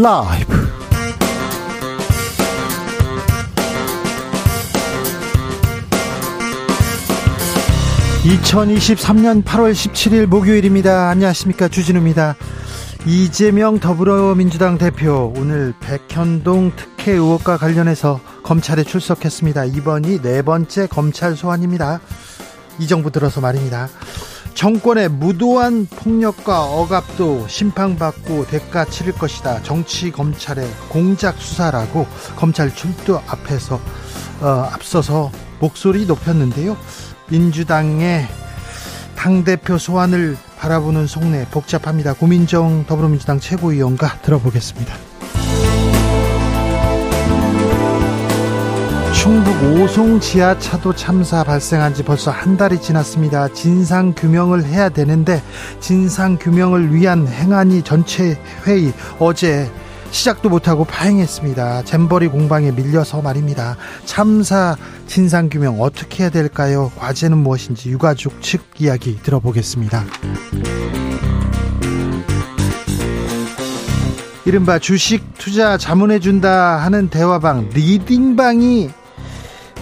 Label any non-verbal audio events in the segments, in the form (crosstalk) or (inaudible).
라이브 2023년 8월 17일 목요일입니다. 안녕하십니까. 주진우입니다. 이재명 더불어민주당 대표 오늘 백현동 특혜 의혹과 관련해서 검찰에 출석했습니다. 이번이 네 번째 검찰 소환입니다. 이 정부 들어서 말입니다. 정권의 무도한 폭력과 억압도 심판받고 대가 치를 것이다. 정치 검찰의 공작 수사라고 검찰 출두 앞에서 어, 앞서서 목소리 높였는데요. 민주당의 당 대표 소환을 바라보는 속내 복잡합니다. 고민정 더불어민주당 최고위원과 들어보겠습니다. 충북 오송 지하차도 참사 발생한 지 벌써 한 달이 지났습니다. 진상 규명을 해야 되는데 진상 규명을 위한 행안위 전체 회의 어제 시작도 못하고 파행했습니다. 잼버리 공방에 밀려서 말입니다. 참사 진상 규명 어떻게 해야 될까요? 과제는 무엇인지 유가족 측 이야기 들어보겠습니다. 이른바 주식 투자 자문해준다 하는 대화방 리딩방이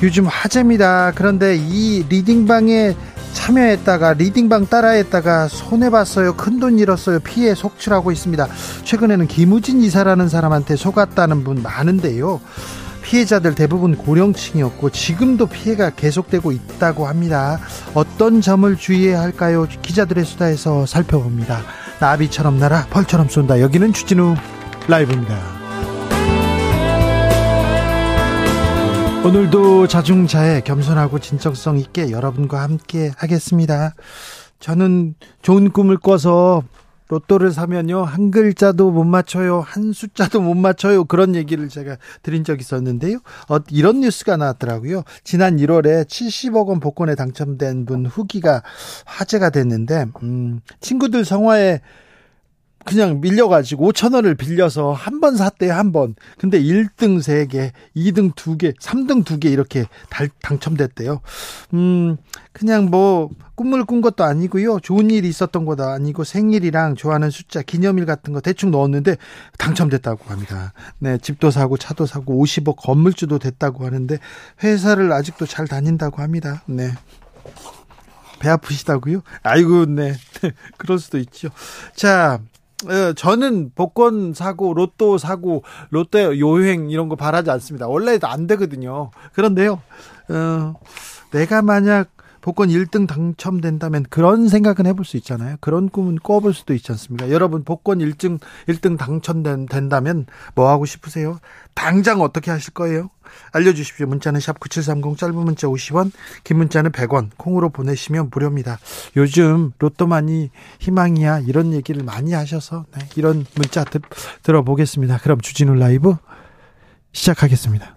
요즘 화제입니다. 그런데 이 리딩방에 참여했다가 리딩방 따라했다가 손해봤어요. 큰돈 잃었어요. 피해 속출하고 있습니다. 최근에는 김우진 이사라는 사람한테 속았다는 분 많은데요. 피해자들 대부분 고령층이었고 지금도 피해가 계속되고 있다고 합니다. 어떤 점을 주의해야 할까요? 기자들의 수다에서 살펴봅니다. 나비처럼 날아 벌처럼 쏜다. 여기는 주진우 라이브입니다. 오늘도 자중자애 겸손하고 진정성 있게 여러분과 함께 하겠습니다. 저는 좋은 꿈을 꿔서 로또를 사면요 한 글자도 못 맞춰요 한 숫자도 못 맞춰요 그런 얘기를 제가 드린 적이 있었는데요 어, 이런 뉴스가 나왔더라고요 지난 1월에 70억 원 복권에 당첨된 분 후기가 화제가 됐는데 음, 친구들 성화에 그냥 밀려가지고 5천 원을 빌려서 한 번 샀대요, 한 번. 근데 1등 3개, 2등 2개, 3등 2개 이렇게 달, 당첨됐대요. 음, 그냥 뭐, 꿈을 꾼 것도 아니고요. 좋은 일이 있었던 것도 아니고 생일이랑 좋아하는 숫자, 기념일 같은 거 대충 넣었는데 당첨됐다고 합니다. 네, 집도 사고 차도 사고 50억 건물주도 됐다고 하는데 회사를 아직도 잘 다닌다고 합니다. 네. 배 아프시다고요? 아이고, 네. (laughs) 그럴 수도 있죠. 자, 어, 저는 복권 사고 로또 사고 롯데 요행 이런 거 바라지 않습니다. 원래도 안 되거든요. 그런데요. 어, 내가 만약 복권 1등 당첨된다면 그런 생각은 해볼 수 있잖아요. 그런 꿈은 꿔볼 수도 있지 않습니까? 여러분 복권 1등 1등 당첨된다면 뭐 하고 싶으세요? 당장 어떻게 하실 거예요? 알려주십시오. 문자는 샵 9730 짧은 문자 50원 긴 문자는 100원 콩으로 보내시면 무료입니다. 요즘 로또만이 희망이야 이런 얘기를 많이 하셔서 네, 이런 문자 드, 들어보겠습니다. 그럼 주진우 라이브 시작하겠습니다.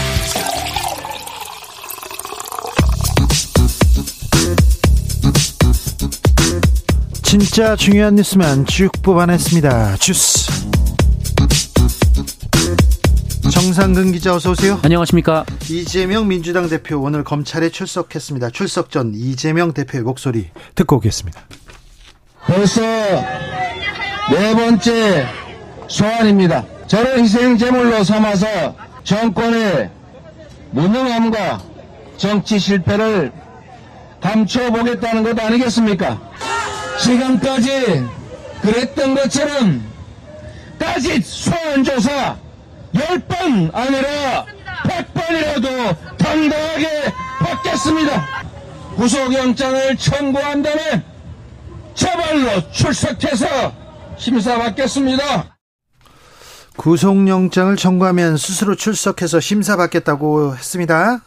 진짜 중요한 뉴스만 쭉 뽑아냈습니다. 주스. 정상근 기자 어서 오세요. 안녕하십니까. 이재명 민주당 대표 오늘 검찰에 출석했습니다. 출석 전 이재명 대표의 목소리 듣고 오겠습니다. 벌써 네 번째 소환입니다. 저를 희생 제물로 삼아서 정권의 무능함과 정치 실패를 감춰보겠다는 것 아니겠습니까? 지금까지 그랬던 것처럼 다시 소환조사 10번 아니라 100번이라도 당당하게 받겠습니다. 구속영장을 청구한다면 제발로 출석해서 심사받겠습니다. 구속영장을 청구하면 스스로 출석해서 심사받겠다고 했습니다.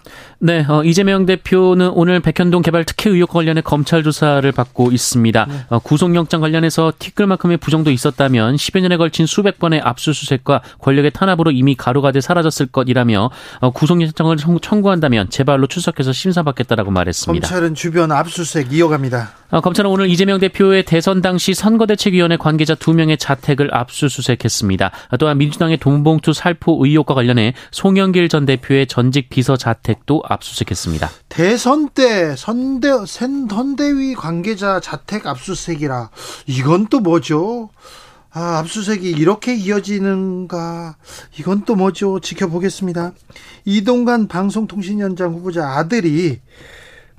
네, 어, 이재명 대표는 오늘 백현동 개발 특혜 의혹 관련해 검찰 조사를 받고 있습니다. 네. 어, 구속영장 관련해서 티끌만큼의 부정도 있었다면 10여 년에 걸친 수백 번의 압수수색과 권력의 탄압으로 이미 가루가 돼 사라졌을 것이라며 어, 구속영장을 청구한다면 제발로 출석해서 심사받겠다라고 말했습니다. 검찰은 주변 압수수색 이어갑니다. 어, 검찰은 오늘 이재명 대표의 대선 당시 선거대책위원회 관계자 2명의 자택을 압수수색했습니다. 또한 민주당의 돈봉투 살포 의혹과 관련해 송영길 전 대표의 전직 비서 자택도 압수수색했습니다. 대선 때 선대 선대위 관계자 자택 압수수색이라 이건 또 뭐죠? 아, 압수수색이 이렇게 이어지는가? 이건 또 뭐죠? 지켜보겠습니다. 이동관 방송통신위원장 후보자 아들이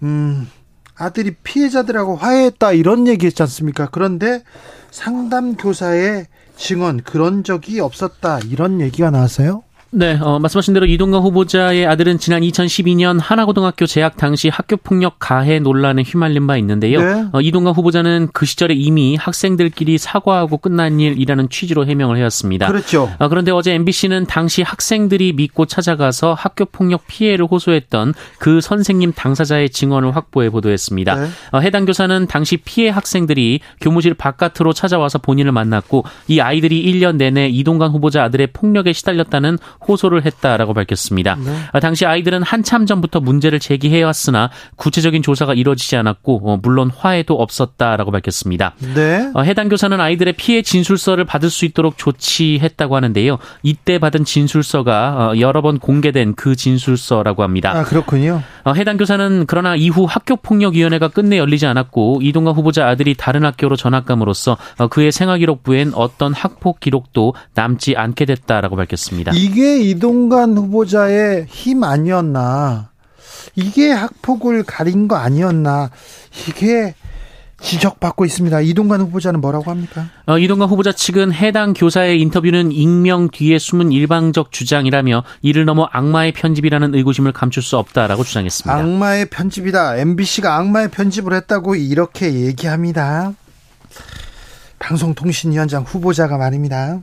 음 아들이 피해자들하고 화해했다 이런 얘기했지 않습니까? 그런데 상담 교사의 증언 그런 적이 없었다 이런 얘기가 나왔어요. 네, 어, 말씀하신 대로 이동관 후보자의 아들은 지난 2012년 하나고등학교 재학 당시 학교폭력 가해 논란에 휘말린 바 있는데요. 네. 어, 이동관 후보자는 그 시절에 이미 학생들끼리 사과하고 끝난 일이라는 취지로 해명을 해왔습니다. 그렇죠. 어, 그런데 어제 MBC는 당시 학생들이 믿고 찾아가서 학교폭력 피해를 호소했던 그 선생님 당사자의 증언을 확보해 보도했습니다. 네. 어, 해당 교사는 당시 피해 학생들이 교무실 바깥으로 찾아와서 본인을 만났고 이 아이들이 1년 내내 이동관 후보자 아들의 폭력에 시달렸다는 호소를 했다라고 밝혔습니다. 네. 아, 당시 아이들은 한참 전부터 문제를 제기해왔으나 구체적인 조사가 이루어지지 않았고 어, 물론 화해도 없었다라고 밝혔습니다. 네. 어, 해당 교사는 아이들의 피해 진술서를 받을 수 있도록 조치했다고 하는데요. 이때 받은 진술서가 어, 여러 번 공개된 그 진술서라고 합니다. 아 그렇군요. 해당 교사는 그러나 이후 학교폭력위원회가 끝내 열리지 않았고 이동관 후보자 아들이 다른 학교로 전학감으로써 그의 생활기록부엔 어떤 학폭 기록도 남지 않게 됐다라고 밝혔습니다. 이게 이동관 후보자의 힘 아니었나. 이게 학폭을 가린 거 아니었나. 이게 지적받고 있습니다. 이동관 후보자는 뭐라고 합니까? 어, 이동관 후보자 측은 해당 교사의 인터뷰는 익명 뒤에 숨은 일방적 주장이라며 이를 넘어 악마의 편집이라는 의구심을 감출 수 없다라고 주장했습니다. 악마의 편집이다. MBC가 악마의 편집을 했다고 이렇게 얘기합니다. 방송통신위원장 후보자가 말입니다.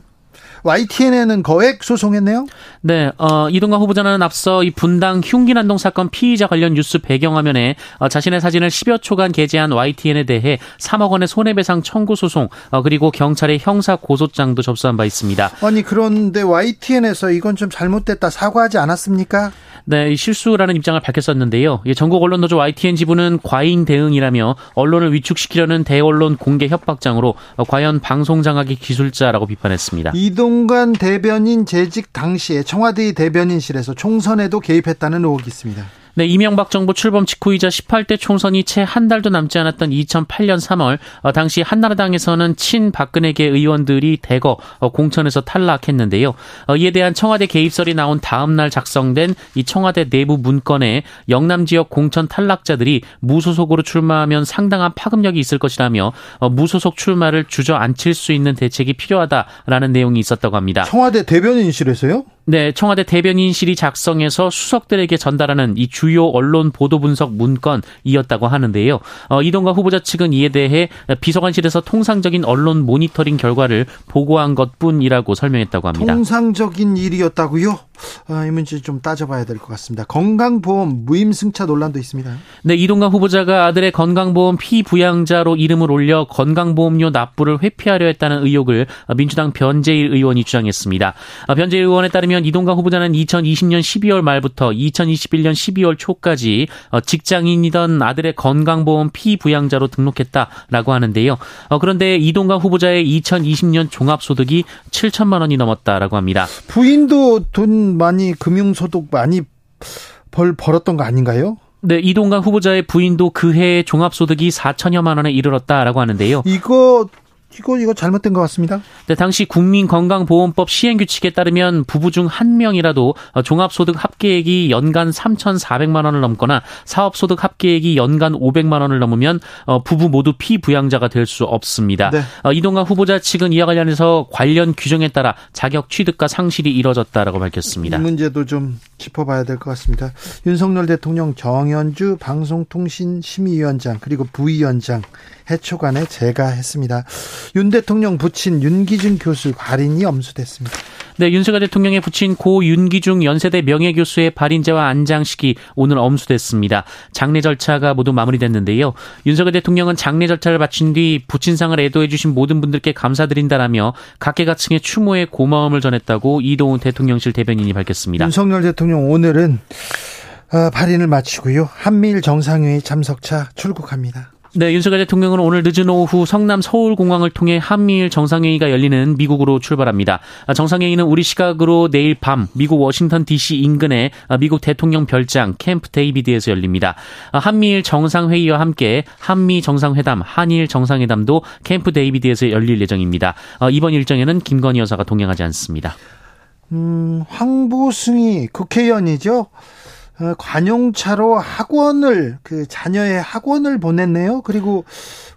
YTN에는 거액 소송했네요. 네, 어, 이동관 후보자는 앞서 이 분당 흉기난동 사건 피의자 관련 뉴스 배경화면에 어, 자신의 사진을 10여 초간 게재한 YTN에 대해 3억 원의 손해배상 청구 소송 어, 그리고 경찰의 형사 고소장도 접수한 바 있습니다. 아니 그런데 YTN에서 이건 좀 잘못됐다 사과하지 않았습니까? 네, 실수라는 입장을 밝혔었는데요. 전국 언론노조 YTN 지부는 과잉 대응이라며 언론을 위축시키려는 대언론 공개 협박장으로 어, 과연 방송 장악의 기술자라고 비판했습니다. 이동 관 대변인 재직 당시에 청와대 대변인실에서 총선에도 개입했다는 의혹이 있습니다. 네, 이명박 정부 출범 직후이자 18대 총선이 채 한 달도 남지 않았던 2008년 3월 어, 당시 한나라당에서는 친 박근혜계 의원들이 대거 어, 공천에서 탈락했는데요. 어, 이에 대한 청와대 개입설이 나온 다음 날 작성된 이 청와대 내부 문건에 영남 지역 공천 탈락자들이 무소속으로 출마하면 상당한 파급력이 있을 것이라며 어, 무소속 출마를 주저앉힐 수 있는 대책이 필요하다라는 내용이 있었다고 합니다. 청와대 대변인실에서요? 네, 청와대 대변인실이 작성해서 수석들에게 전달하는 이 주요 언론 보도 분석 문건이었다고 하는데요. 어, 이동관 후보자 측은 이에 대해 비서관실에서 통상적인 언론 모니터링 결과를 보고한 것뿐이라고 설명했다고 합니다. 통상적인 일이었다고요? 아, 이 문제 좀 따져봐야 될 것 같습니다. 건강보험 무임승차 논란도 있습니다. 네, 이동관 후보자가 아들의 건강보험 피부양자로 이름을 올려 건강보험료 납부를 회피하려 했다는 의혹을 민주당 변재일 의원이 주장했습니다. 아, 변재일 의원에 따르면 이동관 후보자는 2020년 12월 말부터 2021년 12월 초까지 어, 직장인이던 아들의 건강보험 피부양자로 등록했다라고 하는데요. 어, 그런데 이동관 후보자의 2020년 종합소득이 7천만 원이 넘었다라고 합니다. 부인도 돈 많이 금융소득 많이 벌 벌었던 거 아닌가요? 네, 이동관 후보자의 부인도 그해 종합소득이 4천여만 원에 이르렀다라고 하는데요. 이거 이거 이거 잘못된 것 같습니다. 네, 당시 국민건강보험법 시행규칙에 따르면 부부 중 한 명이라도 종합소득 합계액이 연간 3,400만 원을 넘거나 사업소득 합계액이 연간 500만 원을 넘으면 어, 부부 모두 피부양자가 될 수 없습니다. 네. 어, 이동관 후보자 측은 이와 관련해서 관련 규정에 따라 자격 취득과 상실이 이뤄졌다라고 밝혔습니다. 이 문제도 좀 짚어봐야 될 것 같습니다. 윤석열 대통령 정현주 방송통신심의위원장 그리고 부위원장 해초간에 제가 했습니다. 윤 대통령 부친 윤기준 교수 발인이 엄수됐습니다. 네, 윤석열 대통령의 부친 고 윤기중 연세대 명예교수의 발인제와 안장식이 오늘 엄수됐습니다. 장례 절차가 모두 마무리됐는데요. 윤석열 대통령은 장례 절차를 마친 뒤 부친상을 애도해 주신 모든 분들께 감사드린다라며 각계각층의 추모에 고마움을 전했다고 이동훈 대통령실 대변인이 밝혔습니다. 윤석열 대통령 오늘은 어, 발인을 마치고요. 한미일 정상회의 참석차 출국합니다. 네, 윤석열 대통령은 오늘 늦은 오후 성남 서울공항을 통해 한미일 정상회의가 열리는 미국으로 출발합니다. 정상회의는 우리 시각으로 내일 밤 미국 워싱턴 DC 인근의 미국 대통령 별장 캠프 데이비드에서 열립니다. 한미일 정상회의와 함께 한미 정상회담, 한일 정상회담도 캠프 데이비드에서 열릴 예정입니다. 이번 일정에는 김건희 여사가 동행하지 않습니다. 음, 황보승이 국회의원이죠. 어, 관용차로 학원을 그 자녀의 학원을 보냈네요. 그리고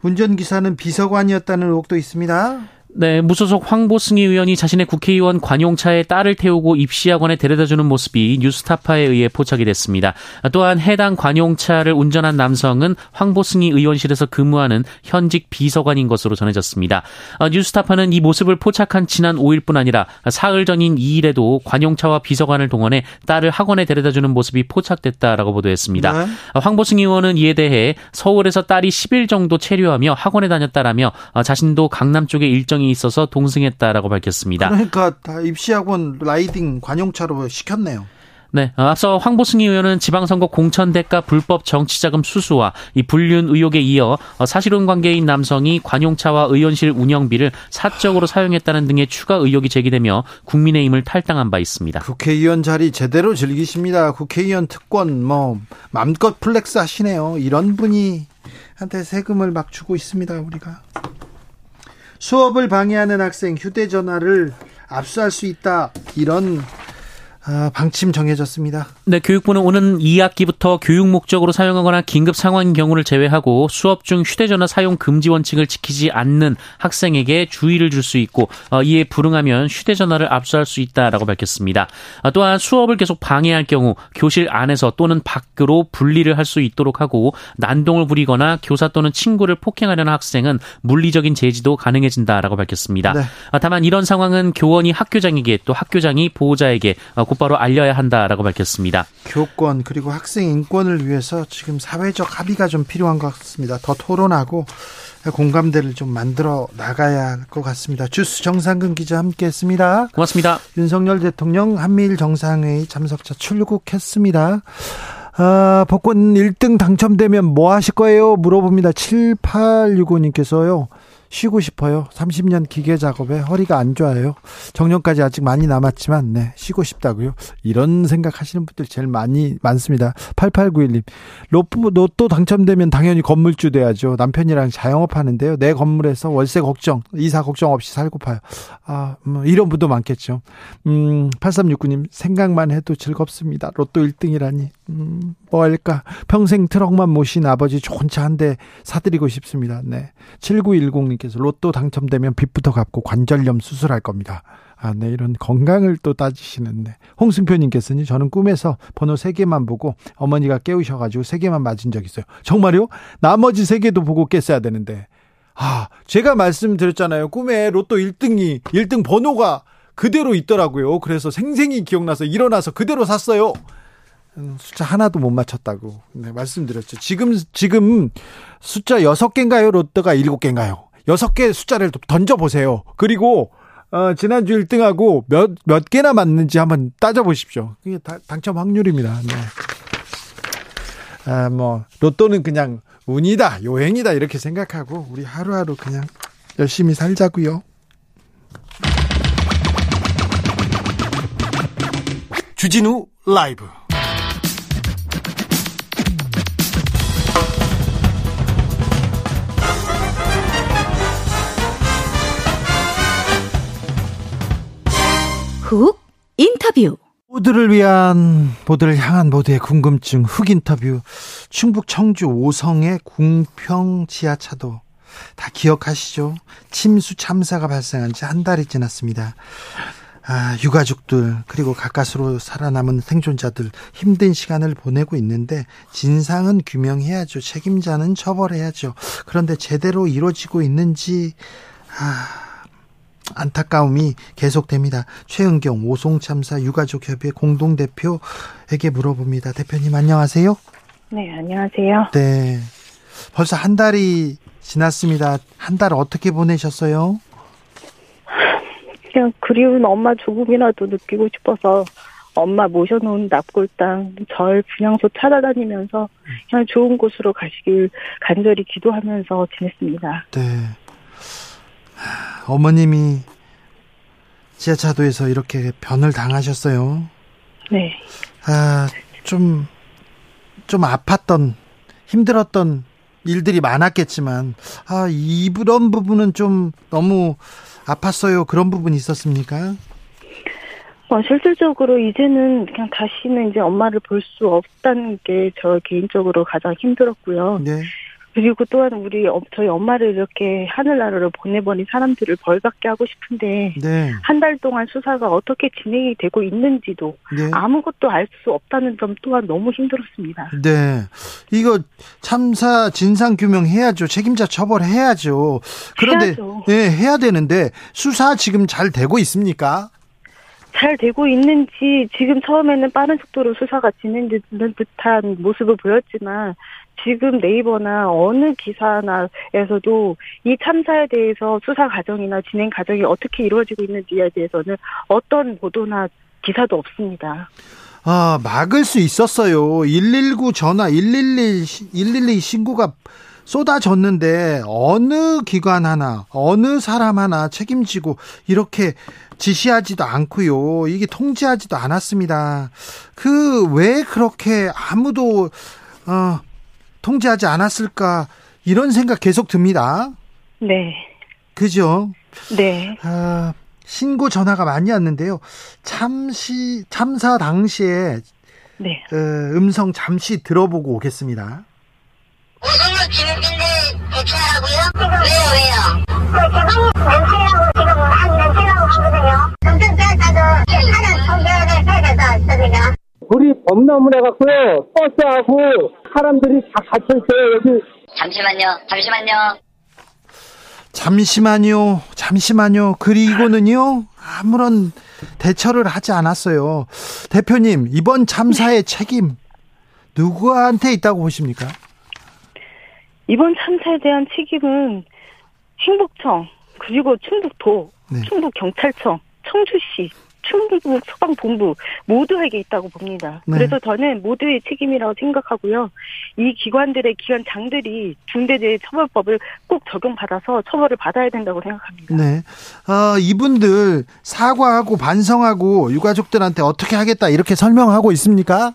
운전기사는 비서관이었다는 의혹도 있습니다. 네, 무소속 황보승희 의원이 자신의 국회의원 관용차에 딸을 태우고 입시학원에 데려다주는 모습이 뉴스타파에 의해 포착이 됐습니다. 또한 해당 관용차를 운전한 남성은 황보승희 의원실에서 근무하는 현직 비서관인 것으로 전해졌습니다. 어, 뉴스타파는 이 모습을 포착한 지난 5일뿐 아니라 사흘 전인 2일에도 관용차와 비서관을 동원해 딸을 학원에 데려다주는 모습이 포착됐다라고 보도했습니다. 네. 어, 황보승희 의원은 이에 대해 서울에서 딸이 10일 정도 체류하며 학원에 다녔다라며 어, 자신도 강남 쪽에 일정이 사정이 있어서 동승했다라고 밝혔습니다. 그러니까 다 입시학원 라이딩 관용차로 시켰네요. 네, 어, 앞서 황보승희 의원은 지방선거 공천 대가 불법 정치자금 수수와 이 불륜 의혹에 이어 어, 사실혼 관계인 남성이 관용차와 의원실 운영비를 사적으로 사용했다는 등의 추가 의혹이 제기되며 국민의힘을 탈당한 바 있습니다. 국회의원 자리 제대로 즐기십니다. 국회의원 특권 뭐 맘껏 flex 하시네요. 이런 분이 한테 세금을 막 주고 있습니다. 우리가. 수업을 방해하는 학생 휴대전화를 압수할 수 있다. 이런 아, 방침 정해졌습니다. 네, 교육부는 오는 2학기부터 교육 목적으로 사용하거나 긴급 상황인 경우를 제외하고 수업 중 휴대전화 사용 금지 원칙을 지키지 않는 학생에게 주의를 줄 수 있고 어, 이에 불응하면 휴대전화를 압수할 수 있다라고 밝혔습니다. 어, 또한 수업을 계속 방해할 경우 교실 안에서 또는 밖으로 분리를 할 수 있도록 하고 난동을 부리거나 교사 또는 친구를 폭행하려는 학생은 물리적인 제지도 가능해진다라고 밝혔습니다. 네. 어, 다만 이런 상황은 교원이 학교장에게 또 학교장이 보호자에게 곧바로 알려야 한다라고 밝혔습니다. 교권 그리고 학생 인권을 위해서 지금 사회적 합의가 좀 필요한 것 같습니다. 더 토론하고 공감대를 좀 만들어 나가야 할 것 같습니다. 주스 정상근 기자 함께했습니다. 고맙습니다. 윤석열 대통령 한미일 정상회의 참석자 출국했습니다. 아, 복권 1등 당첨되면 뭐 하실 거예요? 물어봅니다. 7865님께서요. 쉬고 싶어요. 30년 기계 작업에 허리가 안 좋아요. 정년까지 아직 많이 남았지만, 네, 쉬고 싶다고요. 이런 생각 하시는 분들 제일 많이 많습니다. 8891님, 로또, 로또 당첨되면 당연히 건물주 돼야죠. 남편이랑 자영업 하는데요. 내 건물에서 월세 걱정, 이사 걱정 없이 살고 파요. 아, 뭐, 이런 분도 많겠죠. 음, 8369님, 생각만 해도 즐겁습니다. 로또 1등이라니. 음, 뭐 할까? 평생 트럭만 모신 아버지 좋은 차 한 대 사드리고 싶습니다. 네. 7910님께서 로또 당첨되면 빚부터 갚고 관절염 수술할 겁니다. 아, 네, 이런 건강을 또 따지시는데. 홍승표님께서는 저는 꿈에서 번호 3개만 보고 어머니가 깨우셔가지고 3개만 맞은 적 있어요. 정말요? 나머지 3개도 보고 깼어야 되는데. 아, 제가 말씀드렸잖아요. 꿈에 로또 1등이, 1등 번호가 그대로 있더라고요. 그래서 생생히 기억나서 일어나서 그대로 샀어요. 음, 숫자 하나도 못 맞췄다고 네, 말씀드렸죠. 지금 지금 숫자 6개인가요? 롯데가 7개인가요? 6개 숫자를 던져 보세요. 그리고 어, 지난주 1등하고 몇, 몇 개나 맞는지 한번 따져보십시오. 그게 다, 당첨 확률입니다. 네. 아, 뭐, 로또는 그냥 운이다, 요행이다, 이렇게 생각하고, 우리 하루하루 그냥 열심히 살자고요 주진우 라이브 훅 인터뷰 모두를 위한 모두를 향한 모두의 궁금증 흑 인터뷰 충북 청주 오성의 궁평 지하차도 다 기억하시죠? 침수 참사가 발생한 지 한 달이 지났습니다. 아, 유가족들 그리고 가까스로 살아남은 생존자들 힘든 시간을 보내고 있는데 진상은 규명해야죠. 책임자는 처벌해야죠. 그런데 제대로 이루어지고 있는지 아, 안타까움이 계속됩니다. 최은경 오송 참사 유가족 협의 공동 대표에게 물어봅니다. 대표님 안녕하세요. 네, 안녕하세요. 네. 벌써 한 달이 지났습니다. 한 달 어떻게 보내셨어요? 그냥 그리운 엄마 조금이라도 느끼고 싶어서 엄마 모셔놓은 납골당 절 분향소 찾아다니면서 그냥 좋은 곳으로 가시길 간절히 기도하면서 지냈습니다. 네. 어머님이 지하차도에서 이렇게 변을 당하셨어요. 네. 아, 좀, 좀 아팠던, 힘들었던 일들이 많았겠지만, 아, 이런 부분은 좀 너무 아팠어요. 그런 부분이 있었습니까? 어, 실질적으로 이제는 그냥 다시는 이제 엄마를 볼 수 없다는 게 저 개인적으로 가장 힘들었고요. 네. 그리고 또한 우리 어- 저희 엄마를 이렇게 하늘나라로 보내버린 사람들을 벌받게 하고 싶은데 네. 한달 동안 수사가 어떻게 진행이 되고 있는지도 네. 아무것도 알 수 없다는 점 또한 너무 힘들었습니다. 네. 이거 참사 진상 규명해야죠. 책임자 처벌해야죠. 그런데 해야죠. 예, 해야 되는데 수사 지금 잘 되고 있습니까? 잘 되고 있는지 지금 처음에는 빠른 속도로 수사가 진행되는 듯한 모습을 보였지만 지금 네이버나 어느 기사나에서도 이 참사에 대해서 수사 과정이나 진행 과정이 어떻게 이루어지고 있는지에 대해서는 어떤 보도나 기사도 없습니다. 아, 막을 수 있었어요. 119 전화, 112, 112 신고가 쏟아졌는데 어느 기관 하나, 어느 사람 하나 책임지고 이렇게 지시하지도 않고요. 이게 통제하지도 않았습니다. 그 왜 그렇게 아무도 어, 통제하지 않았을까 이런 생각 계속 듭니다. 네. 그죠? 네. 아, 신고 전화가 많이 왔는데요. 참시 참사 당시에 네. 어, 음성 잠시 들어보고 오겠습니다. 오성을 기는데 대체하라고요? 왜요, 왜요? 그 개방이 면세라고 지금 한 면세라고 하거든요. 엄청 빼앗아도 하는 통제를 해야 돼서 있습니다. 우리 범람을 해갖고요. 버스하고 사람들이 다 갇혀있어요. 여기 잠시만요, 잠시만요. 잠시만요, 잠시만요. 그리고는요, 아무런 대처를 하지 않았어요. 대표님, 이번 참사의 책임, 누구한테 있다고 보십니까? 이번 참사에 대한 책임은 행복청 그리고 충북도, 네. 충북 경찰청, 청주시, 충북 소방본부 모두에게 있다고 봅니다. 네. 그래서 저는 모두의 책임이라고 생각하고요. 이 기관들의 기관장들이 중대재해처벌법을 꼭 적용받아서 처벌을 받아야 된다고 생각합니다. 네. 어, 이분들 사과하고 반성하고 유가족들한테 어떻게 하겠다 이렇게 설명하고 있습니까?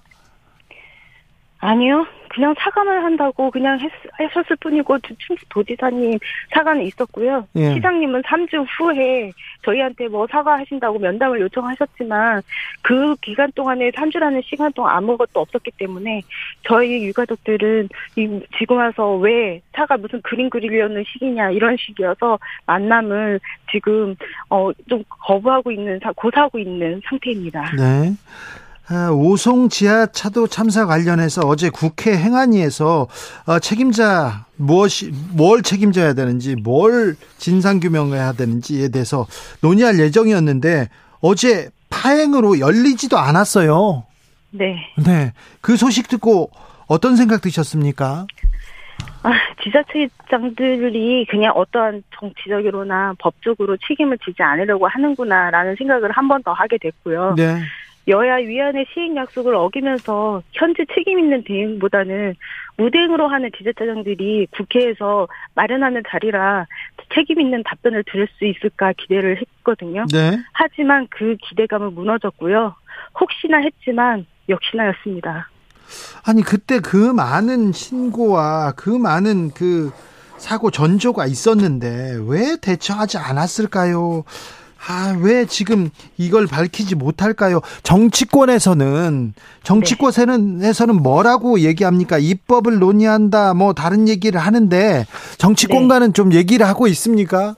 아니요. 그냥 사과만 한다고 그냥 했, 하셨을 뿐이고 충북 도지사님 사과는 있었고요. 예. 시장님은 3주 후에 저희한테 뭐 사과하신다고 면담을 요청하셨지만 그 기간 동안에 3주라는 시간 동안 아무것도 없었기 때문에 저희 유가족들은 이- 지금 와서 왜 사과 무슨 그림 그리려는 시기냐 이런 식이어서 만남을 지금 어 좀 거부하고 있는 사- 고사하고 있는 상태입니다. 네. 아, 오송 지하차도 참사 관련해서 어제 국회 행안위에서 어, 책임자 무엇이 뭘 책임져야 되는지 뭘 진상 규명해야 되는지에 대해서 논의할 예정이었는데 어제 파행으로 열리지도 않았어요. 네. 네. 그 소식 듣고 어떤 생각 드셨습니까? 아, 지자체장들이 그냥 어떠한 정치적으로나 법적으로 책임을 지지 않으려고 하는구나라는 생각을 한 번 더 하게 됐고요. 네. 여야 위원회 시행 약속을 어기면서 현재 책임 있는 대응보다는 무대응으로 하는 지자체장들이 국회에서 마련하는 자리라 책임 있는 답변을 들을 수 있을까 기대를 했거든요. 네. 하지만 그 기대감은 무너졌고요. 혹시나 했지만 역시나였습니다. 아니 그때 그 많은 신고와 그 많은 그 사고 전조가 있었는데 왜 대처하지 않았을까요? 아, 왜 지금 이걸 밝히지 못할까요? 정치권에서는 정치권에서는 에서는 뭐라고 얘기합니까? 입법을 논의한다, 뭐 다른 얘기를 하는데 정치권과는 좀 얘기를 하고 있습니까?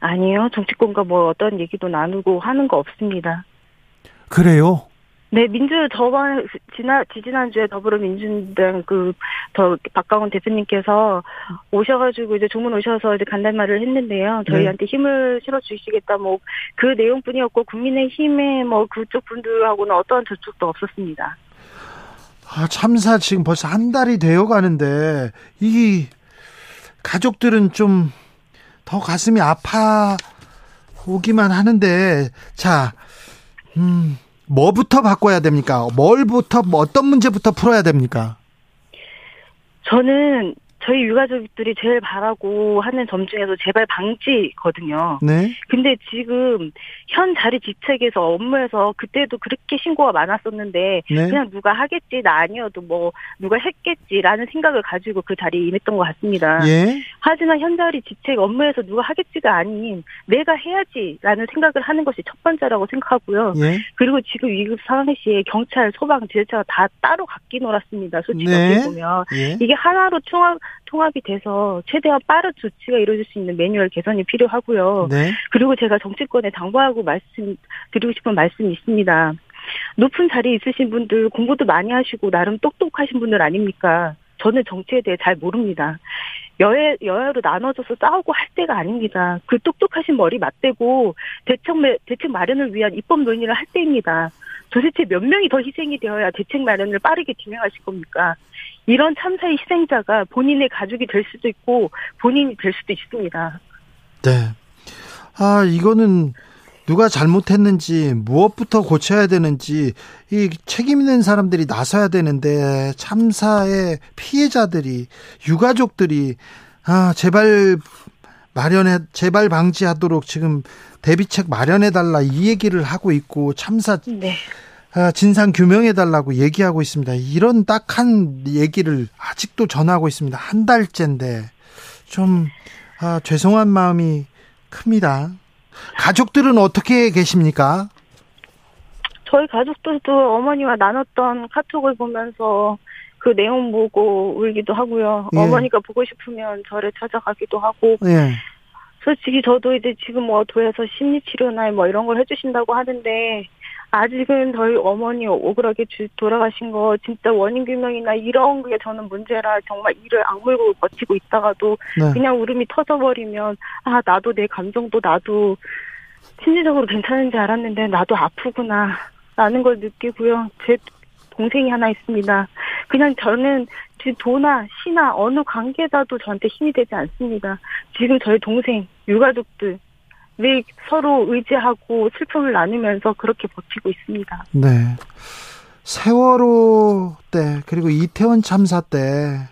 아니요. 정치권과 뭐 어떤 얘기도 나누고 하는 거 없습니다. 그래요. 네, 민주 저번 지난 지지난주에 더불어민주당 그더 박강원 대표님께서 오셔가지고 이제 조문 오셔서 이제 간단말을 했는데요. 저희한테 힘을 실어 주시겠다 뭐 그 내용뿐이었고 국민의힘의 뭐 그쪽 분들하고는 어떠한 접촉도 없었습니다. 아, 참사 지금 벌써 한 달이 되어 가는데 이 가족들은 좀 더 가슴이 아파 오기만 하는데 자, 음, 뭐부터 바꿔야 됩니까? 뭘부터 뭐 어떤 문제부터 풀어야 됩니까? 저는 저희 유가족들이 제일 바라고 하는 점 중에서 재발 방지거든요. 네. 근데 지금 현 자리 직책에서 업무에서 그때도 그렇게 신고가 많았었는데 네. 그냥 누가 하겠지 나 아니어도 뭐 누가 했겠지라는 생각을 가지고 그 자리에 임했던 것 같습니다. 예. 하지만 현 자리 직책 업무에서 누가 하겠지가 아닌 내가 해야지라는 생각을 하는 것이 첫 번째라고 생각하고요. 예. 그리고 지금 위급 상황 시에 경찰, 소방, 지자체가 다 따로 각기 놀았습니다. 솔직히 네. 보면 예. 이게 하나로 통합 통합이 돼서 최대한 빠른 조치가 이루어질 수 있는 매뉴얼 개선이 필요하고요. 네. 그리고 제가 정치권에 당부하고 말씀드리고 싶은 말씀이 있습니다. 높은 자리에 있으신 분들 공부도 많이 하시고 나름 똑똑하신 분들 아닙니까? 저는 정치에 대해 잘 모릅니다. 여야, 여야로 나눠져서 싸우고 할 때가 아닙니다. 그 똑똑하신 머리 맞대고 대책, 매- 대책 마련을 위한 입법 논의를 할 때입니다. 도대체 몇 명이 더 희생이 되어야 대책 마련을 빠르게 진행하실 겁니까? 이런 참사의 희생자가 본인의 가족이 될 수도 있고 본인이 될 수도 있습니다. 네. 아, 이거는 누가 잘못했는지 무엇부터 고쳐야 되는지 이 책임 있는 사람들이 나서야 되는데 참사의 피해자들이 유가족들이 아, 제발 마련해 제발 방지하도록 지금 대비책 마련해 달라 이 얘기를 하고 있고 참사 네. 아, 진상 규명해 달라고 얘기하고 있습니다. 이런 딱한 얘기를 아직도 전하고 있습니다. 한 달째인데 좀 아, 죄송한 마음이 큽니다. 가족들은 어떻게 계십니까? 저희 가족들도 어머니와 나눴던 카톡을 보면서 그 내용 보고 울기도 하고요. 예. 어머니가 보고 싶으면 저를 찾아가기도 하고 예. 솔직히 저도 이제 지금 뭐 도에서 심리치료나 뭐 이런 걸 해주신다고 하는데 아직은 저희 어머니 억울하게 주- 돌아가신 거 진짜 원인 규명이나 이런 게 저는 문제라 정말 이를 악물고 버티고 있다가도 네. 그냥 울음이 터져버리면 아 나도 내 감정도 나도 심리적으로 괜찮은지 알았는데 나도 아프구나 라는 걸 느끼고요. 제 동생이 하나 있습니다. 그냥 저는 지- 도나 시나 어느 관계자도 저한테 힘이 되지 않습니다. 지금 저희 동생, 유가족들 늘 서로 의지하고 슬픔을 나누면서 그렇게 버티고 있습니다. 네. 세월호 때 그리고 이태원 참사 때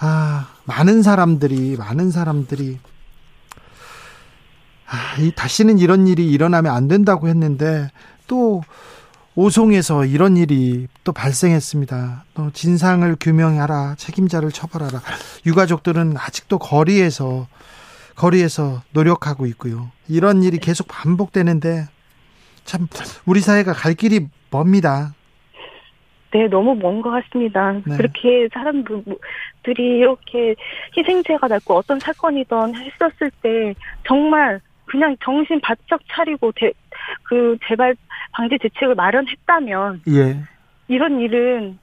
아, 많은 사람들이 많은 사람들이 아, 이 다시는 이런 일이 일어나면 안 된다고 했는데 또 오송에서 이런 일이 또 발생했습니다. 또 진상을 규명하라, 책임자를 처벌하라. 유가족들은 아직도 거리에서 거리에서 노력하고 있고요. 이런 일이 계속 반복되는데 참 우리 사회가 갈 길이 멉니다. 네, 너무 먼 것 같습니다. 네. 그렇게 사람들이 이렇게 희생자가 났고 어떤 사건이든 했었을 때 정말 그냥 정신 바짝 차리고 대, 그 재발 방지 대책을 마련했다면 예. 이런 일은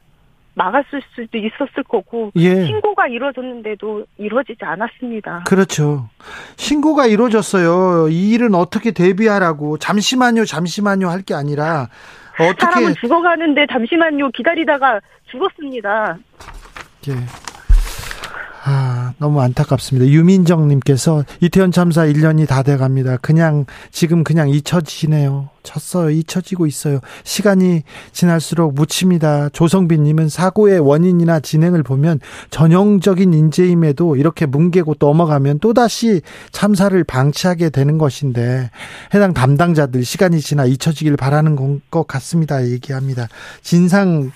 막았을 수도 있었을 거고 예. 신고가 이루어졌는데도 이루어지지 않았습니다. 그렇죠. 신고가 이루어졌어요. 이 일은 어떻게 대비하라고 잠시만요, 잠시만요 할 게 아니라 어떻게 사람은 죽어가는데 잠시만요 기다리다가 죽었습니다. 예. 아, 너무 안타깝습니다. 유민정 님께서 이태원 참사 1년이 다 돼 갑니다. 그냥, 지금 그냥 잊혀지네요. 쳤어요. 잊혀지고 있어요. 시간이 지날수록 묻힙니다. 조성빈 님은 사고의 원인이나 진행을 보면 전형적인 인재임에도 이렇게 뭉개고 넘어가면 또다시 참사를 방치하게 되는 것인데 해당 담당자들 시간이 지나 잊혀지길 바라는 건- 것 같습니다. 얘기합니다. 진상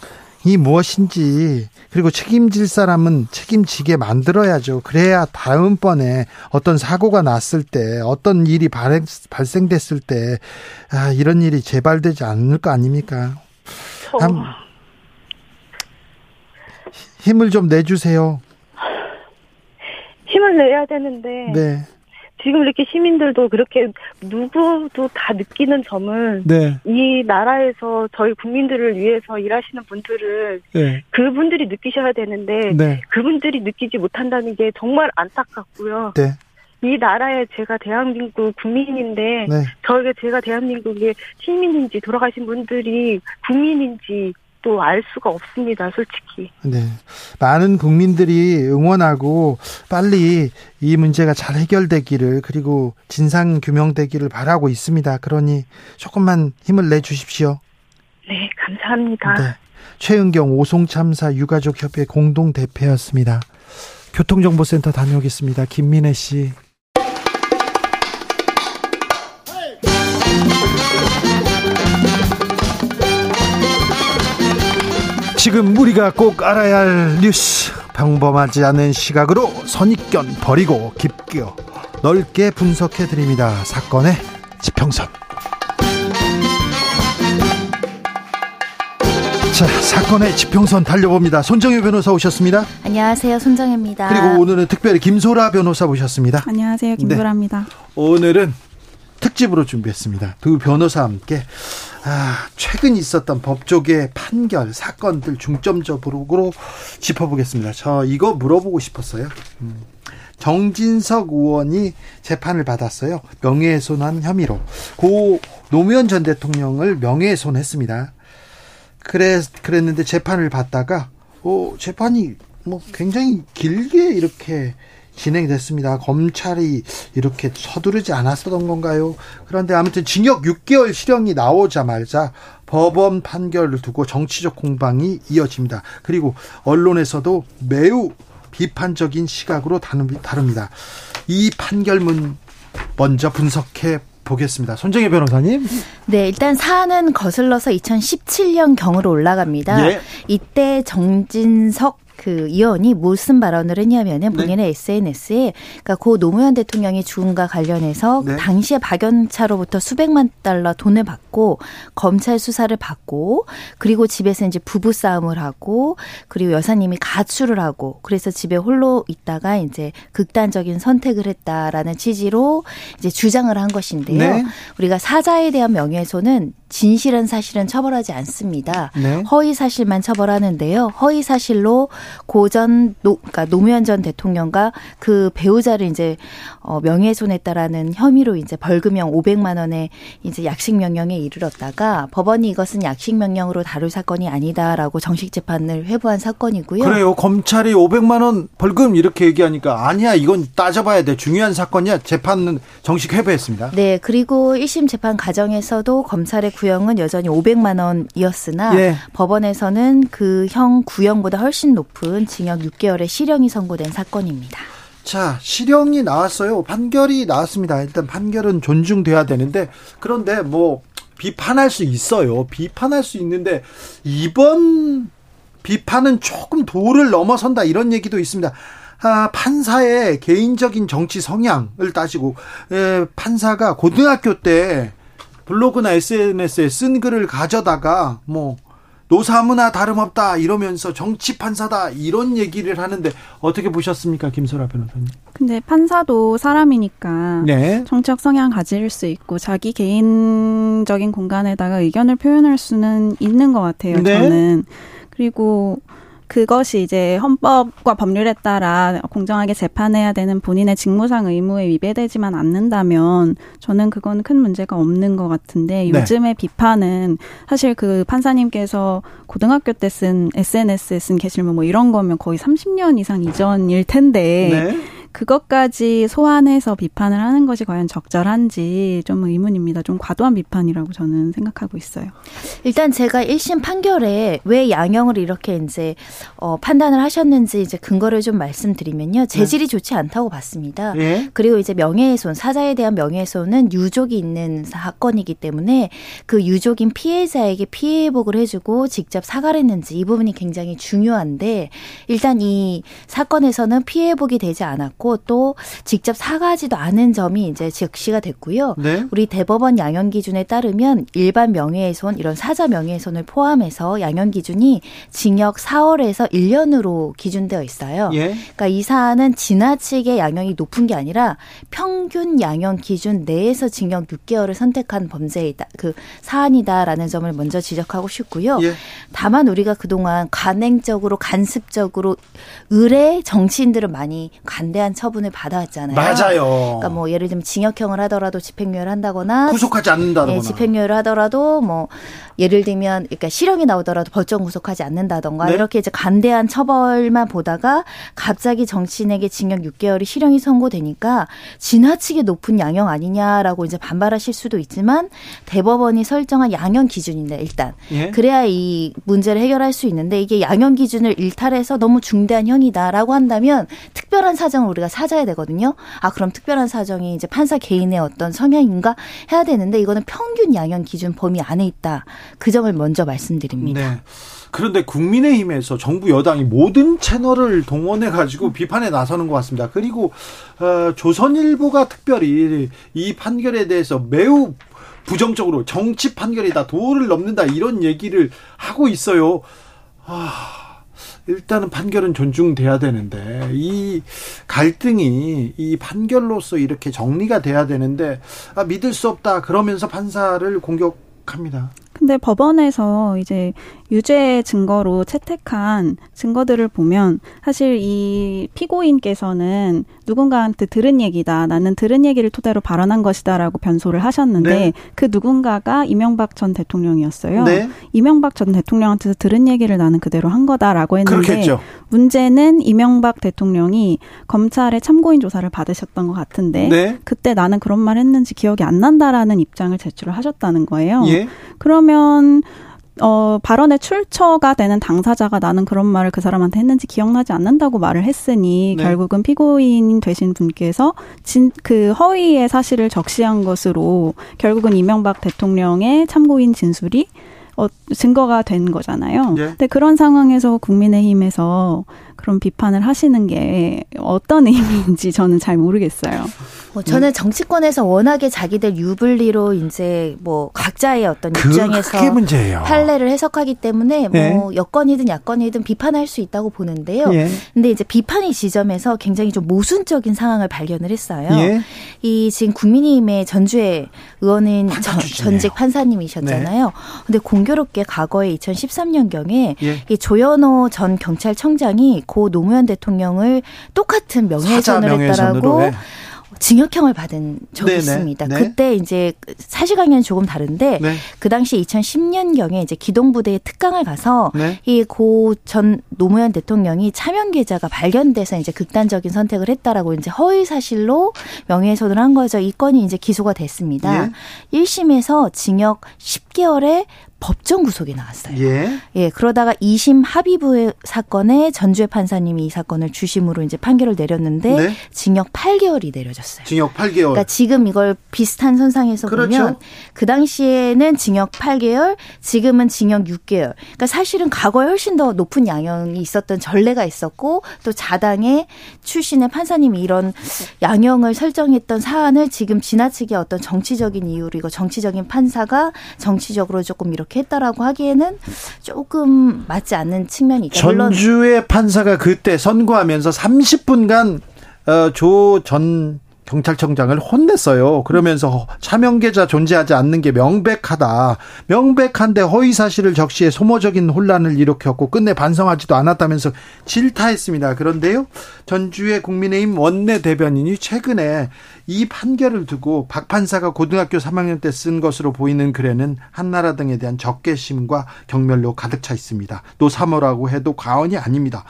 이 무엇인지 그리고 책임질 사람은 책임지게 만들어야죠. 그래야 다음번에 어떤 사고가 났을 때 어떤 일이 발생됐을 때 아, 이런 일이 재발되지 않을 거 아닙니까? 저, 한- 힘을 좀 내주세요. 힘을 내야 되는데 네, 지금 이렇게 시민들도 그렇게 누구도 다 느끼는 점은 네. 이 나라에서 저희 국민들을 위해서 일하시는 분들을 네. 그분들이 느끼셔야 되는데 네. 그분들이 느끼지 못한다는 게 정말 안타깝고요. 네. 이 나라에 제가 대한민국 국민인데 네. 저에게 제가 대한민국의 시민인지 돌아가신 분들이 국민인지 또 알 수가 없습니다, 솔직히. 네. 많은 국민들이 응원하고 빨리 이 문제가 잘 해결되기를 그리고 진상 규명되기를 바라고 있습니다. 그러니 조금만 힘을 내 주십시오. 네, 감사합니다. 네. 최은경 오송참사 유가족 협회 공동 대표였습니다. 교통정보센터 다녀오겠습니다. 김민혜 씨. 지금 우리가 꼭 알아야 할 뉴스 평범하지 않은 시각으로 선입견 버리고 깊게 넓게 분석해 드립니다. 사건의 지평선. 자, 사건의 지평선 달려봅니다. 손정혜 변호사 오셨습니다. 안녕하세요. 손정혜입니다. 그리고 오늘은 특별히 김소라 변호사 모셨습니다. 안녕하세요. 김소라입니다. 오늘은 특집으로 준비했습니다. 두 변호사와 함께 아, 최근 있었던 법조계 판결 사건들 중점적으로 짚어보겠습니다. 저 이거 물어보고 싶었어요. 음. 정진석 의원이 재판을 받았어요. 명예훼손한 혐의로 고 노무현 전 대통령을 명예훼손했습니다. 그래 그랬는데 재판을 받다가 어 재판이 뭐 굉장히 길게 이렇게 진행됐습니다. 검찰이 이렇게 서두르지 않았었던 건가요? 그런데 아무튼 징역 6개월 실형이 나오자마자 법원 판결을 두고 정치적 공방이 이어집니다. 그리고 언론에서도 매우 비판적인 시각으로 다룹니다. 이 판결문 먼저 분석해 보겠습니다. 손정혜 변호사님. 네, 일단 사안은 거슬러서 2017년 경으로 올라갑니다. 예. 이때 정진석 그 의원이 무슨 발언을 했냐면은 네. 본인의 SNS에 그러니까 고 노무현 대통령의 죽음과 관련해서 네. 당시에 박연차로부터 수백만 달러 돈을 받고 검찰 수사를 받고 그리고 집에서 이제 부부 싸움을 하고 그리고 여사님이 가출을 하고 그래서 집에 홀로 있다가 이제 극단적인 선택을 했다라는 취지로 이제 주장을 한 것인데요. 네. 우리가 사자에 대한 명예훼손은 진실은 사실은 처벌하지 않습니다. 네. 허위 사실만 처벌하는데요. 허위 사실로 고 전 노, 그러니까 노무현 전 대통령과 그 배우자를 이제 어, 명예훼손했다라는 혐의로 이제 벌금형 500만 원의 이제 약식 명령에 이르렀다가 법원이 이것은 약식 명령으로 다룰 사건이 아니다라고 정식 재판을 회부한 사건이고요. 그래요. 검찰이 500만 원 벌금 이렇게 얘기하니까 아니야. 이건 따져봐야 돼. 중요한 사건이야. 재판은 정식 회부했습니다. 네, 그리고 1심 재판 과정에서도 검찰의 구형은 여전히 500만 원이었으나 예. 법원에서는 그 형 구형보다 훨씬 높은 징역 6개월의 실형이 선고된 사건입니다. 자, 실형이 나왔어요. 판결이 나왔습니다. 일단 판결은 존중돼야 되는데 그런데 뭐 비판할 수 있어요. 비판할 수 있는데 이번 비판은 조금 도를 넘어선다 이런 얘기도 있습니다. 아, 판사의 개인적인 정치 성향을 따지고 에, 판사가 고등학교 때 블로그나 SNS에 쓴 글을 가져다가 뭐 노사무나 다름없다 이러면서 정치 판사다 이런 얘기를 하는데 어떻게 보셨습니까, 김소라 변호사님? 근데 판사도 사람이니까 네. 정치적 성향 가질 수 있고 자기 개인적인 공간에다가 의견을 표현할 수는 있는 것 같아요. 네. 저는 그리고 그것이 이제 헌법과 법률에 따라 공정하게 재판해야 되는 본인의 직무상 의무에 위배되지만 않는다면 저는 그건 큰 문제가 없는 것 같은데 네. 요즘의 비판은 사실 그 판사님께서 고등학교 때 쓴 SNS에 쓴 게시물 뭐 이런 거면 거의 30년 이상 이전일 텐데 네. 그것까지 소환해서 비판을 하는 것이 과연 적절한지 좀 의문입니다. 좀 과도한 비판이라고 저는 생각하고 있어요. 일단 제가 1심 판결에 왜 양형을 이렇게 이제 어, 판단을 하셨는지 이제 근거를 좀 말씀드리면요. 재질이 좋지 않다고 봤습니다. 예. 그리고 이제 명예훼손, 사자에 대한 명예훼손은 유족이 있는 사건이기 때문에 그 유족인 피해자에게 피해 회복을 해주고 직접 사과를 했는지 이 부분이 굉장히 중요한데 일단 이 사건에서는 피해 회복이 되지 않았고 않고 또 직접 사과하지도 않은 점이 이제 즉시가 됐고요. 네. 우리 대법원 양형 기준에 따르면 일반 명예훼손 이런 사자 명예훼손을 포함해서 양형 기준이 징역 4월에서 1년으로 기준되어 있어요. 예. 그러니까 이 사안은 지나치게 양형이 높은 게 아니라 평균 양형 기준 내에서 징역 6개월을 선택한 범죄이다. 그 사안이다라는 점을 먼저 지적하고 싶고요. 예. 다만 우리가 그동안 관행적으로 간습적으로 의뢰 정치인들은 많이 관대한 처분을 받아왔잖아요. 맞아요. 그러니까 뭐 예를 들면 징역형을 하더라도 집행유예를 한다거나 구속하지 않는다거나. 예, 집행유예를 하더라도 뭐 예를 들면 그러니까 실형이 나오더라도 벌점 구속하지 않는다던가 네. 이렇게 이제 간대한 처벌만 보다가 갑자기 정치인에게 징역 6개월이 실형이 선고되니까 지나치게 높은 양형 아니냐라고 이제 반발하실 수도 있지만 대법원이 설정한 양형 기준인데 일단 예. 그래야 이 문제를 해결할 수 있는데 이게 양형 기준을 일탈해서 너무 중대한 형이다라고 한다면 특별한 사정을 우리가 찾아야 되거든요. 아 그럼 특별한 사정이 이제 판사 개인의 어떤 성향인가 해야 되는데 이거는 평균 양형 기준 범위 안에 있다. 그 점을 먼저 말씀드립니다. 네. 그런데 국민의힘에서 정부 여당이 모든 채널을 동원해 가지고 비판에 나서는 것 같습니다. 그리고 어, 조선일보가 특별히 이 판결에 대해서 매우 부정적으로 정치 판결이다 도를 넘는다 이런 얘기를 하고 있어요. 아, 일단은 판결은 존중돼야 되는데 이 갈등이 이 판결로서 이렇게 정리가 돼야 되는데 아, 믿을 수 없다 그러면서 판사를 공격합니다. 근데 법원에서 이제 유죄 증거로 채택한 증거들을 보면 사실 이 피고인께서는 누군가한테 들은 얘기다. 나는 들은 얘기를 토대로 발언한 것이다라고 변소를 하셨는데 네. 그 누군가가 이명박 전 대통령이었어요. 네. 이명박 전 대통령한테서 들은 얘기를 나는 그대로 한 거다라고 했는데 그렇겠죠. 문제는 이명박 대통령이 검찰의 참고인 조사를 받으셨던 것 같은데 네. 그때 나는 그런 말 했는지 기억이 안 난다라는 입장을 제출을 하셨다는 거예요. 예. 그 러면 어 발언의 출처가 되는 당사자가 나는 그런 말을 그 사람한테 했는지 기억나지 않는다고 말을 했으니 네. 결국은 피고인 되신 분께서 진 그 허위의 사실을 적시한 것으로 결국은 이명박 대통령의 참고인 진술이 어, 증거가 된 거잖아요. 예. 근데 그런 상황에서 국민의힘에서 그런 비판을 하시는 게 어떤 (laughs) 의미인지 저는 잘 모르겠어요. 뭐 저는 정치권에서 워낙에 자기들 유불리로 이제 뭐 각자의 어떤 그- 입장에서 그게 문제예요. 판례를 해석하기 때문에 네. 뭐 여건이든 야건이든 비판할 수 있다고 보는데요. 예. 근데 이제 비판의 지점에서 굉장히 좀 모순적인 상황을 발견을 했어요. 예. 이 지금 국민의힘의 전주의 의원은 전. 전직 판사님이셨잖아요. 근데 공교롭게 과거에 2013년경에 예. 이 조현호 전 경찰청장이 고 노무현 대통령을 똑같은 명예훼손을 했다라고 예. 징역형을 받은 적이 네네. 있습니다. 네. 그때 이제 사실관계는 조금 다른데 네. 그 당시 2010년경에 이제 기동부대에 특강을 가서 네. 이고 전 노무현 대통령이 차명 계좌가 발견돼서 이제 극단적인 선택을 했다라고 이제 허위 사실로 명예훼손을 한 거죠. 이 건이 이제 기소가 됐습니다. 예. 1심에서 징역 10개월에 법정 구속이 나왔어요. 예. 예, 그러다가 2심 합의부 사건에 전주의 판사님이 이 사건을 주심으로 이제 판결을 내렸는데 네. 징역 8개월이 내려졌어요. 징역 8개월. 그러니까 지금 이걸 비슷한 선상에서 그렇죠. 보면 그 당시에는 징역 8개월, 지금은 징역 6개월. 그러니까 사실은 과거에 훨씬 더 높은 양형이 있었던 전례가 있었고 또 자당의 출신의 판사님이 이런 양형을 설정했던 사안을 지금 지나치게 어떤 정치적인 이유로 이거 정치적인 판사가 정치적으로 조금 이렇게 했다라고 하기에는 조금 맞지 않는 측면이 있다. 전주의 판사가 그때 선고하면서 30분간 어, 조전 경찰청장을 혼냈어요. 그러면서 차명 계좌 존재하지 않는 게 명백하다. 명백한데 허위 사실을 적시해 소모적인 혼란을 일으켰고 끝내 반성하지도 않았다면서 질타했습니다. 그런데요. 전주의 국민의힘 원내 대변인이 최근에 이 판결을 두고 박 판사가 고등학교 3학년 때 쓴 것으로 보이는 글에는 한나라 등에 대한 적개심과 경멸로 가득 차 있습니다. 노사모라고 해도 과언이 아닙니다.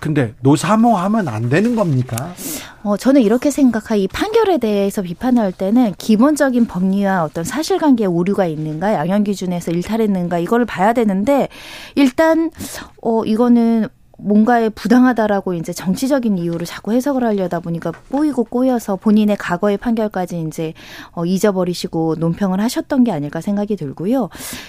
근데 노사모하면 안 되는 겁니까? 어, 저는 이렇게 생각하, 이 판결에 대해서 비판할 때는 기본적인 법리와 어떤 사실관계에 오류가 있는가, 양형 기준에서 일탈했는가, 이거를 봐야 되는데, 일단, 어, 이거는 뭔가에 부당하다라고 이제 정치적인 이유로 자꾸 해석을 하려다 보니까 꼬이고 꼬여서 본인의 과거의 판결까지 이제 어, 잊어버리시고 논평을 하셨던 게 아닐까 생각이 들고요.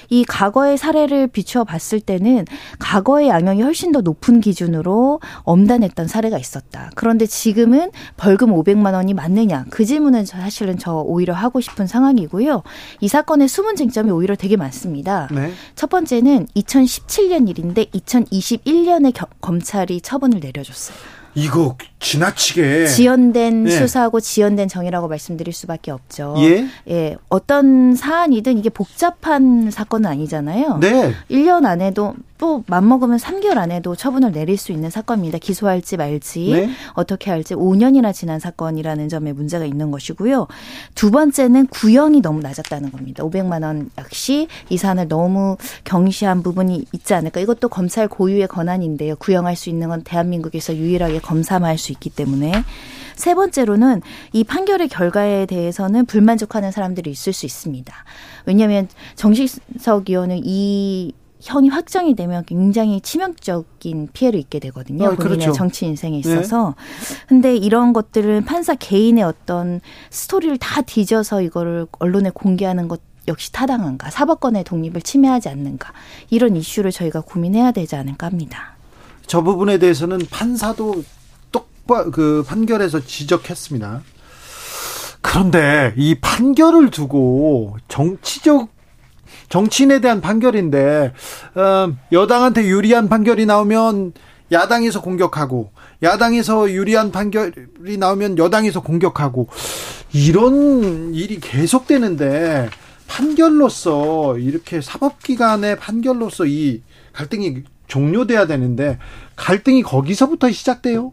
이 과거의 사례를 비추어 봤을 때는 과거의 양형이 훨씬 더 높은 기준으로 엄단했던 사례가 있었다. 그런데 지금은 벌금 500만 원이 맞느냐? 그 질문은 사실은 저 오히려 하고 싶은 상황이고요. 이 사건의 숨은 쟁점이 오히려 되게 많습니다. 네. 첫 번째는 2017년 일인데 2021년에 검찰이 처분을 내려줬어요. 이거 지나치게 지연된 네. 수사하고 지연된 정의라고 말씀드릴 수밖에 없죠. 예? 예. 어떤 사안이든 이게 복잡한 사건은 아니잖아요. 네. 1년 안에도 또 맘먹으면 3개월 안에도 처분을 내릴 수 있는 사건입니다. 기소할지 말지 네? 어떻게 할지 5년이나 지난 사건이라는 점에 문제가 있는 것이고요. 두 번째는 구형이 너무 낮았다는 겁니다. 500만 원 역시 이 사안을 너무 경시한 부분이 있지 않을까. 이것도 검찰 고유의 권한인데요. 구형할 수 있는 건 대한민국에서 유일하게 검사만 할 수 있기 때문에 세 번째로는 이 판결의 결과에 대해서는 불만족하는 사람들이 있을 수 있습니다. 왜냐하면 정식석 의원은 이 형이 확정이 되면 굉장히 치명적인 피해를 입게 되거든요. 아, 본인의 그렇죠. 정치 인생에 네. 있어서. 네. 근데 이런 것들은 판사 개인의 어떤 스토리를 다 뒤져서 이거를 언론에 공개하는 것 역시 타당한가? 사법권의 독립을 침해하지 않는가? 이런 이슈를 저희가 고민해야 되지 않을까 합니다. 저 부분에 대해서는 판사도 똑바 그 판결에서 지적했습니다. 그런데 이 판결을 두고 정치적 정치인에 대한 판결인데 어, 여당한테 유리한 판결이 나오면 야당에서 공격하고 야당에서 유리한 판결이 나오면 여당에서 공격하고 이런 일이 계속되는데 판결로서 이렇게 사법기관의 판결로서 이 갈등이 종료돼야 되는데 갈등이 거기서부터 시작돼요.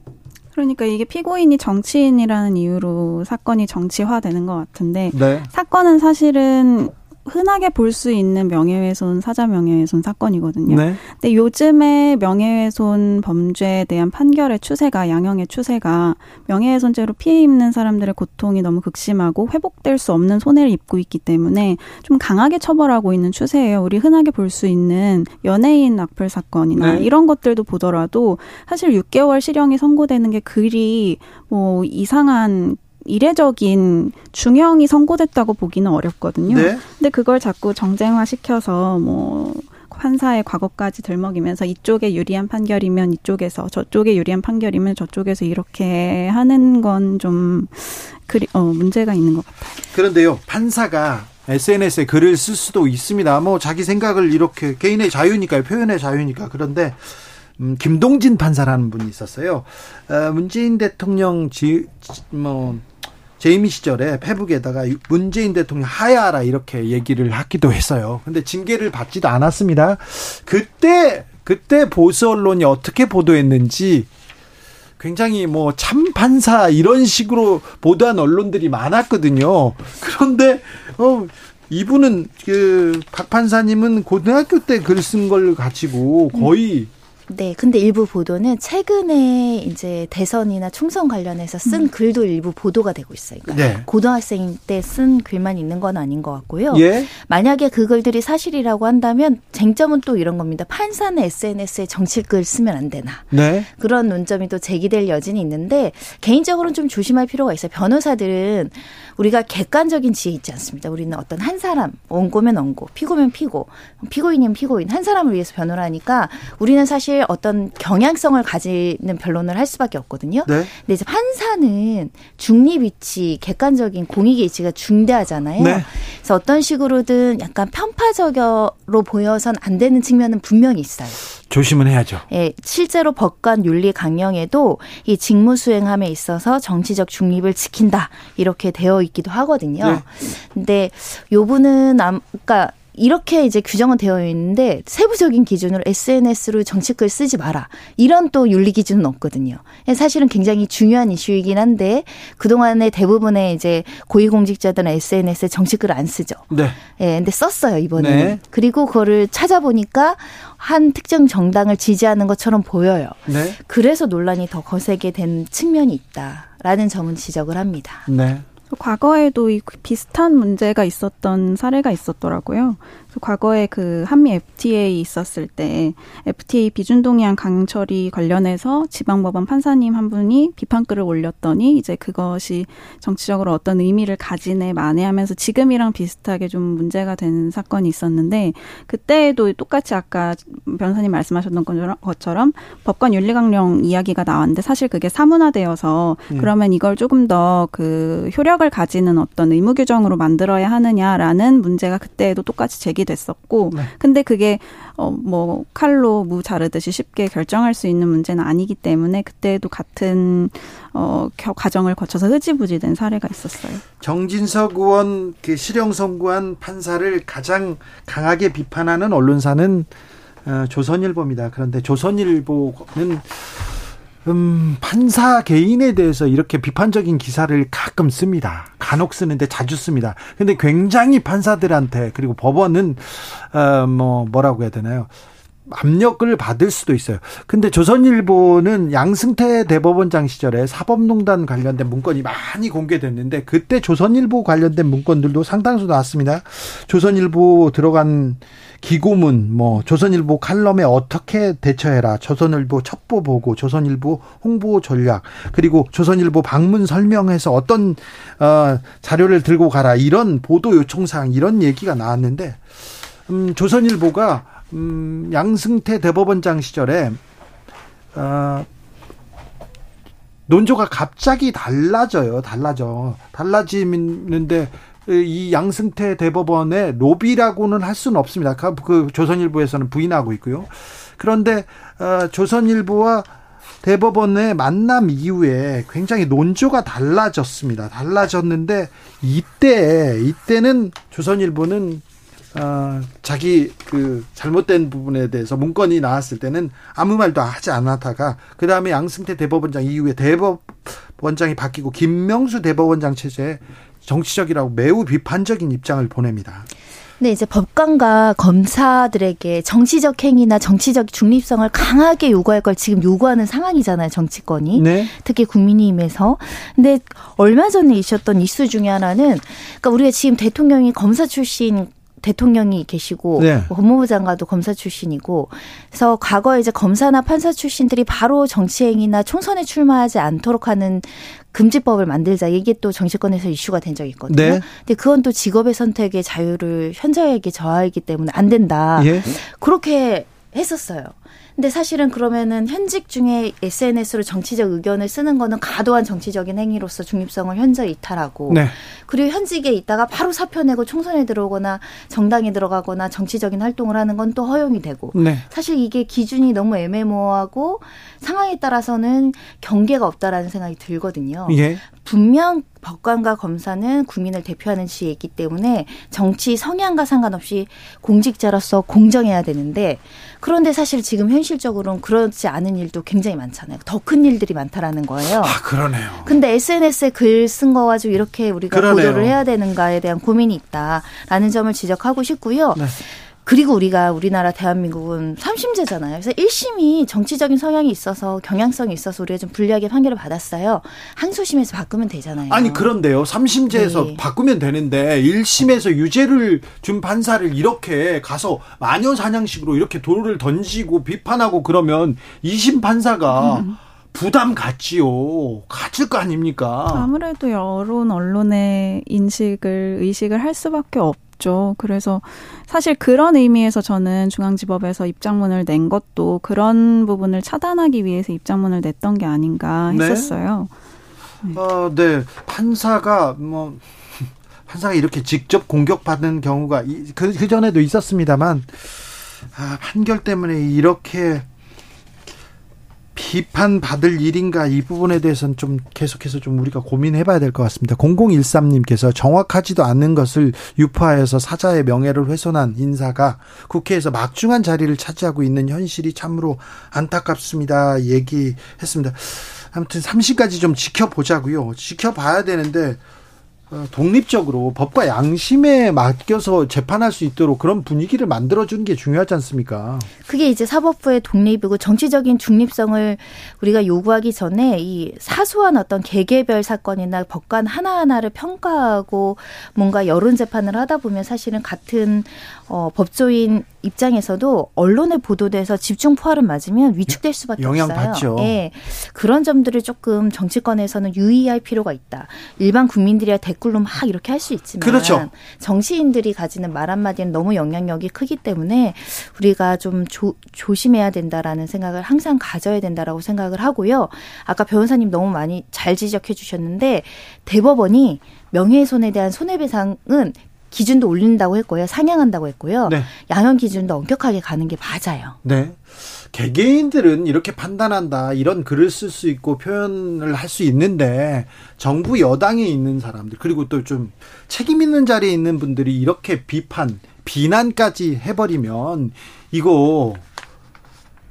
그러니까 이게 피고인이 정치인이라는 이유로 사건이 정치화되는 것 같은데 네. 사건은 사실은 흔하게 볼 수 있는 명예훼손, 사자 명예훼손 사건이거든요. 네. 근데 요즘에 명예훼손 범죄에 대한 판결의 추세가 양형의 추세가 명예훼손죄로 피해 입는 사람들의 고통이 너무 극심하고 회복될 수 없는 손해를 입고 있기 때문에 좀 강하게 처벌하고 있는 추세예요. 우리 흔하게 볼 수 있는 연예인 악플 사건이나 네. 이런 것들도 보더라도 사실 6개월 실형이 선고되는 게 그리 뭐 이상한 이례적인 중형이 선고됐다고 보기는 어렵거든요. 네? 근데 그걸 자꾸 정쟁화 시켜서 뭐 판사의 과거까지 들먹이면서 이쪽에 유리한 판결이면 이쪽에서 저쪽에 유리한 판결이면 저쪽에서 이렇게 하는 건 좀 그리 어 문제가 있는 것 같아요. 그런데요. 판사가 SNS에 글을 쓸 수도 있습니다. 뭐 자기 생각을 이렇게 개인의 자유니까요. 표현의 자유니까. 그런데 음, 김동진 판사라는 분이 있었어요. 어, 문재인 대통령 지, 뭐 재임 시절에 페북에다가 문재인 대통령 하야하라 이렇게 얘기를 하기도 했어요. 근데 징계를 받지도 않았습니다. 그때 그때 보수 언론이 어떻게 보도했는지 굉장히 뭐 참판사 이런 식으로 보도한 언론들이 많았거든요. 그런데 어 이분은 그 박 판사님은 고등학교 때 글 쓴 걸 가지고 거의 네, 근데 일부 보도는 최근에 이제 대선이나 총선 관련해서 쓴 음. 글도 일부 보도가 되고 있어요. 그러니까 네. 고등학생 때 쓴 글만 있는 건 아닌 것 같고요. 예? 만약에 그 글들이 사실이라고 한다면 쟁점은 또 이런 겁니다. 판사는 SNS에 정치글 쓰면 안 되나. 네. 그런 논점이 또 제기될 여진이 있는데 개인적으로는 좀 조심할 필요가 있어요. 변호사들은 우리가 객관적인 지혜 있지 않습니다. 우리는 어떤 한 사람, 원고면 원고, 피고면 피고, 피고인이면 피고인, 한 사람을 위해서 변호를 하니까 우리는 사실 어떤 경향성을 가지는 변론을 할 수밖에 없거든요. 네. 근데 이제 판사는 중립 위치, 객관적인 공익의 위치가 중대하잖아요. 네. 그래서 어떤 식으로든 약간 편파적으로 보여선 안 되는 측면은 분명히 있어요. 조심은 해야죠. 예, 실제로 법관 윤리 강령에도 이 직무 수행함에 있어서 정치적 중립을 지킨다 이렇게 되어 있기도 하거든요. 네. 근데 요분은 아까 이렇게 이제 규정은 되어 있는데 세부적인 기준으로 SNS로 정치글 쓰지 마라. 이런 또 윤리 기준은 없거든요. 사실은 굉장히 중요한 이슈이긴 한데 그동안에 대부분의 이제 고위공직자들은 SNS에 정치글을 안 쓰죠. 네. 예, 근데 썼어요, 이번에는. 네. 그리고 그거를 찾아보니까 한 특정 정당을 지지하는 것처럼 보여요. 네. 그래서 논란이 더 거세게 된 측면이 있다라는 점은 지적을 합니다. 네. 과거에도 이 비슷한 문제가 있었던 사례가 있었더라고요. 과거에 그 한미 FTA 있었을 때 FTA 비준동의안 강 처리 관련해서 지방법원 판사님 한 분이 비판글을 올렸더니 이제 그것이 정치적으로 어떤 의미를 가지네 만회하면서 지금이랑 비슷하게 좀 문제가 된 사건이 있었는데 그때에도 똑같이 아까 변호사님 말씀하셨던 것처럼 법관 윤리강령 이야기가 나왔는데 사실 그게 사문화되어서 음. 그러면 이걸 조금 더 그 효력 을 가지는 어떤 의무 규정으로 만들어야 하느냐라는 문제가 그때에도 똑같이 제기 됐었고 네. 근데 그게 어뭐 칼로 무 자르듯이 쉽게 결정할 수 있는 문제는 아니기 때문에 그때도 같은 어 과정을 거쳐서 흐지부지 된 사례가 있었어요. 정진석 의원 그 실형 선고한 판사를 가장 강하게 비판하는 언론사는 어, 조선일보입니다. 그런데 조선일보는 음, 판사 개인에 대해서 이렇게 비판적인 기사를 가끔 씁니다. 간혹 쓰는데 자주 씁니다. 근데 굉장히 판사들한테 그리고 법원은 어, 뭐 뭐라고 해야 되나요? 압력을 받을 수도 있어요. 근데 조선일보는 양승태 대법원장 시절에 사법농단 관련된 문건이 많이 공개됐는데 그때 조선일보 관련된 문건들도 상당수 나왔습니다. 조선일보 들어간 기고문, 뭐 조선일보 칼럼에 어떻게 대처해라, 조선일보 첩보 보고, 조선일보 홍보 전략, 그리고 조선일보 방문 설명해서 어떤 어, 자료를 들고 가라 이런 보도 요청 사항 이런 얘기가 나왔는데 음, 조선일보가 음, 양승태 대법원장 시절에 어, 논조가 갑자기 달라져요. 달라져. 달라지는데 이 양승태 대법원의 로비라고는 할 수는 없습니다. 그, 그 조선일보에서는 부인하고 있고요. 그런데 어, 조선일보와 대법원의 만남 이후에 굉장히 논조가 달라졌습니다. 달라졌는데 이때 이때는 조선일보는 어, 자기 그 잘못된 부분에 대해서 문건이 나왔을 때는 아무 말도 하지 않았다가 그 다음에 양승태 대법원장 이후에 대법원장이 바뀌고 김명수 대법원장 체제에 정치적이라고 매우 비판적인 입장을 보냅니다. 네, 이제 법관과 검사들에게 정치적 행위나 정치적 중립성을 강하게 요구할 걸 지금 요구하는 상황이잖아요, 정치권이. 네. 특히 국민의힘에서. 근데 얼마 전에 있었던 이슈 중에 하나는, 그러니까 우리가 지금 대통령이 검사 출신 대통령이 계시고 네. 뭐 법무부 장관도 검사 출신이고 그래서 과거에 이제 검사나 판사 출신들이 바로 정치행위나 총선에 출마하지 않도록 하는 금지법을 만들자 이게 또 정치권에서 이슈가 된 적이 있거든요. 네. 근데 그건 또 직업의 선택의 자유를 현저하게 저하이기 때문에 안 된다. 예. 그렇게 했었어요. 근데 사실은 그러면은 현직 중에 SNS로 정치적 의견을 쓰는 거는 과도한 정치적인 행위로서 중립성을 현저히 이탈하고 네. 그리고 현직에 있다가 바로 사표 내고 총선에 들어오거나 정당에 들어가거나 정치적인 활동을 하는 건 또 허용이 되고 네. 사실 이게 기준이 너무 애매모호하고 상황에 따라서는 경계가 없다라는 생각이 들거든요. 예. 분명 법관과 검사는 국민을 대표하는 지위이기 때문에 정치 성향과 상관없이 공직자로서 공정해야 되는데 그런데 사실 지금 현실적으로는 그렇지 않은 일도 굉장히 많잖아요. 더 큰 일들이 많다라는 거예요. 아, 그러네요. 근데 SNS에 글 쓴 거 가지고 이렇게 우리가 그러네요. 보도를 해야 되는가에 대한 고민이 있다라는 점을 지적하고 싶고요. 네. 그리고 우리가 우리나라 대한민국은 3심제잖아요. 그래서 1심이 정치적인 성향이 있어서 경향성이 있어서 우리가 좀 불리하게 판결을 받았어요. 항소심에서 바꾸면 되잖아요. 아니 그런데요. 3심제에서 네. 바꾸면 되는데 1심에서 유죄를 준 판사를 이렇게 가서 마녀 사냥식으로 이렇게 돌을 던지고 비판하고 그러면 2심 판사가 음. 부담 갖지요. 가질 거 아닙니까? 아무래도 여론 언론의 인식을 의식을 할 수밖에 없 없죠. 그래서 사실 그런 의미에서 저는 중앙지법에서 입장문을 낸 것도 그런 부분을 차단하기 위해서 입장문을 냈던 게 아닌가 네. 했었어요. 네. 네. 어, 네. 판사가 뭐 (laughs) 판사가 이렇게 직접 공격받는 경우가 그, 그 전에도 있었습니다만 아, 판결 때문에 이렇게 비판받을 일인가 이 부분에 대해서는 좀 계속해서 좀 우리가 고민해 봐야 될 것 같습니다. 0013님께서 정확하지도 않는 것을 유포하여서 사자의 명예를 훼손한 인사가 국회에서 막중한 자리를 차지하고 있는 현실이 참으로 안타깝습니다. 얘기했습니다. 아무튼 30까지 좀 지켜보자고요. 지켜봐야 되는데 어, 독립적으로 법과 양심에 맡겨서 재판할 수 있도록 그런 분위기를 만들어주는 게 중요하지 않습니까? 그게 이제 사법부의 독립이고 정치적인 중립성을 우리가 요구하기 전에 이 사소한 어떤 개개별 사건이나 법관 하나하나를 평가하고 뭔가 여론 재판을 하다 보면 사실은 같은 어, 법조인 입장에서도 언론에 보도돼서 집중 포화를 맞으면 위축될 수밖에 영향 없어요. 받죠. 예. 그런 점들을 조금 정치권에서는 유의할 필요가 있다. 일반 국민들이야 댓글로 막 이렇게 할 수 있지만 그렇죠. 정치인들이 가지는 말 한마디는 너무 영향력이 크기 때문에 우리가 좀 조, 조심해야 된다라는 생각을 항상 가져야 된다라고 생각을 하고요. 아까 변호사님 너무 많이 잘 지적해 주셨는데 대법원이 명예훼손에 대한 손해배상은 기준도 올린다고 했고요. 상향한다고 했고요. 네. 양형 기준도 엄격하게 가는 게 맞아요. 네. 개개인들은 이렇게 판단한다. 이런 글을 쓸 수 있고 표현을 할 수 있는데 정부 여당에 있는 사람들 그리고 또 좀 책임 있는 자리에 있는 분들이 이렇게 비판, 비난까지 해 버리면 이거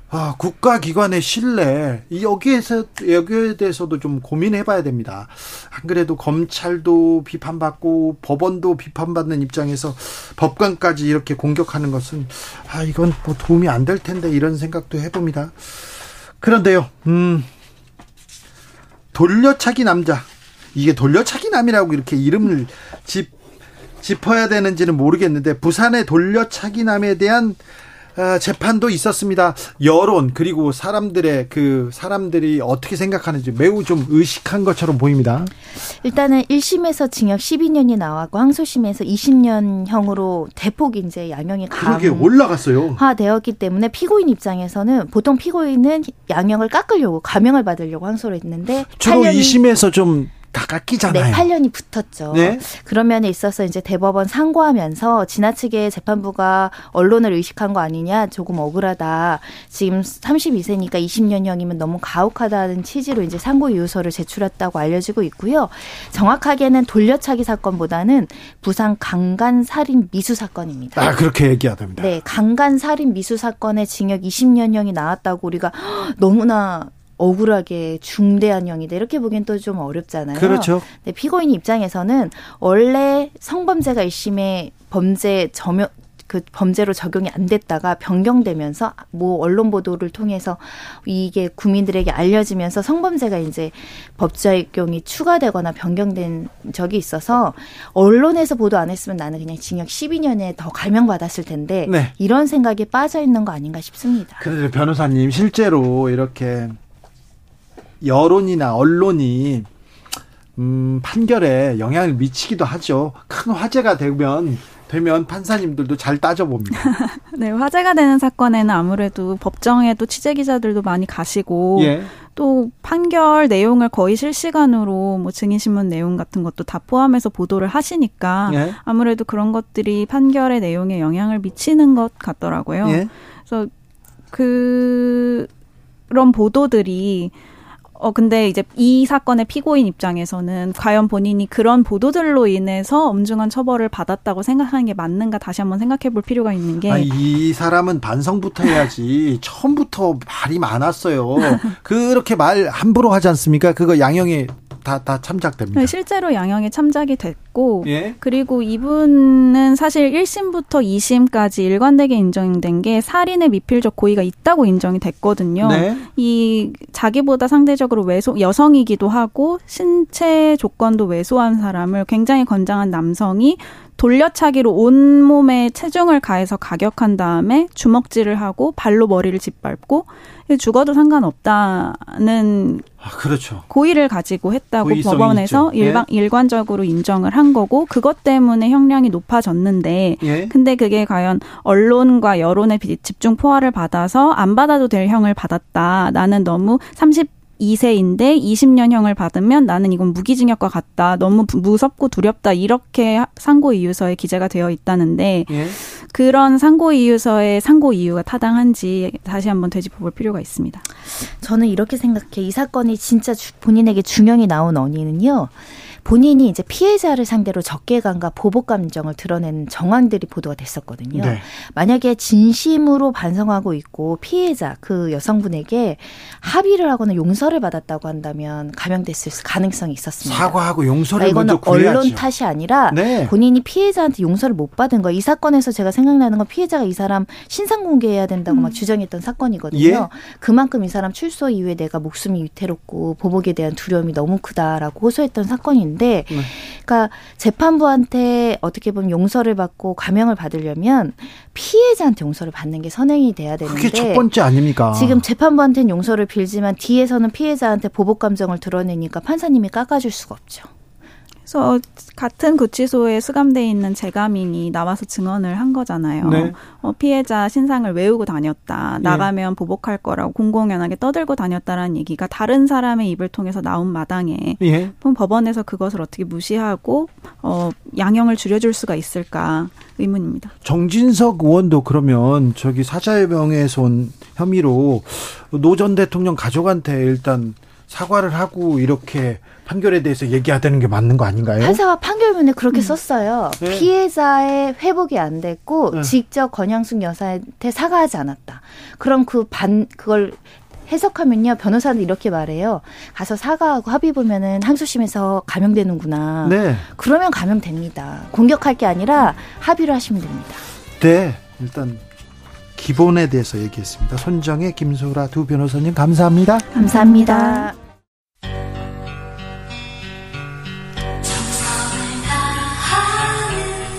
아, 국가기관의 신뢰, 이 여기에서, 여기에 대해서도 좀 고민해봐야 됩니다. 안 그래도 검찰도 비판받고 법원도 비판받는 입장에서 법관까지 이렇게 공격하는 것은, 아, 이건 뭐 도움이 안 될 텐데 이런 생각도 해봅니다. 그런데요, 음, 돌려차기 남자. 이게 돌려차기 남이라고 이렇게 이름을 짚, 짚어야 되는지는 모르겠는데, 부산의 돌려차기 남에 대한 아, 재판도 있었습니다. 여론 그리고 사람들의 그 사람들이 어떻게 생각하는지 매우 좀 의식한 것처럼 보입니다. 일단은 1심에서 징역 12년이 나왔고 항소심에서 20년형으로 대폭 이제 양형이 그러게 올라갔어요. 화 되었기 때문에 피고인 입장에서는 보통 피고인은 양형을 깎으려고 감형을 받으려고 항소를 했는데 주로 8년이 2심에서 좀 다 깎이잖아요. 네, 8년이 붙었죠. 네. 그런 면에 있어서 이제 대법원 상고하면서 지나치게 재판부가 언론을 의식한 거 아니냐, 조금 억울하다. 지금 32세니까 20년형이면 너무 가혹하다는 취지로 이제 상고 이유서를 제출했다고 알려지고 있고요. 정확하게는 돌려차기 사건보다는 부산 강간 살인 미수 사건입니다. 아 그렇게 얘기하답니다. 네, 강간 살인 미수 사건에 징역 20년형이 나왔다고 우리가 (gasps) 너무나 억울하게 중대한 형이다 이렇게 보기엔 또 좀 어렵잖아요. 그렇죠. 네, 피고인 입장에서는 원래 성범죄가 1심에 범죄 점역 그 범죄로 적용이 안 됐다가 변경되면서 뭐 언론 보도를 통해서 이게 국민들에게 알려지면서 성범죄가 이제 법적용이 추가되거나 변경된 적이 있어서 언론에서 보도 안 했으면 나는 그냥 징역 12년에 더 감형 받았을 텐데 네. 이런 생각에 빠져 있는 거 아닌가 싶습니다. 그런데 변호사님 실제로 이렇게 여론이나 언론이 음, 판결에 영향을 미치기도 하죠. 큰 화제가 되면 되면 판사님들도 잘 따져봅니다. (laughs) 네, 화제가 되는 사건에는 아무래도 법정에 또 취재 기자들도 많이 가시고 예. 또 판결 내용을 거의 실시간으로 뭐 증인 신문 내용 같은 것도 다 포함해서 보도를 하시니까 예. 아무래도 그런 것들이 판결의 내용에 영향을 미치는 것 같더라고요. 예. 그래서 그 그런 보도들이 어 근데 이제 이 사건의 피고인 입장에서는 과연 본인이 그런 보도들로 인해서 엄중한 처벌을 받았다고 생각하는 게 맞는가 다시 한번 생각해 볼 필요가 있는 게 아, 이 사람은 반성부터 해야지. (laughs) 처음부터 말이 많았어요. (laughs) 그렇게 말 함부로 하지 않습니까? 그거 양형에 다, 다 참작됩니다. 네, 실제로 양형에 참작이 됐고 예. 그리고 이분은 사실 1심부터 2심까지 일관되게 인정된 게 살인의 미필적 고의가 있다고 인정이 됐거든요. 네. 이 자기보다 상대적으로 왜소 여성이기도 하고 신체 조건도 왜소한 사람을 굉장히 건장한 남성이 돌려차기로 온 몸에 체중을 가해서 가격한 다음에 주먹질을 하고 발로 머리를 짓밟고 죽어도 상관없다는 아, 그렇죠. 고의를 가지고 했다고 법원에서. 예. 일반, 일관적으로 인정을 한 거고 그것 때문에 형량이 높아졌는데 예. 근데 그게 과연 언론과 여론의 비- 집중 포화를 받아서 안 받아도 될 형을 받았다. 나는 너무 32세인데 20년형을 받으면 나는 이건 무기징역과 같다. 너무 부- 무섭고 두렵다. 이렇게 상고 이유서에 기재가 되어 있다는데 예. 그런 상고 이유서의 상고 이유가 타당한지 다시 한번 되짚어 볼 필요가 있습니다. 저는 이렇게 생각해. 이 사건이 진짜 주- 본인에게 중형이 나온 원인은요. 본인이 이제 피해자를 상대로 적개감과 보복 감정을 드러낸 정황들이 보도가 됐었거든요. 네. 만약에 진심으로 반성하고 있고 피해자 그 여성분에게 합의를 하거나 용서를 받았다고 한다면 감형됐을 가능성이 있었습니다. 사과하고 용서를 그러니까 이거는. 언론 탓이 아니라 네. 본인이 피해자한테 용서를 못 받은 거. 이 사건에서 제가 생각나는 건 피해자가 이 사람 신상 공개해야 된다고 막 주장했던 사건이거든요. 예. 그만큼 이 사람 출소 이후에 내가 목숨이 위태롭고 보복에 대한 두려움이 너무 크다라고 호소했던 사건인데, 네. 그러니까 재판부한테 어떻게 보면 용서를 받고 감형을 받으려면 피해자한테 용서를 받는 게 선행이 돼야 되는데 그게 첫 번째 아닙니까? 지금 재판부한테는 용서를 빌지만 뒤에서는 피해자한테 보복 감정을 드러내니까 판사님이 깎아줄 수가 없죠. 그래서 같은 구치소에 수감돼 있는 재가민이 나와서 증언을 한 거잖아요. 네. 어, 피해자 신상을 외우고 다녔다. 예. 나가면 보복할 거라고 공공연하게 떠들고 다녔다라는 얘기가 다른 사람의 입을 통해서 나온 마당에 예. 그럼 법원에서 그것을 어떻게 무시하고 어, 양형을 줄여줄 수가 있을까 의문입니다. 정진석 의원도 그러면 저기 사자의 명예훼손 혐의로 노 전 대통령 가족한테 일단 사과를 하고 이렇게 판결에 대해서 얘기해야 되는 게 맞는 거 아닌가요? 판사가 판결문에 그렇게 썼어요. 네. 피해자의 회복이 안 됐고 네. 직접 권양숙 여사한테 사과하지 않았다. 그럼 그 반 그걸 해석하면요 변호사는 이렇게 말해요. 가서 사과하고 합의 보면은 항소심에서 감형되는구나. 네. 그러면 감형됩니다. 공격할 게 아니라 합의를 하시면 됩니다. 네. 일단 기본에 대해서 얘기했습니다. 손정혜, 김소라 두 변호사님 감사합니다. 감사합니다.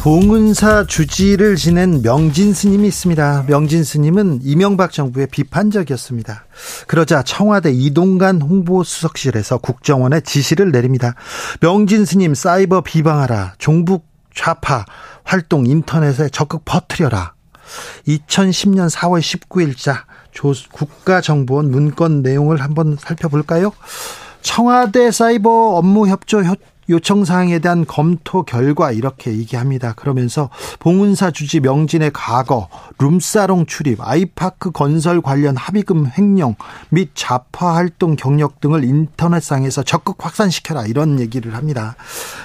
봉은사 주지를 지낸 명진 스님이 있습니다. 명진 스님은 이명박 정부의 비판적이었습니다. 그러자 청와대 이동관 홍보수석실에서 국정원에 지시를 내립니다. 명진 스님 사이버 비방하라. 종북 좌파 활동 인터넷에 적극 퍼뜨려라. 2010년 4월 19일자 국가정보원 문건 내용을 한번 살펴볼까요? 청와대 사이버 업무 협조 요청 사항에 대한 검토 결과 이렇게 얘기합니다. 그러면서 봉은사 주지 명진의 과거, 룸사롱 출입, 아이파크 건설 관련 합의금 횡령 및 좌파 활동 경력 등을 인터넷상에서 적극 확산시켜라 이런 얘기를 합니다.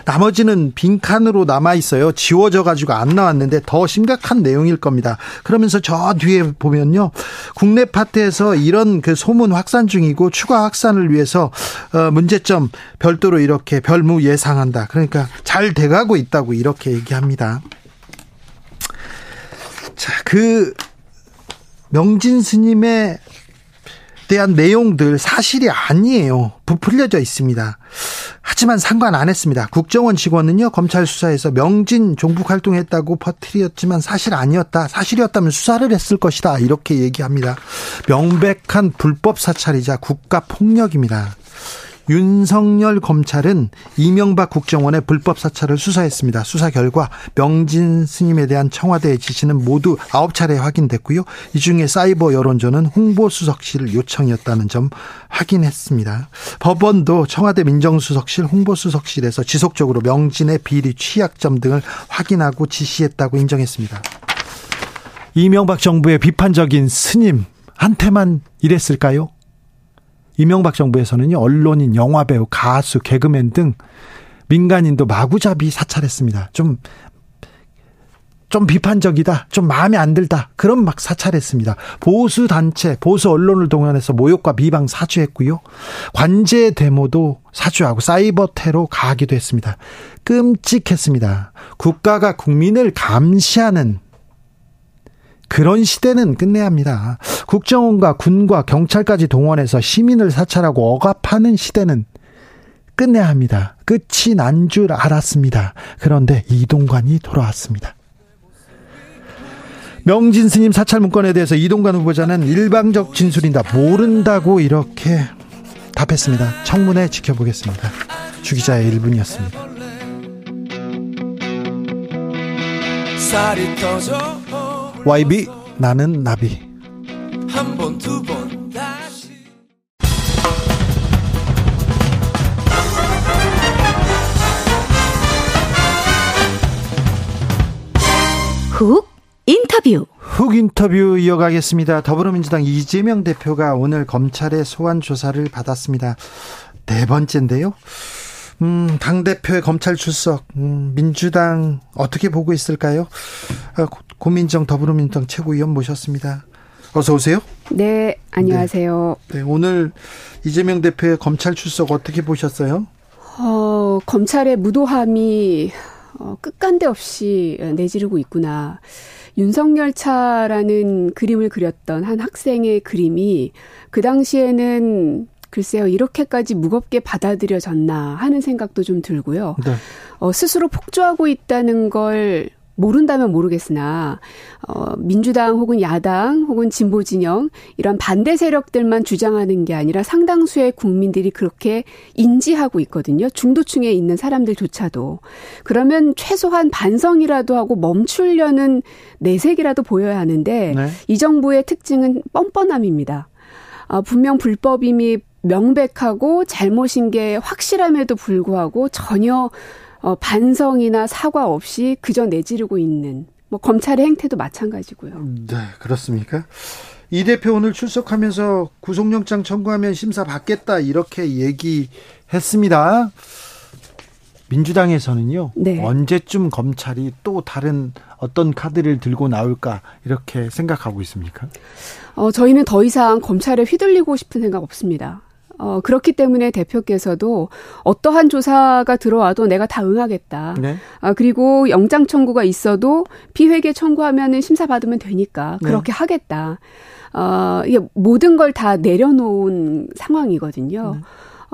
나머지는 빈칸으로 남아 있어요. 지워져 가지고 안 나왔는데 더 심각한 내용일 겁니다. 그러면서 저 뒤에 보면요. 국내 파트에서 이런 그 소문 확산 중이고 추가 확산을 위해서 어, 문제점 별도로 이렇게 별무 예 예상한다. 그러니까 잘 돼가고 있다고 이렇게 얘기합니다. 자, 그 명진 스님의 대한 내용들 사실이 아니에요. 부풀려져 있습니다. 하지만 상관 안 했습니다. 국정원 직원은요, 검찰 수사에서 명진 종북 활동했다고 퍼뜨렸지만 사실 아니었다. 사실이었다면 수사를 했을 것이다. 이렇게 얘기합니다. 명백한 불법 사찰이자 국가 폭력입니다. 윤석열 검찰은 이명박 국정원의 불법 사찰을 수사했습니다. 수사 결과 명진 스님에 대한 청와대의 지시는 모두 9차례 확인됐고요. 이 중에 사이버 여론조는 홍보수석실 요청이었다는 점 확인했습니다. 법원도 청와대 민정수석실 홍보수석실에서 지속적으로 명진의 비리 취약점 등을 확인하고 지시했다고 인정했습니다. 이명박 정부의 비판적인 스님한테만 이랬을까요? 이명박 정부에서는요, 언론인, 영화배우, 가수, 개그맨 등 민간인도 마구잡이 사찰했습니다. 좀, 좀 비판적이다, 좀 마음에 안 들다, 그런 막 사찰했습니다. 보수 단체, 보수 언론을 동원해서 모욕과 비방 사주했고요. 관제 데모도 사주하고 사이버 테러 가하기도 했습니다. 끔찍했습니다. 국가가 국민을 감시하는 그런 시대는 끝내야 합니다. 국정원과 군과 경찰까지 동원해서 시민을 사찰하고 억압하는 시대는 끝내야 합니다. 끝이 난 줄 알았습니다. 그런데 이동관이 돌아왔습니다. 명진 스님 사찰 문건에 대해서 이동관 후보자는 일방적 진술이다. 모른다고 이렇게 답했습니다. 청문회 지켜보겠습니다. 주기자의 1분이었습니다. YB 나는 나비 한 번 두 번 다시 훅 인터뷰 훅 인터뷰 이어가겠습니다. 더불어민주당 이재명 대표가 오늘 검찰의 소환 조사를 받았습니다. 네 번째인데요. 음, 당대표의 검찰 출석, 음, 민주당 어떻게 보고 있을까요? 아, 고민정 더불어민주당 최고위원 모셨습니다. 어서 오세요. 네, 안녕하세요. 네, 네, 오늘 이재명 대표의 검찰 출석 어떻게 보셨어요? 어, 검찰의 무도함이 어, 끝간데 없이 내지르고 있구나. 윤석열 차라는 그림을 그렸던 한 학생의 그림이 그 당시에는 글쎄요, 이렇게까지 무겁게 받아들여졌나 하는 생각도 좀 들고요. 네. 어, 스스로 폭주하고 있다는 걸 모른다면 모르겠으나 어, 민주당 혹은 야당 혹은 진보 진영 이런 반대 세력들만 주장하는 게 아니라 상당수의 국민들이 그렇게 인지하고 있거든요. 중도층에 있는 사람들조차도 그러면 최소한 반성이라도 하고 멈추려는 내색이라도 보여야 하는데 네. 이 정부의 특징은 뻔뻔함입니다. 어, 분명 불법임이 명백하고 잘못인 게 확실함에도 불구하고 전혀 어, 반성이나 사과 없이 그저 내지르고 있는 뭐 검찰의 행태도 마찬가지고요. 네, 그렇습니까? 이 대표 오늘 출석하면서 구속영장 청구하면 심사 받겠다 이렇게 얘기했습니다. 민주당에서는요. 네. 언제쯤 검찰이 또 다른 어떤 카드를 들고 나올까 이렇게 생각하고 있습니까? 어, 저희는 더 이상 검찰에 휘둘리고 싶은 생각 없습니다. 어, 그렇기 때문에 대표께서도 어떠한 조사가 들어와도 내가 다 응하겠다. 네. 아, 그리고 영장 청구가 있어도 비회계 청구하면은 심사받으면 되니까 네. 그렇게 네. 하겠다. 어, 이게 모든 걸 다 내려놓은 상황이거든요. 네.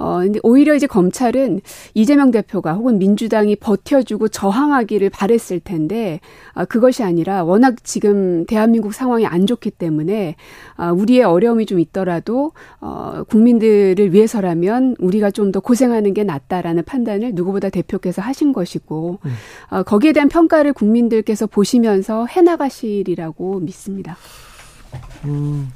어, 근데 오히려 이제 검찰은 이재명 대표가 혹은 민주당이 버텨주고 저항하기를 바랬을 텐데, 아, 그것이 아니라 워낙 지금 대한민국 상황이 안 좋기 때문에, 아, 우리의 어려움이 좀 있더라도, 어, 국민들을 위해서라면 우리가 좀 더 고생하는 게 낫다라는 판단을 누구보다 대표께서 하신 것이고, 음. 어, 거기에 대한 평가를 국민들께서 보시면서 해나가시리라고 믿습니다. 음,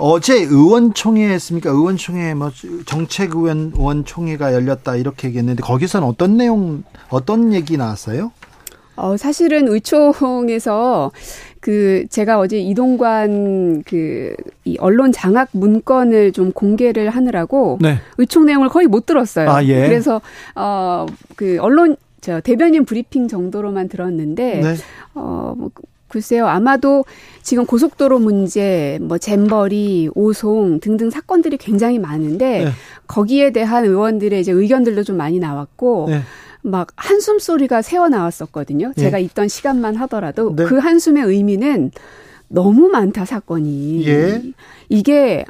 어제 의원총회 했습니까? 의원총회 뭐 정책의원 의원총회가 열렸다 이렇게 얘기했는데 거기서는 어떤 내용 어떤 얘기 나왔어요? 어 사실은 의총에서 그 제가 어제 이동관 그 이 언론 장악 문건을 좀 공개를 하느라고 네. 의총 내용을 거의 못 들었어요. 아, 예. 그래서 어 그 언론 저 대변인 브리핑 정도로만 들었는데 네. 어뭐 글쎄요, 아마도 지금 고속도로 문제, 뭐 잼버리, 오송 등등 사건들이 굉장히 많은데 네. 거기에 대한 의원들의 이제 의견들도 좀 많이 나왔고 네. 막 한숨 소리가 새어 나왔었거든요. 네. 제가 있던 시간만 하더라도 네. 그 한숨의 의미는 너무 많다 사건이. 예. 이게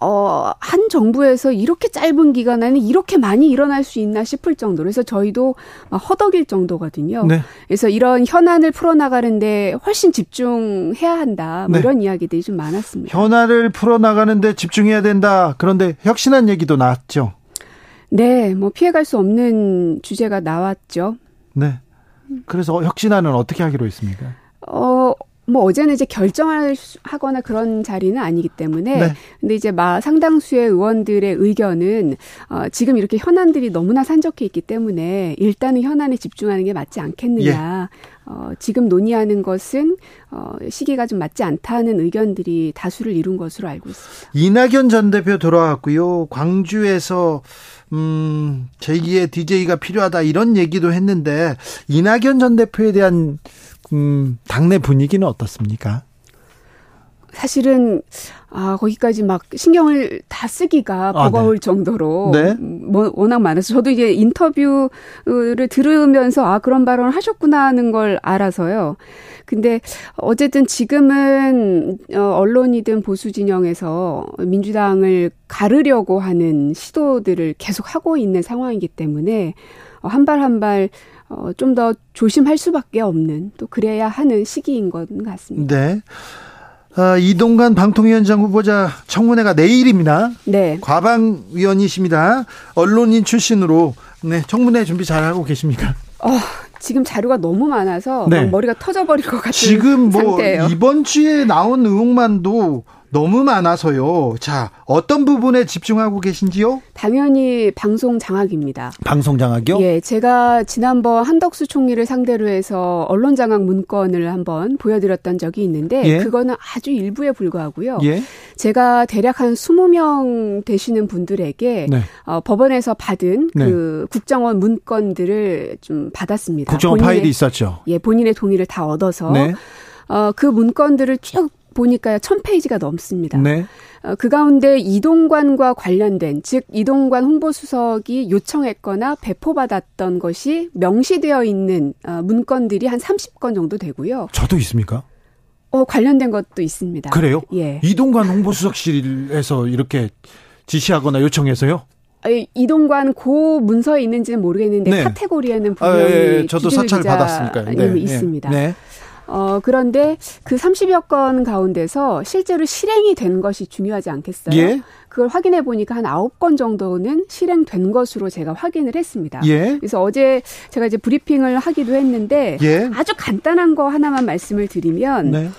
어, 한 정부에서 이렇게 짧은 기간 안에 이렇게 많이 일어날 수 있나 싶을 정도로 그래서 저희도 허덕일 정도거든요. 네. 그래서 이런 현안을 풀어나가는데 훨씬 집중해야 한다. 뭐 네. 이런 이야기들이 좀 많았습니다. 현안을 풀어나가는데 집중해야 된다. 그런데 혁신한 얘기도 나왔죠. 네, 뭐 피해갈 수 없는 주제가 나왔죠. 네. 그래서 혁신안은 어떻게 하기로 했습니까? 어, 뭐 어제는 이제 결정을 하거나 그런 자리는 아니기 때문에 네. 근데 이제 마 상당수의 의원들의 의견은 어 지금 이렇게 현안들이 너무나 산적해 있기 때문에 일단은 현안에 집중하는 게 맞지 않겠느냐. 예. 어 지금 논의하는 것은 어 시기가 좀 맞지 않다는 의견들이 다수를 이룬 것으로 알고 있습니다. 이낙연 전 대표 돌아왔고요. 광주에서 음, 제2의 DJ가 필요하다 이런 얘기도 했는데 이낙연 전 대표에 대한 음, 당내 분위기는 어떻습니까? 사실은 아 거기까지 막 신경을 다 쓰기가 아, 버거울 네. 정도로 네? 뭐 워낙 많아서 저도 이제 인터뷰를 들으면서 아 그런 발언을 하셨구나 하는 걸 알아서요. 근데 어쨌든 지금은 어 언론이든 보수 진영에서 민주당을 가르려고 하는 시도들을 계속 하고 있는 상황이기 때문에 한 발 한발 어, 좀 더 조심할 수밖에 없는 또 그래야 하는 시기인 것 같습니다. 네. 아, 이동관 방통위원장 후보자 청문회가 내일입니다. 네. 과방위원이십니다. 언론인 출신으로 네, 청문회 준비 잘 하고 계십니까? 어, 지금 자료가 너무 많아서 네. 머리가 터져버릴 것 같은 지금 뭐 상태예요. 이번 주에 나온 의혹만도 너무 많아서요. 자, 어떤 부분에 집중하고 계신지요? 당연히 방송 장악입니다. 방송 장악이요? 예, 제가 지난번 한덕수 총리를 상대로 해서 언론 장악 문건을 한번 보여드렸던 적이 있는데 예. 그거는 아주 일부에 불과하고요. 예. 제가 대략 한 20명 되시는 분들에게 네. 어, 법원에서 받은 네. 그 국정원 문건들을 좀 받았습니다. 국정원 본인의- 파일이 있었죠. 예, 본인의 동의를 다 얻어서 네. 어, 그 문건들을 쭉 보니까요, 천 페이지가 넘습니다. 네. 어, 그 가운데 이동관과 관련된 즉 이동관 홍보수석이 요청했거나 배포받았던 것이 명시되어 있는 어, 문건들이 한 30건 정도 되고요. 저도 있습니까? 어, 관련된 것도 있습니다. 그래요? 예. 이동관 홍보수석실에서 이렇게 지시하거나 요청해서요? 이동관 고 문서에 있는지는 모르겠는데 네. 카테고리에는 아, 분명히 예, 예. 저도 사찰 받았으니까요. 네, 네. 있습니다. 네. 어, 그런데 그 30여 건 가운데서 실제로 실행이 된 것이 중요하지 않겠어요? 예. 그걸 확인해 보니까 한 9건 정도는 실행된 것으로 제가 확인을 했습니다. 예. 그래서 어제 제가 이제 브리핑을 하기도 했는데 예. 아주 간단한 거 하나만 말씀을 드리면 네.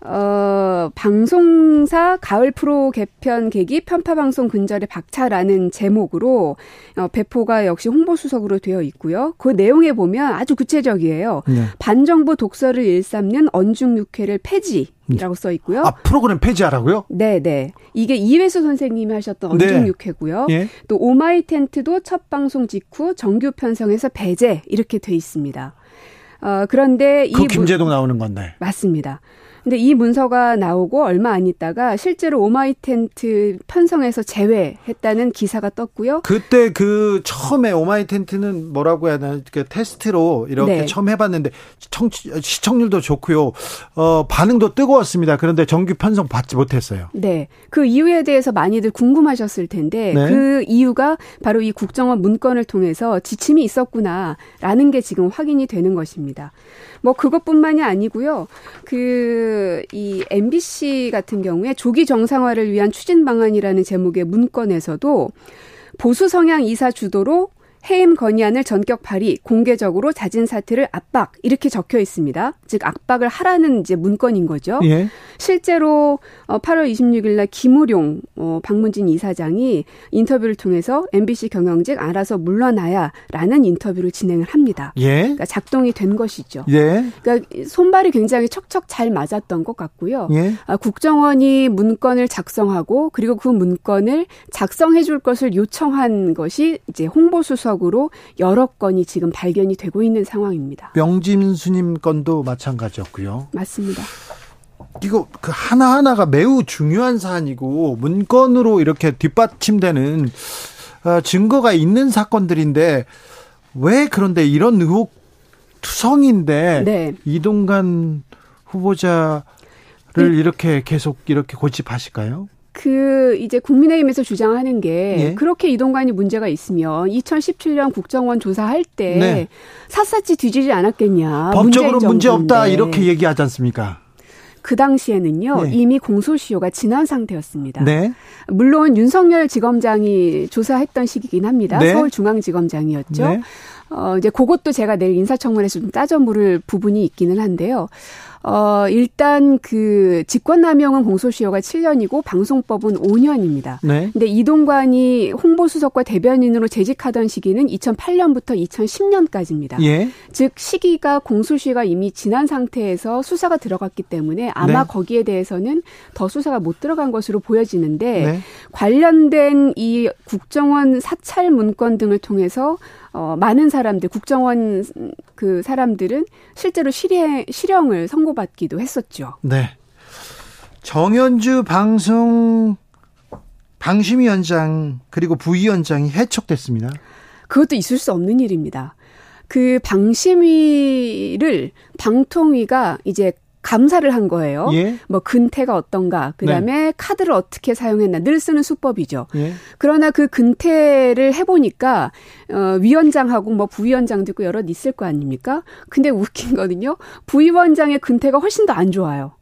어, 방송사 가을 프로 개편 계기 편파 방송 근절의 박차라는 제목으로 어, 배포가 역시 홍보 수석으로 되어 있고요. 그 내용에 보면 아주 구체적이에요. 네. 반정부 독서를 일삼는 언중육회를 폐지 라고 써 있고요. 아, 프로그램 폐지하라고요? 네, 네. 이게 이외수 선생님이 하셨던 네. 언중유쾌고요. 예. 또 오마이 텐트도 첫 방송 직후 정규 편성에서 배제 이렇게 돼 있습니다. 어, 그런데 이그 문- 김재동 나오는 건데. 맞습니다. 근데 이 문서가 나오고 얼마 안 있다가 실제로 오마이 텐트 편성에서 제외했다는 기사가 떴고요. 그때 그 처음에 오마이 텐트는 뭐라고 해야 되나 그 테스트로 이렇게 네. 처음 해봤는데 청취, 시청률도 좋고요. 어 반응도 뜨거웠습니다. 그런데 정규 편성 받지 못했어요. 네. 그 이유에 대해서 많이들 궁금하셨을 텐데 네. 그 이유가 바로 이 국정원 문건을 통해서 지침이 있었구나라는 게 지금 확인이 되는 것입니다. 뭐 그것뿐만이 아니고요. 그 이 MBC 같은 경우에 조기 정상화를 위한 추진 방안이라는 제목의 문건에서도 보수 성향 이사 주도로 해임 건의안을 전격 발의, 공개적으로 자진 사퇴를 압박 이렇게 적혀 있습니다. 즉 압박을 하라는 이제 문건인 거죠. 예. 실제로 어, 8월 26일 날 김우룡 어, 방문진 이사장이 인터뷰를 통해서 MBC 경영직 알아서 물러나야라는 인터뷰를 진행을 합니다. 예. 그러니까 작동이 된 것이죠. 예. 그러니까 손발이 굉장히 척척 잘 맞았던 것 같고요. 예. 아, 국정원이 문건을 작성하고 그리고 그 문건을 작성해 줄 것을 요청한 것이 이제 홍보수석 으로 여러 건이 지금 발견이 되고 있는 상황입니다. 명진수님 건도 마찬가지였고요. 맞습니다. 이거 그 하나하나가 매우 중요한 사안이고 문건으로 이렇게 뒷받침되는 어, 증거가 있는 사건들인데 왜 그런데 이런 의혹 투성인데 네. 이동관 후보자를 이렇게 계속 이렇게 고집하실까요? 그 이제 국민의힘에서 주장하는 게 예. 그렇게 이동관이 문제가 있으면 2017년 국정원 조사할 때 네. 삿사치 뒤지지 않았겠냐. 법적으로 문제 없다. 이렇게 얘기하지 않습니까? 그 당시에는요 네. 이미 공소시효가 지난 상태였습니다. 네. 물론 윤석열 지검장이 조사했던 시기긴 합니다. 네. 서울중앙지검장이었죠. 네. 어, 이제 그것도 제가 내일 인사청문회에서 좀 따져 물을 부분이 있기는 한데요. 어, 일단 그 직권남용은 공소시효가 7년이고 방송법은 5년입니다. 네. 근데 이동관이 홍보수석과 대변인으로 재직하던 시기는 2008년부터 2010년까지입니다. 예. 즉 시기가 공소시효가 이미 지난 상태에서 수사가 들어갔기 때문에 아마 네. 거기에 대해서는 더 수사가 못 들어간 것으로 보여지는데 네. 관련된 이 국정원 사찰 문건 등을 통해서 어, 많은 사람들 국정원 그 사람들은 실제로 실행 실형을 선고 받기도 했었죠. 네. 정현주 방송 방심위원장 그리고 부위원장이 해촉됐습니다. 그것도 있을 수 없는 일입니다. 그 방심위를 방통위가 이제 감사를 한 거예요. 예. 뭐 근태가 어떤가, 그다음에 카드를 어떻게 사용했나 늘 쓰는 수법이죠. 예. 그러나 그 근태를 해보니까 어, 위원장하고 뭐 부위원장도 있고 여럿 있을 거 아닙니까? 근데 웃긴 거는요. 부위원장의 근태가 훨씬 더 안 좋아요.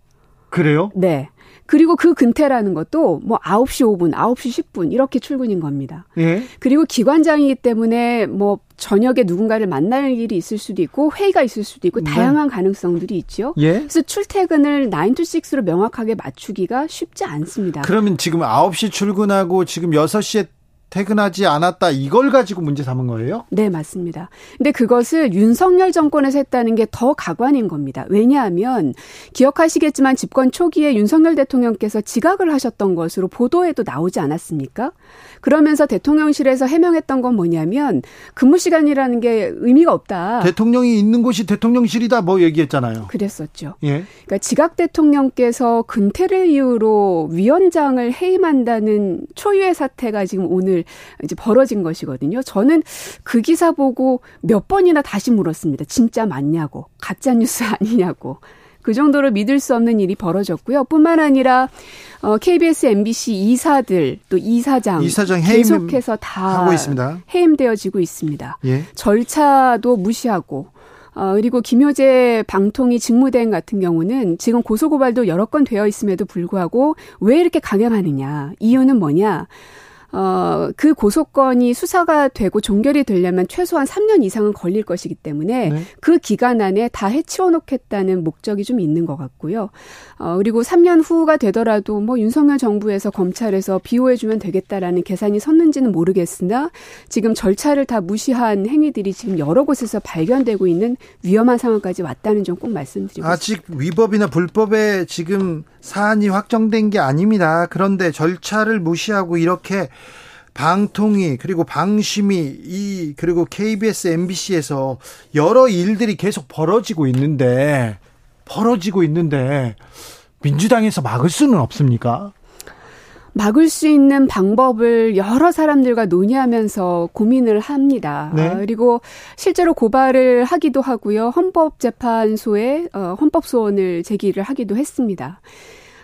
그래요? 네. 그리고 그 근태라는 것도 뭐 9시 5분, 9시 10분 이렇게 출근인 겁니다. 예. 그리고 기관장이기 때문에 뭐 저녁에 누군가를 만날 일이 있을 수도 있고 회의가 있을 수도 있고 네. 다양한 가능성들이 있죠. 예. 그래서 출퇴근을 9 to 6로 명확하게 맞추기가 쉽지 않습니다. 그러면 지금 9시 출근하고 지금 6시에 퇴근하지 않았다 이걸 가지고 문제 삼은 거예요? 네, 맞습니다. 근데 그것을 윤석열 정권에서 했다는 게 더 가관인 겁니다. 왜냐하면 기억하시겠지만 집권 초기에 윤석열 대통령께서 지각을 하셨던 것으로 보도에도 나오지 않았습니까? 그러면서 대통령실에서 해명했던 건 뭐냐면 근무 시간이라는 게 의미가 없다. 대통령이 있는 곳이 대통령실이다 뭐 얘기했잖아요. 그랬었죠. 예. 그러니까 지각 대통령께서 근태를 이유로 위원장을 해임한다는 초유의 사태가 지금 오늘 이제 벌어진 것이거든요. 저는 그 기사 보고 몇 번이나 다시 물었습니다. 진짜 맞냐고. 가짜 뉴스 (laughs) 아니냐고. 그 정도로 믿을 수 없는 일이 벌어졌고요. 뿐만 아니라 어, KBS, MBC 이사들 또 이사장, 이사장 해임 계속해서 다 하고 있습니다. 해임되어지고 있습니다. 예. 절차도 무시하고 어, 그리고 김효재 방통위 직무대행 같은 경우는 지금 고소고발도 여러 건 되어 있음에도 불구하고 왜 이렇게 강행하느냐. 이유는 뭐냐. 어, 그 고소건이 수사가 되고 종결이 되려면 최소한 3년 이상은 걸릴 것이기 때문에 네. 그 기간 안에 다 해치워 놓겠다는 목적이 좀 있는 것 같고요. 어, 그리고 3년 후가 되더라도 뭐 윤석열 정부에서 검찰에서 비호해주면 되겠다라는 계산이 섰는지는 모르겠으나 지금 절차를 다 무시한 행위들이 지금 여러 곳에서 발견되고 있는 위험한 상황까지 왔다는 점 꼭 말씀드리고 아직 위법이나 불법에 지금 사안이 확정된 게 아닙니다. 그런데 절차를 무시하고 이렇게 방통위 그리고 방심위 이 그리고 KBS, MBC에서 여러 일들이 계속 벌어지고 있는데 벌어지고 있는데 민주당에서 막을 수는 없습니까? 막을 수 있는 방법을 여러 사람들과 논의하면서 고민을 합니다. 네. 아, 그리고 실제로 고발을 하기도 하고요. 헌법재판소에 어, 헌법소원을 제기를 하기도 했습니다.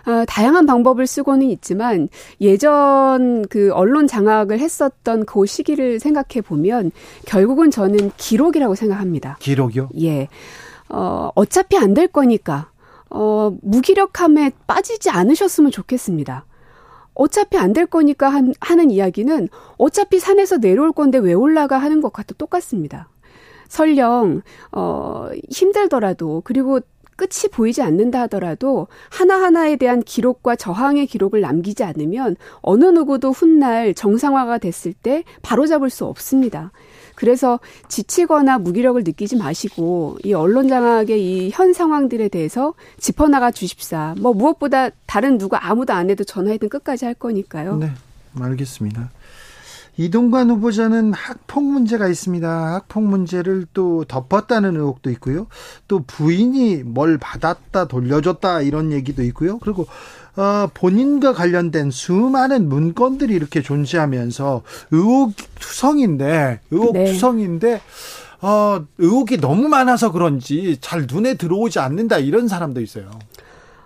아, 다양한 방법을 쓰고는 있지만 예전 그 언론 장악을 했었던 그 시기를 생각해 보면 결국은 저는 기록이라고 생각합니다. 기록이요? 예. 어, 어차피 안 될 거니까 어, 무기력함에 빠지지 않으셨으면 좋겠습니다. 어차피 안 될 거니까 한, 하는 이야기는 어차피 산에서 내려올 건데 왜 올라가 하는 것과 또 똑같습니다. 설령 어 힘들더라도 그리고 끝이 보이지 않는다 하더라도 하나하나에 대한 기록과 저항의 기록을 남기지 않으면 어느 누구도 훗날 정상화가 됐을 때 바로잡을 수 없습니다. 그래서 지치거나 무기력을 느끼지 마시고 이 언론 장악의 이 현 상황들에 대해서 짚어나가 주십사. 뭐 무엇보다 다른 누가 아무도 안 해도 전화이든 끝까지 할 거니까요. 네, 알겠습니다. 이동관 후보자는 학폭 문제가 있습니다. 학폭 문제를 또 덮었다는 의혹도 있고요. 또 부인이 뭘 받았다 돌려줬다 이런 얘기도 있고요. 그리고 어, 본인과 관련된 수많은 문건들이 이렇게 존재하면서 의혹 투성인데 의혹 네. 투성인데 어, 의혹이 너무 많아서 그런지 잘 눈에 들어오지 않는다 이런 사람도 있어요.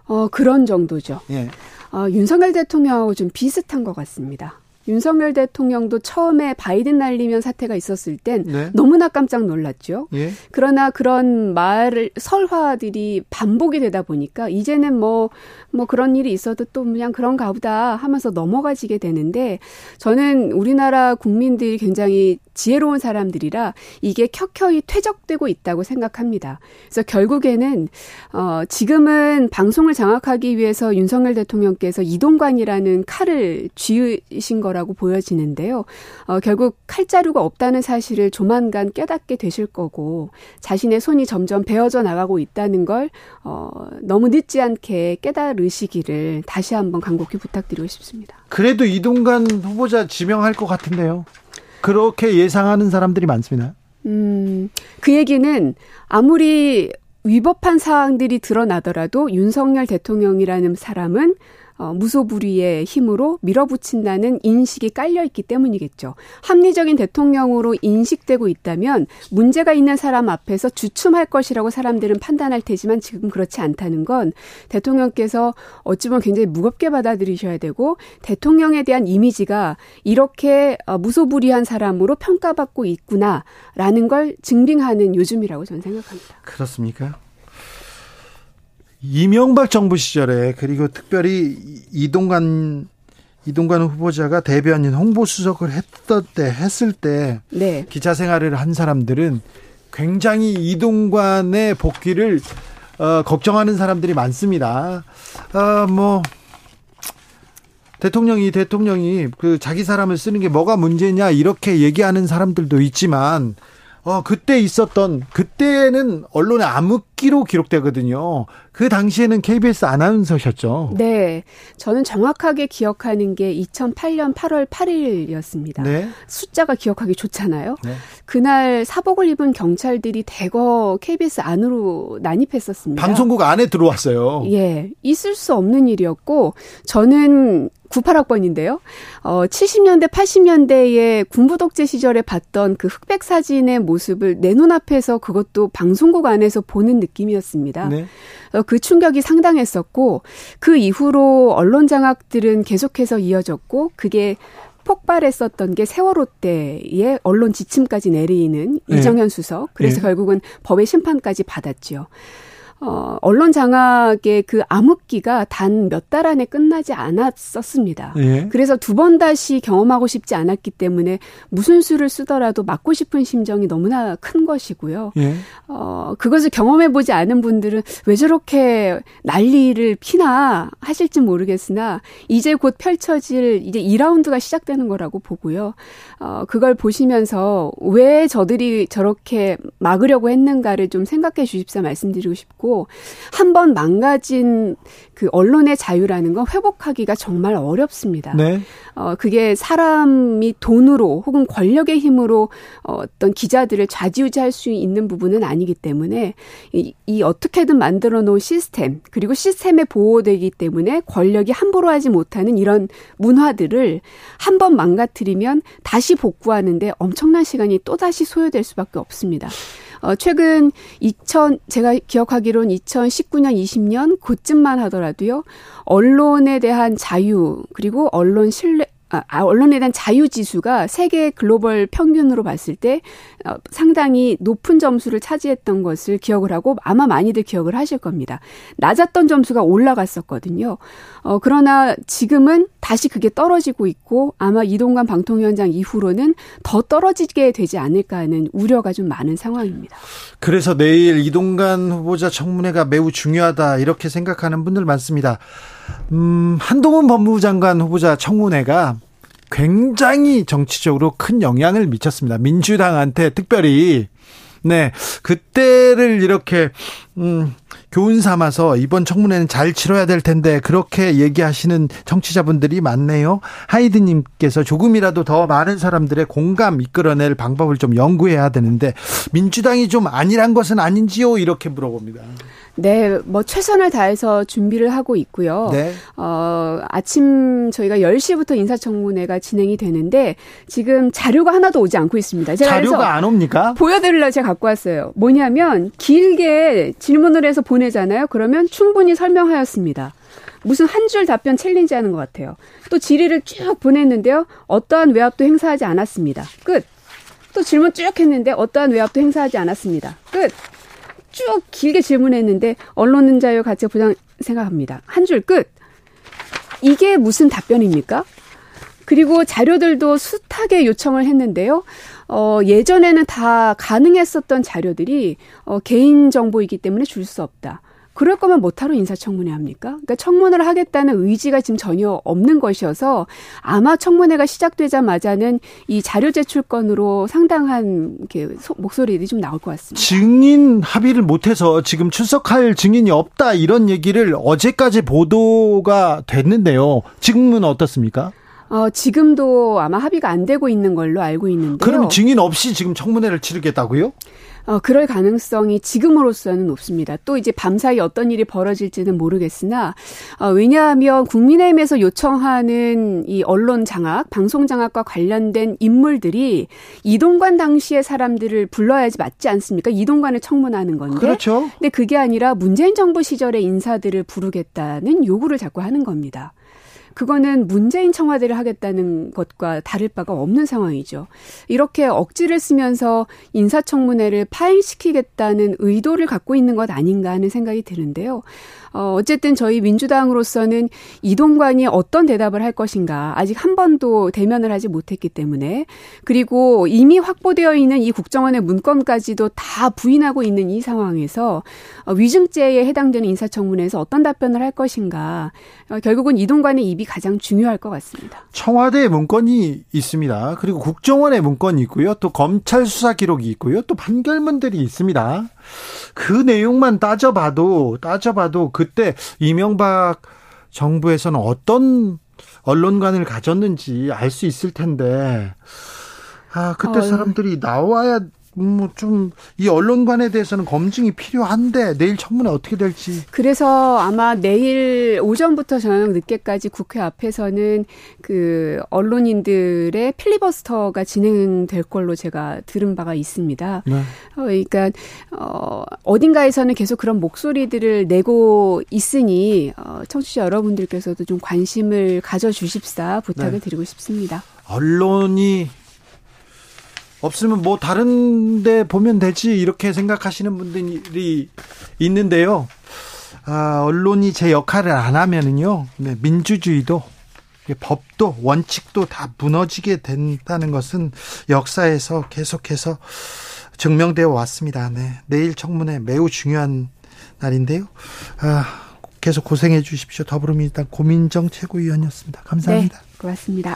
어, 그런 정도죠. 예. 어, 윤석열 대통령하고 좀 비슷한 것 같습니다. 윤석열 대통령도 처음에 바이든 날리면 사태가 있었을 땐 네. 너무나 깜짝 놀랐죠. 예. 그러나 그런 말을 설화들이 반복이 되다 보니까 이제는 뭐뭐 그런 일이 있어도 또 그냥 그런가 보다 하면서 넘어가지게 되는데 저는 우리나라 국민들이 굉장히 지혜로운 사람들이라 이게 켜켜이 퇴적되고 있다고 생각합니다. 그래서 결국에는 어 지금은 방송을 장악하기 위해서 윤석열 대통령께서 이동관이라는 칼을 쥐으신 거라 고 보여지는데요. 어 결국 칼자루가 없다는 사실을 조만간 깨닫게 되실 거고 자신의 손이 점점 베어져 나가고 있다는 걸 어, 너무 늦지 않게 깨달으시기를 다시 한번 간곡히 부탁드리고 싶습니다. 그래도 이동관 후보자 지명할 것 같은데요. 그렇게 예상하는 사람들이 많습니다. 음, 그 얘기는 아무리 위법한 사항들이 드러나더라도 윤석열 대통령이라는 사람은 어, 무소불위의 힘으로 밀어붙인다는 인식이 깔려 있기 때문이겠죠. 합리적인 대통령으로 인식되고 있다면 문제가 있는 사람 앞에서 주춤할 것이라고 사람들은 판단할 테지만 지금 그렇지 않다는 건 대통령께서 어찌 보면 굉장히 무겁게 받아들이셔야 되고 대통령에 대한 이미지가 이렇게 어, 무소불위한 사람으로 평가받고 있구나라는 걸 증빙하는 요즘이라고 저는 생각합니다. 그렇습니까? 이명박 정부 시절에 그리고 특별히 이동관 이동관 후보자가 대변인 홍보 수석을 했던 때 했을 때 네. 기자 생활을 한 사람들은 굉장히 이동관의 복귀를 어, 걱정하는 사람들이 많습니다. 어, 뭐 대통령이 대통령이 그 자기 사람을 쓰는 게 뭐가 문제냐 이렇게 얘기하는 사람들도 있지만 어 그때 있었던 그때는 언론의 암흑기로 기록되거든요. 그 당시에는 KBS 아나운서셨죠. 네. 저는 정확하게 기억하는 게 2008년 8월 8일이었습니다. 네. 숫자가 기억하기 좋잖아요. 네. 그날 사복을 입은 경찰들이 대거 KBS 안으로 난입했었습니다. 방송국 안에 들어왔어요. 예. 있을 수 없는 일이었고 저는 98학번인데요. 어, 70년대, 80년대에 군부독재 시절에 봤던 그 흑백 사진의 모습을 내 눈앞에서 그것도 방송국 안에서 보는 느낌이었습니다. 네. 어, 그 충격이 상당했었고, 그 이후로 언론 장악들은 계속해서 이어졌고, 그게 폭발했었던 게 세월호 때의 언론 지침까지 내리는 네. 이정현 수석. 그래서 네. 결국은 법의 심판까지 받았죠. 어, 언론 장악의 그 암흑기가 단 몇 달 안에 끝나지 않았었습니다. 예. 그래서 두 번 다시 경험하고 싶지 않았기 때문에 무슨 수를 쓰더라도 맞고 싶은 심정이 너무나 큰 것이고요. 예. 어, 그것을 경험해 보지 않은 분들은 왜 저렇게 난리를 피나 하실지 모르겠으나 이제 곧 펼쳐질 이제 2라운드가 시작되는 거라고 보고요. 어, 그걸 보시면서 왜 저들이 저렇게 막으려고 했는가를 좀 생각해 주십사 말씀드리고 싶고 한 번 망가진 그 언론의 자유라는 건 회복하기가 정말 어렵습니다. 네. 어, 그게 사람이 돈으로 혹은 권력의 힘으로 어, 어떤 기자들을 좌지우지할 수 있는 부분은 아니기 때문에 이, 이 어떻게든 만들어 놓은 시스템 그리고 시스템에 보호되기 때문에 권력이 함부로 하지 못하는 이런 문화들을 한 번 망가뜨리면 다시 복구하는데 엄청난 시간이 또 다시 소요될 수밖에 없습니다. 어, 최근 2000, 제가 기억하기로는 2019년, 20년 그쯤만 하더라도요, 언론에 대한 자유, 그리고 언론 신뢰, 아, 아, 언론에 대한 자유 지수가 세계 글로벌 평균으로 봤을 때 어, 상당히 높은 점수를 차지했던 것을 기억을 하고 아마 많이들 기억을 하실 겁니다. 낮았던 점수가 올라갔었거든요. 어, 그러나 지금은 다시 그게 떨어지고 있고 아마 이동관 방통위원장 이후로는 더 떨어지게 되지 않을까 하는 우려가 좀 많은 상황입니다. 그래서 내일 이동관 후보자 청문회가 매우 중요하다 이렇게 생각하는 분들 많습니다. 음, 한동훈 법무부 장관 후보자 청문회가 굉장히 정치적으로 큰 영향을 미쳤습니다. 민주당한테 특별히 네 그때를 이렇게 음, 교훈 삼아서 이번 청문회는 잘 치러야 될 텐데 그렇게 얘기하시는 정치자분들이 많네요. 하이드님께서 조금이라도 더 많은 사람들의 공감 이끌어낼 방법을 좀 연구해야 되는데 민주당이 좀 아니란 것은 아닌지요 이렇게 물어봅니다. 네, 뭐 최선을 다해서 준비를 하고 있고요. 네. 어, 아침 저희가 10시부터 인사청문회가 진행이 되는데 지금 자료가 하나도 오지 않고 있습니다. 왜 자료가 안 옵니까? 보여드리려 제가 갖고 왔어요. 뭐냐면 길게 질문을 해서 보내잖아요. 그러면 충분히 설명하였습니다. 무슨 한 줄 답변 challenge 하는 것 같아요. 또 질의를 쭉 보냈는데요. 어떠한 외압도 행사하지 않았습니다. 끝. 또 질문 쭉 했는데 어떠한 외압도 행사하지 않았습니다. 끝. 쭉 길게 질문했는데 언론의 자유 가치 보장 생각합니다. 한 줄 끝. 이게 무슨 답변입니까? 그리고 자료들도 숱하게 요청을 했는데요. 어, 예전에는 다 가능했었던 자료들이 어, 개인 정보이기 때문에 줄 수 없다. 그럴 거면 못하러 인사청문회 합니까? 그러니까 청문회를 하겠다는 의지가 지금 전혀 없는 것이어서 아마 청문회가 시작되자마자는 이 자료 제출 건으로 상당한 이렇게 소, 목소리들이 좀 나올 것 같습니다. 증인 합의를 못해서 지금 출석할 증인이 없다 이런 얘기를 어제까지 보도가 됐는데요. 지금은 어떻습니까? 어, 지금도 아마 합의가 안 되고 있는 걸로 알고 있는데요. 그럼 증인 없이 지금 청문회를 치르겠다고요? 어, 그럴 가능성이 지금으로서는 높습니다. 또 이제 밤사이 어떤 일이 벌어질지는 모르겠으나, 어, 왜냐하면 국민의힘에서 요청하는 이 언론 장악, 방송 장악과 관련된 인물들이 이동관 당시의 사람들을 불러야지 맞지 않습니까? 이동관을 청문하는 건데. 그렇죠. 근데 그게 아니라 문재인 정부 시절의 인사들을 부르겠다는 요구를 자꾸 하는 겁니다. 그거는 문재인 청와대를 하겠다는 것과 다를 바가 없는 상황이죠. 이렇게 억지를 쓰면서 인사청문회를 파행시키겠다는 의도를 갖고 있는 것 아닌가 하는 생각이 드는데요. 어, 어쨌든 저희 민주당으로서는 이동관이 어떤 대답을 할 것인가 아직 한 번도 대면을 하지 못했기 때문에 그리고 이미 확보되어 있는 이 국정원의 문건까지도 다 부인하고 있는 이 상황에서 어, 위증죄에 해당되는 인사청문회에서 어떤 답변을 할 것인가 어, 결국은 이동관의 입이 가장 중요할 것 같습니다. 청와대 문건이 있습니다. 그리고 국정원의 문건이 있고요. 또 검찰 수사 기록이 있고요. 또 판결문들이 있습니다. 그 내용만 따져봐도 따져봐도 그때 이명박 정부에서는 어떤 언론관을 가졌는지 알 수 있을 텐데. 아 그때 사람들이 나와야 뭐 좀 이 언론관에 대해서는 검증이 필요한데 내일 청문회 어떻게 될지. 그래서 아마 내일 오전부터 저녁 늦게까지 국회 앞에서는 그 언론인들의 필리버스터가 진행될 걸로 제가 들은 바가 있습니다. 네. 어, 그러니까 어 어딘가에서는 계속 그런 목소리들을 내고 있으니 어 청취자 여러분들께서도 좀 관심을 가져 주십사 부탁을 네. 드리고 싶습니다. 언론이 없으면 뭐 다른 데 보면 되지 이렇게 생각하시는 분들이 있는데요. 아, 언론이 제 역할을 안 하면은요. 네, 민주주의도 법도 원칙도 다 무너지게 된다는 것은 역사에서 계속해서 증명되어 왔습니다. 네. 내일 청문회 매우 중요한 날인데요. 아, 계속 고생해 주십시오. 더불어민주당 고민정 최고위원이었습니다. 감사합니다. 네, 고맙습니다.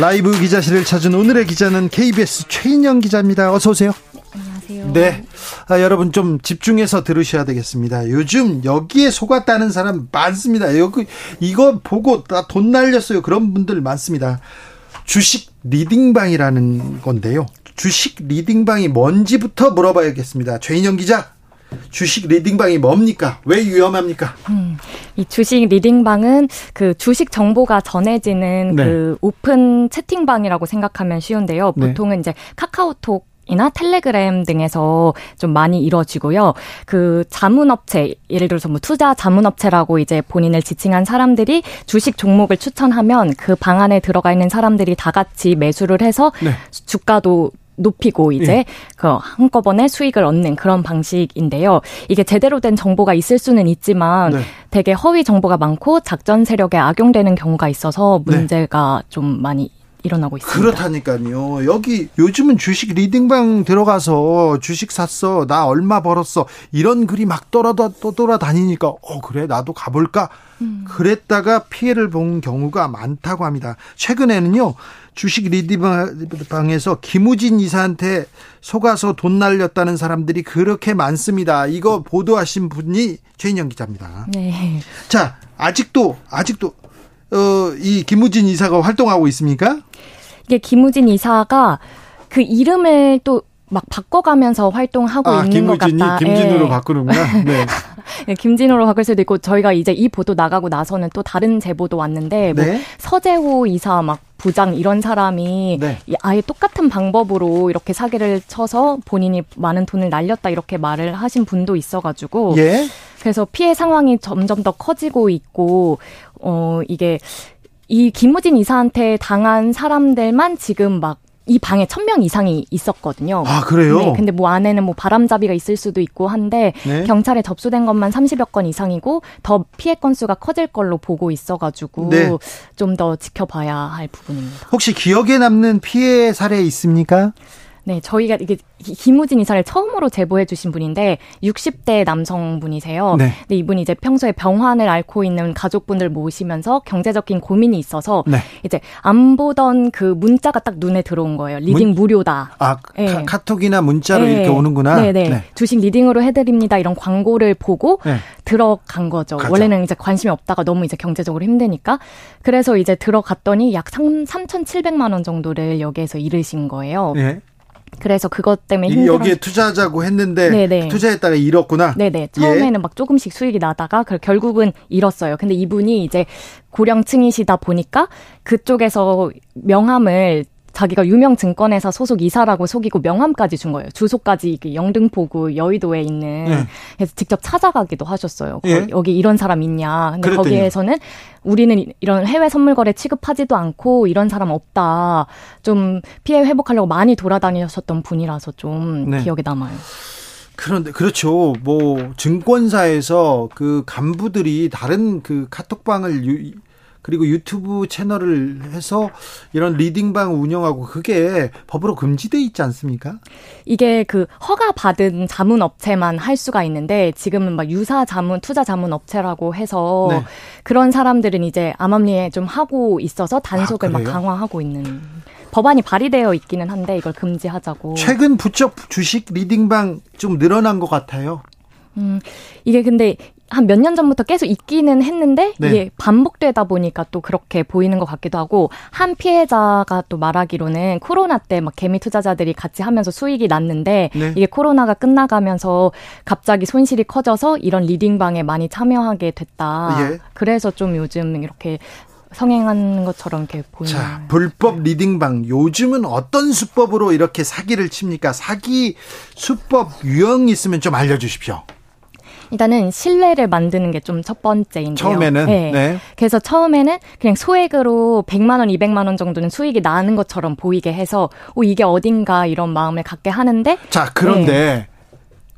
라이브 기자실을 찾은 오늘의 기자는 KBS 최인영 기자입니다. 어서 오세요. 안녕하세요. 네. 아, 여러분 좀 집중해서 들으셔야 되겠습니다. 요즘 여기에 속았다는 사람 많습니다. 여기 이거 보고 나 돈 날렸어요. 그런 분들 많습니다. 주식 리딩방이라는 건데요. 주식 리딩방이 뭔지부터 물어봐야겠습니다. 최인영 기자. 주식 리딩방이 뭡니까? 왜 위험합니까? 음, 이 주식 리딩방은 그 주식 정보가 전해지는 네. 그 오픈 채팅방이라고 생각하면 쉬운데요. 네. 보통은 네. 이제 카카오톡 이나 텔레그램 등에서 좀 많이 이루어지고요. 그 자문업체, 예를 들어서 뭐 투자 자문업체라고 이제 본인을 지칭한 사람들이 주식 종목을 추천하면 그 방 안에 들어가 있는 사람들이 다 같이 매수를 해서 네. 주가도 높이고 이제 예. 그 한꺼번에 수익을 얻는 그런 방식인데요. 이게 제대로 된 정보가 있을 수는 있지만 네. 되게 허위 정보가 많고 작전 세력에 악용되는 경우가 있어서 네. 문제가 네. 좀 많이 일어나고 있습니다. 그렇다니까요. 여기 요즘은 주식 리딩방 들어가서 주식 샀어. 나 얼마 벌었어. 이런 글이 막 돌아다 돌아다니니까 어 그래 나도 가볼까. 음. 그랬다가 피해를 본 경우가 많다고 합니다. 최근에는요. 주식 리딩방에서 김우진 이사한테 속아서 돈 날렸다는 사람들이 그렇게 많습니다. 이거 보도하신 분이 최인영 기자입니다. 네. 자, 아직도 아직도 어, 이 김우진 이사가 활동하고 있습니까? 이게 김우진 이사가 그 이름을 또 막 바꿔가면서 활동하고 아, 있는 것 같다. 김진우로 네. 바꾸는구나. 네. (laughs) 네, 김진호로 바꿀 수도 있고 저희가 이제 이 보도 나가고 나서는 또 다른 제보도 왔는데 뭐 네. 서재호 이사 막 부장 이런 사람이 네. 아예 똑같은 방법으로 이렇게 사기를 쳐서 본인이 많은 돈을 날렸다 이렇게 말을 하신 분도 있어가지고 예? 그래서 피해 상황이 점점 더 커지고 있고 어 이게 이 김우진 이사한테 당한 사람들만 지금 막이 방에 천 명 이상이 있었거든요. 아, 그래요? 네. 근데 뭐 안에는 뭐 바람잡이가 있을 수도 있고 한데 네? 경찰에 접수된 것만 30여 건 이상이고 더 피해 건수가 커질 걸로 보고 있어 가지고 네. 좀더 지켜봐야 할 부분입니다. 혹시 기억에 남는 피해 사례 있습니까? 네, 저희가 이게 김우진 이사를 처음으로 제보해 주신 분인데 60대 남성분이세요. 네. 근데 이분이 이제 평소에 병환을 앓고 있는 가족분들 모시면서 경제적인 고민이 있어서 네. 이제 안 보던 그 문자가 딱 눈에 들어온 거예요. 리딩 문, 무료다. 아, 네. 카, 톡이나 문자로 네. 이렇게 오는구나. 네, 네, 네. 주식 리딩으로 해 드립니다. 이런 광고를 보고 네. 들어간 거죠. 가자. 원래는 이제 관심이 없다가 너무 이제 경제적으로 힘드니까. 그래서 이제 들어갔더니 약 3, 3,700만 원 정도를 여기에서 잃으신 거예요. 네. 그래서 그것 때문에 힘들어. 여기에 투자하자고 했는데 네네. 투자했다가 잃었구나. 네네. 처음에는 예. 막 조금씩 수익이 나다가 결국은 잃었어요. 근데 이분이 이제 고령층이시다 보니까 그쪽에서 명함을 자기가 유명 증권회사 소속 이사라고 속이고 명함까지 준 거예요. 주소까지 영등포구 여의도에 있는 네. 그래서 직접 찾아가기도 하셨어요. 예. 여기 이런 사람 있냐. 근데 그랬더니. 거기에서는 우리는 이런 해외 선물 거래 취급하지도 않고 이런 사람 없다. 좀 피해 회복하려고 많이 돌아다니셨던 분이라서 좀 네. 기억에 남아요. 그런데 그렇죠. 뭐 증권사에서 그 간부들이 다른 그 카톡방을 유, 그리고 유튜브 채널을 해서 이런 리딩방 운영하고 그게 법으로 금지돼 있지 않습니까? 이게 그 허가 받은 자문 업체만 할 수가 있는데 지금은 막 유사 자문 투자 자문 업체라고 해서 네. 그런 사람들은 이제 암암리에 좀 하고 있어서 단속을 아, 막 강화하고 있는 법안이 발의되어 있기는 한데 이걸 금지하자고. 최근 부쩍 주식 리딩방 좀 늘어난 것 같아요. 음, 이게 근데 한 몇 년 전부터 계속 있기는 했는데 네. 이게 반복되다 보니까 또 그렇게 보이는 것 같기도 하고 한 피해자가 또 말하기로는 코로나 때 막 개미 투자자들이 같이 하면서 수익이 났는데 네. 이게 코로나가 끝나가면서 갑자기 손실이 커져서 이런 리딩방에 많이 참여하게 됐다. 예. 그래서 좀 요즘 이렇게 성행하는 것처럼 이렇게 보이는. 자, 불법 리딩방 요즘은 어떤 수법으로 이렇게 사기를 칩니까? 사기 수법 유형 있으면 좀 알려주십시오. 일단은 신뢰를 만드는 게 좀 첫 번째인데요. 처음에는 네. 네. 그래서 처음에는 그냥 소액으로 100만 원, 200만 원 정도는 수익이 나는 것처럼 보이게 해서 오 이게 어딘가 이런 마음을 갖게 하는데 자, 그런데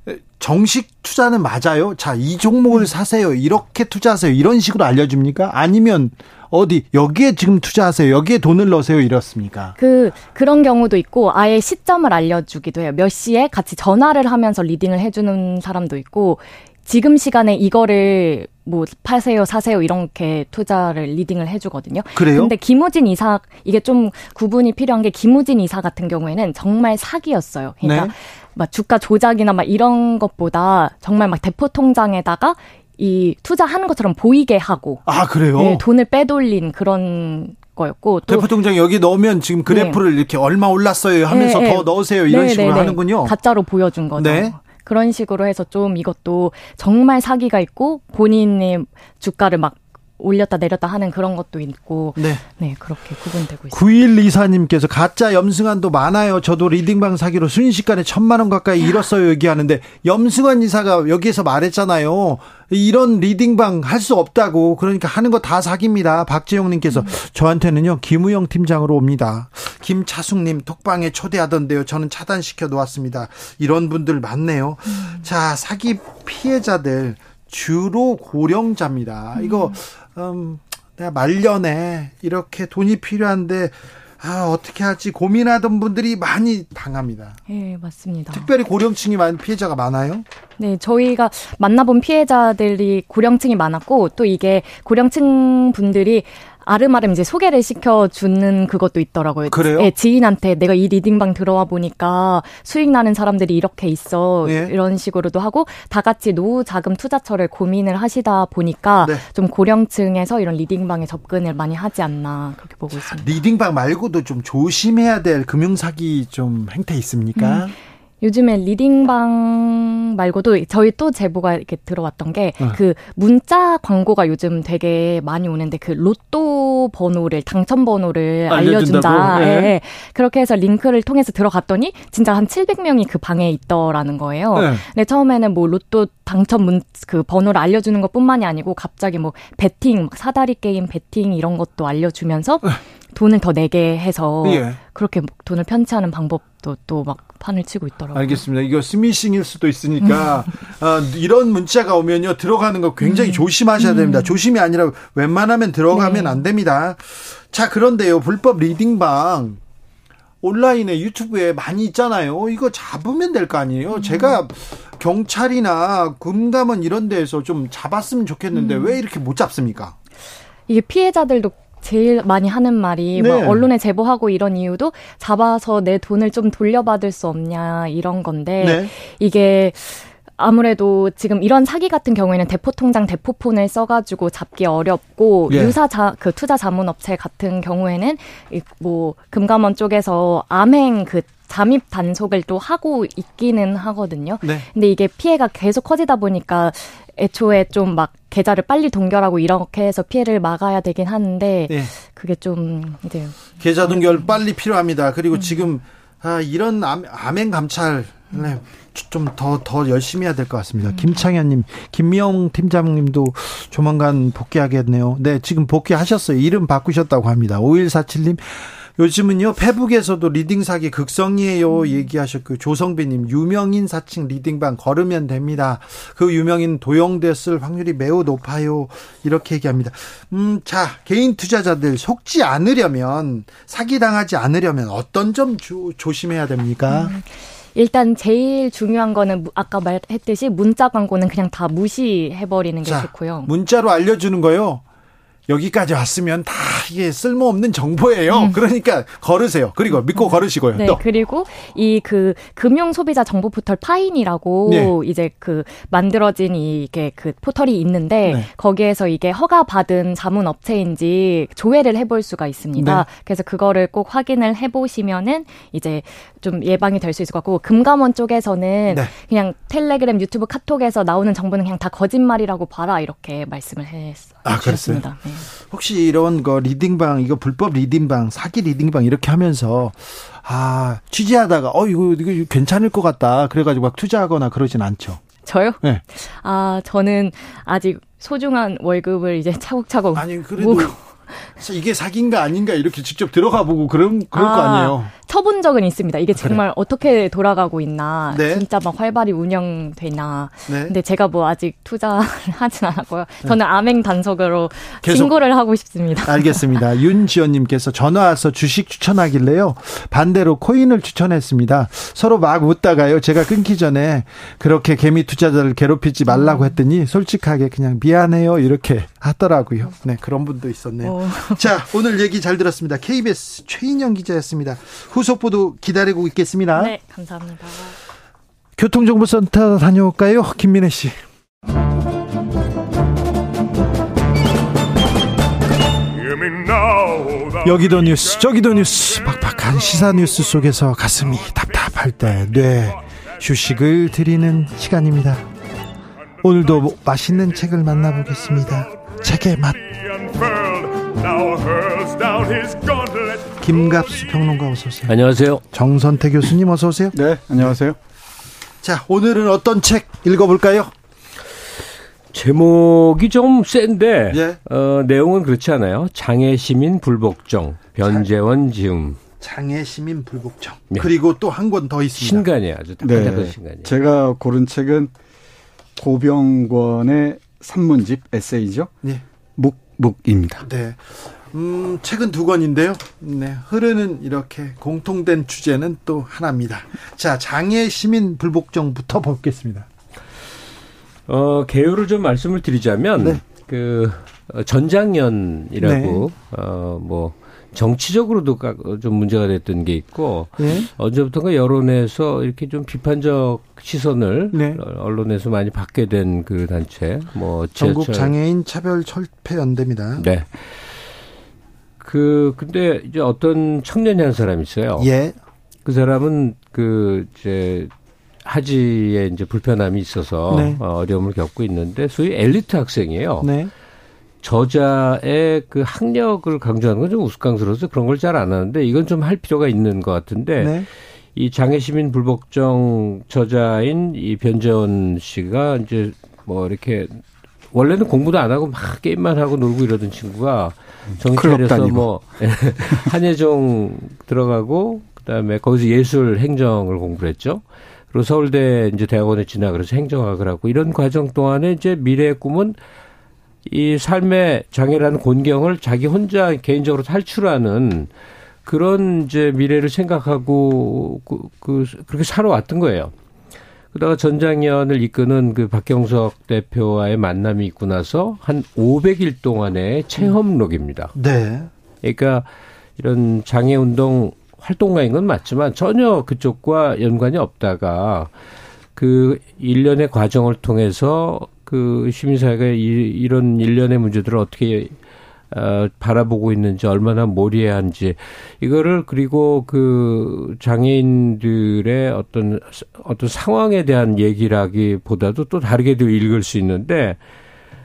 네. 정식 투자는 맞아요? 자, 이 종목을 음. 사세요. 이렇게 투자하세요. 이런 식으로 알려줍니까? 아니면 어디 여기에 지금 투자하세요. 여기에 돈을 넣으세요. 이렇습니까? 그 그런 경우도 있고 아예 시점을 알려주기도 해요. 몇 시에 같이 전화를 하면서 리딩을 해주는 사람도 있고 지금 시간에 이거를 뭐 파세요, 사세요 이렇게 투자를 리딩을 해주거든요. 그래요? 근데 김우진 이사 이게 좀 구분이 필요한 게 김우진 이사 같은 경우에는 정말 사기였어요. 그러니까 네. 막 주가 조작이나 막 이런 것보다 정말 막 대포 통장에다가 이 투자하는 것처럼 보이게 하고 아 그래요? 네, 돈을 빼돌린 그런 거였고 대포 통장 여기 넣으면 지금 그래프를 네. 이렇게 얼마 올랐어요 하면서 네, 더 넣으세요 이런 네, 식으로 네, 네. 하는군요. 가짜로 보여준 거죠. 네. 그런 식으로 해서 좀 이것도 정말 사기가 있고 본인의 주가를 막 올렸다 내렸다 하는 그런 것도 있고 네, 네 그렇게 구분되고 있습니다. 9124님께서 가짜 염승환도 많아요. 저도 리딩방 사기로 순식간에 천만 원 가까이 잃었어요 얘기하는데 염승환 이사가 여기에서 말했잖아요. 이런 리딩방 할 수 없다고 그러니까 하는 거 다 사기입니다. 박재용님께서 음. 저한테는요 김우영 팀장으로 옵니다. 김차숙님 톡방에 초대하던데요. 저는 차단시켜 놓았습니다. 이런 분들 많네요. 음. 자 사기 피해자들 주로 고령자입니다. 이거 음, 내가 말년에 이렇게 돈이 필요한데 아, 어떻게 할지 고민하던 분들이 많이 당합니다. 네, 맞습니다. 특별히 고령층이 많은 피해자가 많아요? 네, 저희가 만나본 피해자들이 고령층이 많았고 또 이게 고령층 분들이 알음알음 이제 소개를 시켜주는 그것도 있더라고요. 그래요? 예, 지인한테 내가 이 리딩방 들어와 보니까 수익 나는 사람들이 이렇게 있어. 예. 이런 식으로도 하고 다 같이 노후 자금 투자처를 고민을 하시다 보니까 네. 좀 고령층에서 이런 리딩방에 접근을 많이 하지 않나 그렇게 보고 있습니다. 리딩방 말고도 좀 조심해야 될 금융사기 좀 행태 있습니까? 음. 요즘에 리딩방 말고도 저희 또 제보가 이렇게 들어왔던 게그 어. 그 문자 광고가 요즘 되게 많이 오는데 그 로또 번호를 당첨 번호를 알려준다. 네. 네. 그렇게 해서 링크를 통해서 들어갔더니 진짜 한 700명이 그 방에 있더라는 거예요. 네. 근데 처음에는 뭐 로또 당첨 문 그 번호를 알려주는 것뿐만이 아니고 갑자기 뭐 베팅 사다리 게임 베팅 이런 것도 알려주면서 네. 돈을 더 내게 해서 예. 그렇게 돈을 편취하는 방법도 또 막 판을 치고 있더라고요. 알겠습니다. 이거 스미싱일 수도 있으니까 어, 이런 문자가 오면요 들어가는 거 굉장히 음. 조심하셔야 음. 됩니다. 조심이 아니라 웬만하면 들어가면 네. 안 됩니다. 자 그런데요 불법 리딩방 온라인에 유튜브에 많이 있잖아요. 이거 잡으면 될 거 아니에요. 음. 제가 경찰이나 금감원 이런 데에서 좀 잡았으면 좋겠는데 음. 왜 이렇게 못 잡습니까? 이게 피해자들도 제일 많이 하는 말이 네. 뭐 언론에 제보하고 이런 이유도 잡아서 내 돈을 좀 돌려받을 수 없냐 이런 건데 네. 이게 아무래도 지금 이런 사기 같은 경우에는 대포 통장 대포폰을 써가지고 잡기 어렵고 예. 유사 자, 그 투자 자문업체 같은 경우에는 뭐 금감원 쪽에서 암행 그 잠입 단속을 또 하고 있기는 하거든요. 네. 근데 이게 피해가 계속 커지다 보니까 애초에 좀막 계좌를 빨리 동결하고 이렇게 해서 피해를 막아야 되긴 하는데 네. 그게 좀 이제 계좌 동결 빨리 필요합니다. 그리고 음. 지금 아, 이런 암, 암행 감찰 네. 좀더더 더 열심히 해야 될 것 같습니다. 음. 김창현님, 김미영 팀장님도 조만간 복귀하겠네요. 네, 지금 복귀하셨어요. 이름 바꾸셨다고 합니다. 5147님, 요즘은요 페북에서도 리딩 사기 극성이에요 음. 얘기하셨고 조성빈님 유명인 사칭 리딩방 거르면 됩니다. 그 유명인 도용됐을 확률이 매우 높아요. 이렇게 얘기합니다. 음, 자 개인 투자자들 속지 않으려면 사기 당하지 않으려면 어떤 점 조, 조심해야 됩니까? 음. 일단 제일 중요한 거는 아까 말했듯이 문자 광고는 그냥 다 무시해버리는 게 자, 좋고요. 문자로 알려주는 거요. 여기까지 왔으면 다 이게 쓸모없는 정보예요. 음. 그러니까 거르세요. 그리고 믿고 음. 거르시고요. 네, 또. 그리고 이 그 금융 소비자 정보 포털 파인이라고 네. 이제 그 만들어진 이게 그 포털이 있는데 네. 거기에서 이게 허가 받은 자문 업체인지 조회를 해볼 수가 있습니다. 네. 그래서 그거를 꼭 확인을 해보시면은 이제 좀 예방이 될 수 있을 것 같고 금감원 쪽에서는 네. 그냥 텔레그램, 유튜브, 카톡에서 나오는 정보는 그냥 다 거짓말이라고 봐라 이렇게 말씀을 했어요. 아, 그렇습니다. 네. 혹시 이런 거 리딩방 이거 불법 리딩방 사기 리딩방 이렇게 하면서 아 취재하다가 어 이거 이거 괜찮을 것 같다 그래가지고 막 투자하거나 그러진 않죠. 저요? 네. 아 저는 아직 소중한 월급을 이제 차곡차곡 아니 그래도 모으고. 이게 사기인가 아닌가 이렇게 직접 들어가 보고 그런 그럴 아, 거 아니에요. 쳐본 적은 있습니다. 이게 정말 그래. 어떻게 돌아가고 있나, 네. 진짜 막 활발히 운영되나. 네. 근데 제가 뭐 아직 투자를 (laughs) 하진 않았고요. 네. 저는 암행 단속으로 신고를 하고 싶습니다. 알겠습니다. (laughs) 윤지연님께서 전화 와서 주식 추천하길래요. 반대로 코인을 추천했습니다. 서로 막 웃다가요. 제가 끊기 전에 그렇게 개미 투자자를 괴롭히지 말라고 음. 했더니 솔직하게 그냥 미안해요 이렇게 하더라고요. 네 그런 분도 있었네요. 오. 어. 자 오늘 얘기 잘 들었습니다. KBS 최인영 기자였습니다. 후속 보도 기다리고 있겠습니다. 네, 감사합니다. 교통정보센터 다녀올까요? 김민혜 씨. 여기도 뉴스 저기도 뉴스 팍팍한 시사 뉴스 속에서 가슴이 답답할 때 뇌 휴식을 드리는 시간입니다. 오늘도 맛있는 책을 만나보겠습니다. 책의 맛. 김갑수 평론가 어서 오세요. 안녕하세요. 정선태 교수님 어서 오세요. 네, 안녕하세요. 자, 오늘은 어떤 책 읽어볼까요? 제목이 좀 센데 예. 어, 내용은 그렇지 않아요. 장애 시민 불복종 변재원 지음. 장애 시민 불복종. 네. 그리고 또 한 권 더 있습니다. 신간이에요. 아주 네. 신간이에요. 제가 고른 책은 고병권의 산문집 에세이죠. 네. 묵묵입니다. 네. 음, 책은 두 권인데요. 네, 흐르는 이렇게 공통된 주제는 또 하나입니다. 자, 장애 시민 불복종부터 보겠습니다. 어, 개요를 좀 말씀을 드리자면 네. 그 어, 전장년이라고 네. 어뭐 정치적으로도 좀 문제가 됐던 게 있고 네. 언제부턴가 여론에서 이렇게 좀 비판적 시선을 네. 언론에서 많이 받게 된 그 단체 뭐 전국 장애인 차별 철폐 연대입니다. 네. 그 근데 이제 어떤 청년이 한 사람이 있어요. 예. 그 사람은 그 이제 하지에 이제 불편함이 있어서 네. 어, 어려움을 겪고 있는데 소위 엘리트 학생이에요. 네. 저자의 그 학력을 강조하는 건 좀 우스꽝스러워서 그런 걸 잘 안 하는데 이건 좀 할 필요가 있는 것 같은데 네. 이 장애시민 불복종 저자인 이 변재원 씨가 이제 뭐 이렇게 원래는 공부도 안 하고 막 게임만 하고 놀고 이러던 친구가 정찰해서 뭐 (laughs) 한예종 들어가고 그다음에 거기서 예술 행정을 공부를 했죠. 그리고 서울대 이제 대학원에 진학을 해서 행정학을 하고 이런 과정 동안에 이제 미래의 꿈은 이 삶의 장애라는 곤경을 자기 혼자 개인적으로 탈출하는 그런 이제 미래를 생각하고 그, 그 그렇게 살아왔던 거예요. 그러다가 전장년을 이끄는 그 박경석 대표와의 만남이 있고 나서 한 500일 동안의 체험록입니다. 네. 그러니까 이런 장애 운동 활동가인 건 맞지만 전혀 그쪽과 연관이 없다가 그 일련의 과정을 통해서 그 시민사회가 이, 이런 일련의 문제들을 어떻게 어, 바라보고 있는지 얼마나 몰이해한지 이거를 그리고 그 장애인들의 어떤 어떤 상황에 대한 얘기라기보다도 또 다르게도 읽을 수 있는데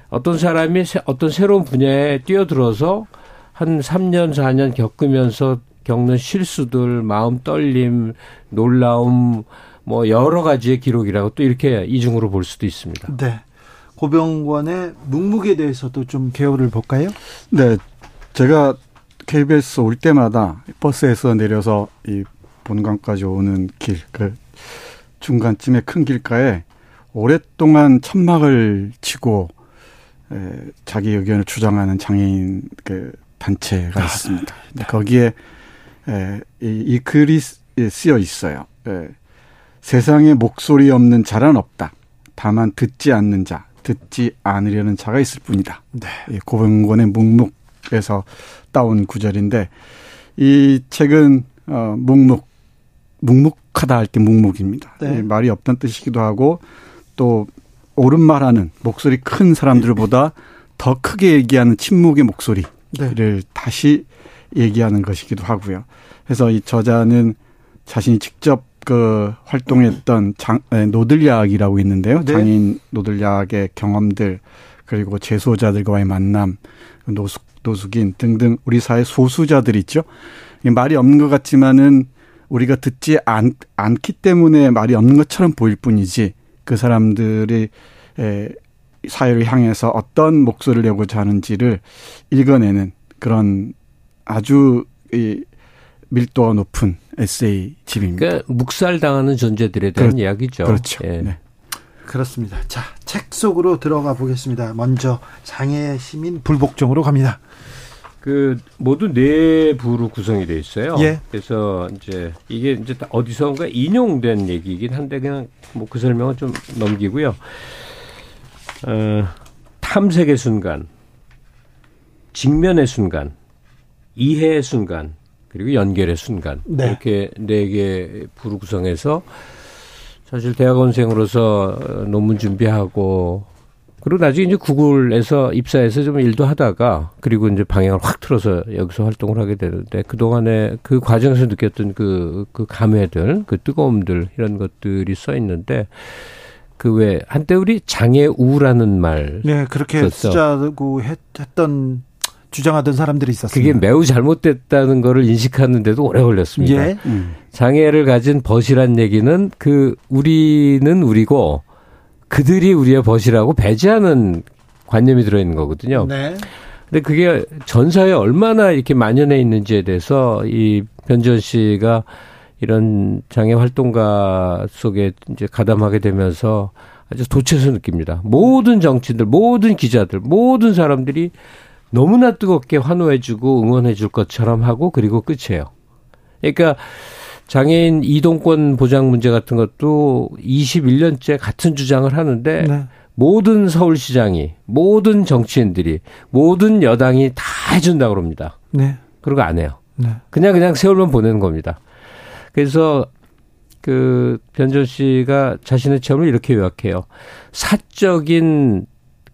어떤 사람이 어떤 새로운 분야에 뛰어들어서 한 3년 4년 겪으면서 겪는 실수들, 마음 떨림, 놀라움 뭐 여러 가지의 기록이라고 또 이렇게 이중으로 볼 수도 있습니다. 네. 고병관의 묵묵에 대해서도 좀 개요를 볼까요? 네. 제가 KBS 올 때마다 버스에서 내려서 이 본관까지 오는 길, 그 중간쯤에 큰 길가에 오랫동안 천막을 치고 에, 자기 의견을 주장하는 장애인 그 단체가 아, 있습니다. 네. 거기에 에, 이, 이 글이 쓰여 있어요. 에, 세상에 목소리 없는 자란 없다. 다만 듣지 않는 자, 듣지 않으려는 자가 있을 뿐이다. 네. 고병권의 묵묵에서 따온 구절인데 이 책은 어 묵묵 묵묵하다 할 때 묵묵입니다. 네. 말이 없다는 뜻이기도 하고 또 옳은 말하는 목소리 큰 사람들보다 더 크게 얘기하는 침묵의 목소리를 네. 다시 얘기하는 것이기도 하고요. 그래서 이 저자는 자신이 직접 그 활동했던 장, 노들야학이라고 있는데요. 네. 장애인 노들야학의 경험들 그리고 재소자들과의 만남, 노숙 노숙인 등등 우리 사회 소수자들 있죠. 말이 없는 것 같지만은 우리가 듣지 않, 않기 때문에 말이 없는 것처럼 보일 뿐이지 그 사람들이 에, 사회를 향해서 어떤 목소리를 내고자 하는지를 읽어내는 그런 아주 이 밀도가 높은 에세이 집입니다. 그러니까 묵살당하는 존재들에 대한 그렇, 이야기죠. 그렇죠. 예. 네. 그렇습니다. 자, 책 속으로 들어가 보겠습니다. 먼저 장애 시민 불복종으로 갑니다. 그 모두 네 부로 구성이 돼 있어요. 예. 그래서 이제 이게 이제 어디선가 인용된 얘기이긴 한데 그냥 뭐 그 설명은 좀 넘기고요. 어, 탐색의 순간, 직면의 순간, 이해의 순간, 그리고 연결의 순간 네. 이렇게 네 개 부로 구성해서 사실 대학원생으로서 논문 준비하고 그리고 나중에 이제 구글에서 입사해서 좀 일도 하다가 그리고 이제 방향을 확 틀어서 여기서 활동을 하게 되는데 그동안에 그 과정에서 느꼈던 그, 그 감회들, 그 뜨거움들 이런 것들이 써 있는데 그 왜 한때 우리 장애 우라는 말. 네, 그렇게 쓰자고 했던 주장하던 사람들이 있었습니다. 그게 매우 잘못됐다는 거를 인식하는데도 오래 걸렸습니다. 예. 음. 장애를 가진 벗이란 얘기는 그 우리는 우리고 그들이 우리의 벗이라고 배제하는 관념이 들어있는 거거든요. 네. 근데 그게 전사에 얼마나 이렇게 만연해 있는지에 대해서 이 변지원 씨가 이런 장애 활동가 속에 이제 가담하게 되면서 아주 도처에서 느낍니다. 모든 정치인들, 모든 기자들, 모든 사람들이 너무나 뜨겁게 환호해주고 응원해줄 것처럼 하고 그리고 끝이에요. 그러니까 장애인 이동권 보장 문제 같은 것도 21년째 같은 주장을 하는데 네. 모든 서울시장이 모든 정치인들이 모든 여당이 다 해준다 그럽니다. 네. 그러고 안 해요. 네. 그냥 그냥 세월만 보내는 겁니다. 그래서 그 변전 씨가 자신의 체험을 이렇게 요약해요. 사적인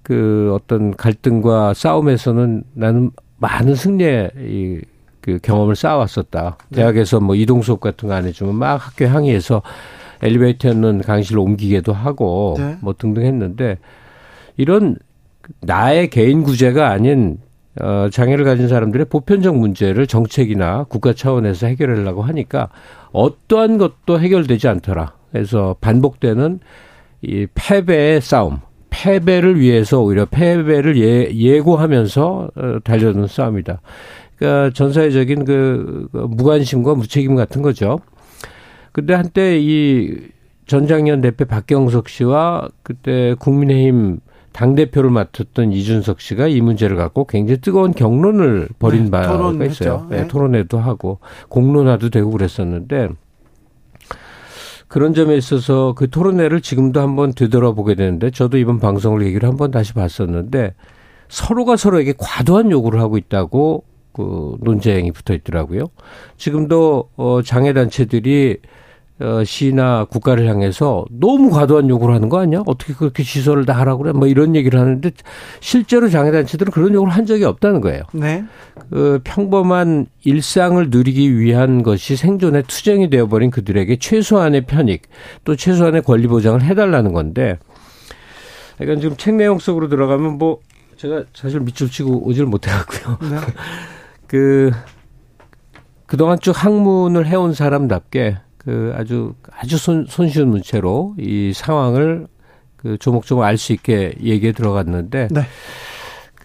그 어떤 갈등과 싸움에서는 나는 많은 승리의 이, 그 경험을 쌓아왔었다. 네. 대학에서 뭐 이동 수업 같은 거 안 해주면 막 학교 항의해서 엘리베이터는 강의실로 옮기기도 하고 네. 뭐 등등 했는데 이런 나의 개인 구제가 아닌 어, 장애를 가진 사람들의 보편적 문제를 정책이나 국가 차원에서 해결하려고 하니까 어떠한 것도 해결되지 않더라. 그래서 반복되는 이 패배의 싸움, 패배를 위해서 오히려 패배를 예, 예고하면서 어, 달려드는 싸움이다. 그러니까 전 사회적인 그, 그 무관심과 무책임 같은 거죠. 근데 한때 이 전장년 대표 박경석 씨와 그때 국민의힘 당대표를 맡았던 이준석 씨가 이 문제를 갖고 굉장히 뜨거운 경론을 벌인 네, 바가 있어요. 네. 네, 토론회도 하고 공론화도 되고 그랬었는데 그런 점에 있어서 그 토론회를 지금도 한번 되돌아보게 되는데 저도 이번 방송을 얘기를 한번 다시 봤었는데 서로가 서로에게 과도한 요구를 하고 있다고 그 논쟁이 붙어 있더라고요. 지금도 어 장애 단체들이 어, 시나 국가를 향해서 너무 과도한 요구를 하는 거 아니야? 어떻게 그렇게 시설을 다 하라고 그래? 뭐 이런 얘기를 하는데 실제로 장애단체들은 그런 요구를 한 적이 없다는 거예요. 네. 그 평범한 일상을 누리기 위한 것이 생존의 투쟁이 되어버린 그들에게 최소한의 편익 또 최소한의 권리 보장을 해달라는 건데 그러니까 지금 책 내용 속으로 들어가면 뭐 제가 사실 밑줄 치고 오지를 못해갖고요. 네. (laughs) 그 그동안 쭉 학문을 해온 사람답게 그 아주 아주 손, 손쉬운 문체로 이 상황을 그 조목조목 알 수 있게 얘기에 들어갔는데 네.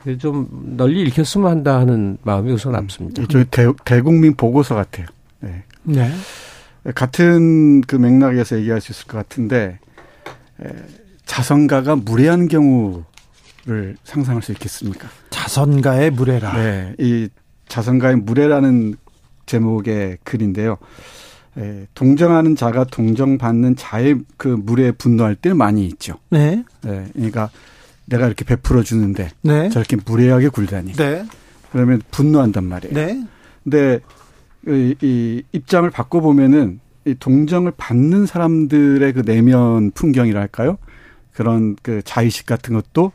그좀 널리 읽혔으면 한다 하는 마음이 우선 앞섭니다. 저 대, 대국민 보고서 같아요. 네. 네. 같은 그 맥락에서 얘기할 수 있을 것 같은데 에, 자선가가 무례한 경우를 상상할 수 있겠습니까? 자선가의 무례라. 네, 이 자선가의 무례라는 제목의 글인데요. 예, 동정하는 자가 동정받는 자의 그 물에 분노할 때는 많이 있죠. 네. 예, 그러니까 내가 이렇게 베풀어 주는데 네. 저렇게 무례하게 굴다니. 네. 그러면 분노한단 말이에요. 네. 근데 이, 이 입장을 바꿔 보면은 이 동정을 받는 사람들의 그 내면 풍경이랄까요? 그런 그 자의식 같은 것도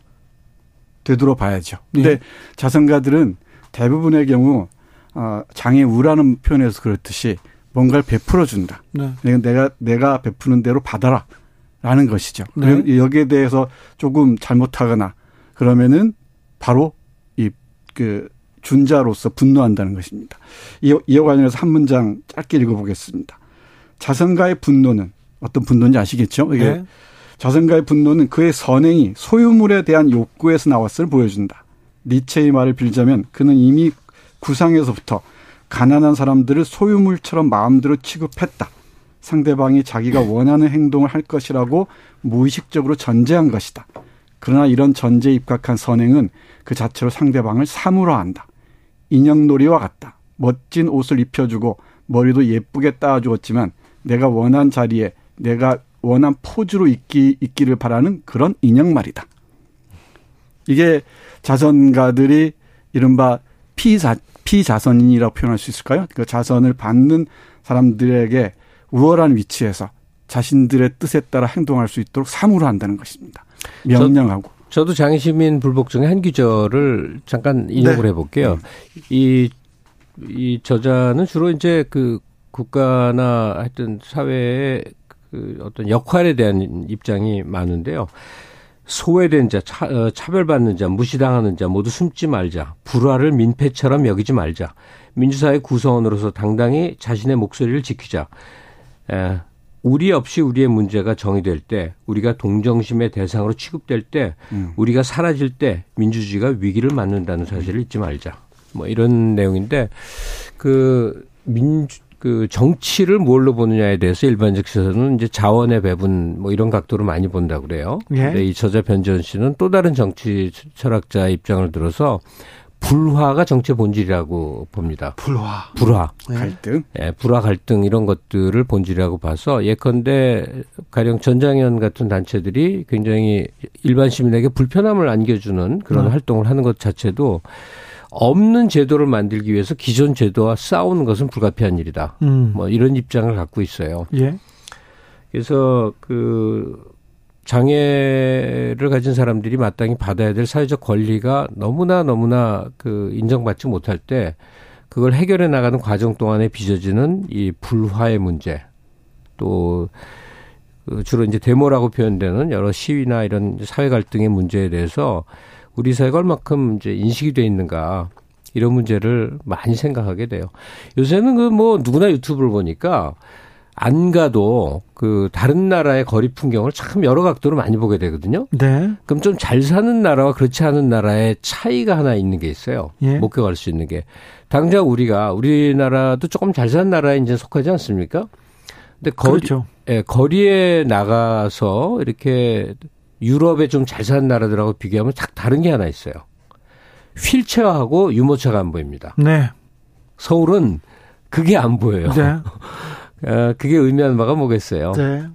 되돌아 봐야죠. 근데 네. 자선가들은 대부분의 경우 어 장애 우라는 표현에서 그렇듯이 뭔가를 베풀어 준다. 네. 내가 내가 베푸는 대로 받아라라는 것이죠. 네. 여기에 대해서 조금 잘못하거나 그러면은 바로 이 그 준자로서 분노한다는 것입니다. 이와 관련해서 한 문장 짧게 읽어보겠습니다. 자선가의 분노는 어떤 분노인지 아시겠죠? 이게 네. 자선가의 분노는 그의 선행이 소유물에 대한 욕구에서 나왔음을 보여준다. 니체의 말을 빌자면 그는 이미 구상에서부터 가난한 사람들을 소유물처럼 마음대로 취급했다. 상대방이 자기가 원하는 행동을 할 것이라고 무의식적으로 전제한 것이다. 그러나 이런 전제에 입각한 선행은 그 자체로 상대방을 사물화한다. 인형놀이와 같다. 멋진 옷을 입혀주고 머리도 예쁘게 따주었지만 내가 원한 자리에 내가 원한 포즈로 있기, 있기를 바라는 그런 인형 말이다. 이게 자선가들이 이른바 피사, 피자선인이라고 표현할 수 있을까요? 그 자선을 받는 사람들에게 우월한 위치에서 자신들의 뜻에 따라 행동할 수 있도록 사무를 한다는 것입니다. 명령하고. 저, 도 장시민 불복 중에 한 구절을 잠깐 인용을 네. 해볼게요. 이, 이 저자는 주로 이제 그 국가나 하여튼 사회의 그 어떤 역할에 대한 입장이 많은데요. 소외된 자, 차, 어, 차별받는 자, 무시당하는 자 모두 숨지 말자. 불화를 민폐처럼 여기지 말자. 민주사회 구성원으로서 당당히 자신의 목소리를 지키자. 에, 우리 없이 우리의 문제가 정의될 때, 우리가 동정심의 대상으로 취급될 때, 음. 우리가 사라질 때 민주주의가 위기를 맞는다는 사실을 잊지 말자. 뭐 이런 내용인데 그 민주 그 정치를 뭘로 보느냐에 대해서 일반적 시선은 이제 자원의 배분 뭐 이런 각도로 많이 본다 그래요. 예. 근데 이 저자 변지현 씨는 또 다른 정치 철학자 입장을 들어서 불화가 정치의 본질이라고 봅니다. 불화. 불화. 네. 갈등. 예, 불화 갈등 이런 것들을 본질이라고 봐서 예컨대 가령 전장현 같은 단체들이 굉장히 일반 시민에게 불편함을 안겨주는 그런 네. 활동을 하는 것 자체도 없는 제도를 만들기 위해서 기존 제도와 싸우는 것은 불가피한 일이다. 음. 뭐 이런 입장을 갖고 있어요. 예. 그래서 그 장애를 가진 사람들이 마땅히 받아야 될 사회적 권리가 너무나 너무나 그 인정받지 못할 때 그걸 해결해 나가는 과정 동안에 빚어지는 이 불화의 문제 또그 주로 이제 데모라고 표현되는 여러 시위나 이런 사회 갈등의 문제에 대해서 우리 사회가 얼마큼 이제 인식이 돼 있는가 이런 문제를 많이 생각하게 돼요. 요새는 그 뭐 누구나 유튜브를 보니까 안 가도 그 다른 나라의 거리 풍경을 참 여러 각도로 많이 보게 되거든요. 네. 그럼 좀 잘 사는 나라와 그렇지 않은 나라의 차이가 하나 있는 게 있어요. 예. 목격할 수 있는 게. 당장 우리가 우리나라도 조금 잘 사는 나라에 이제 속하지 않습니까? 근데 거리, 그렇죠. 예, 거리에 나가서 이렇게 유럽에 좀잘 사는 나라들하고 비교하면 딱 다른 게 하나 있어요. 휠체어하고 유모차가 안 보입니다. 네. 서울은 그게 안 보여요. 네. (laughs) 어, 그게 의미하는 바가 뭐겠어요. 네.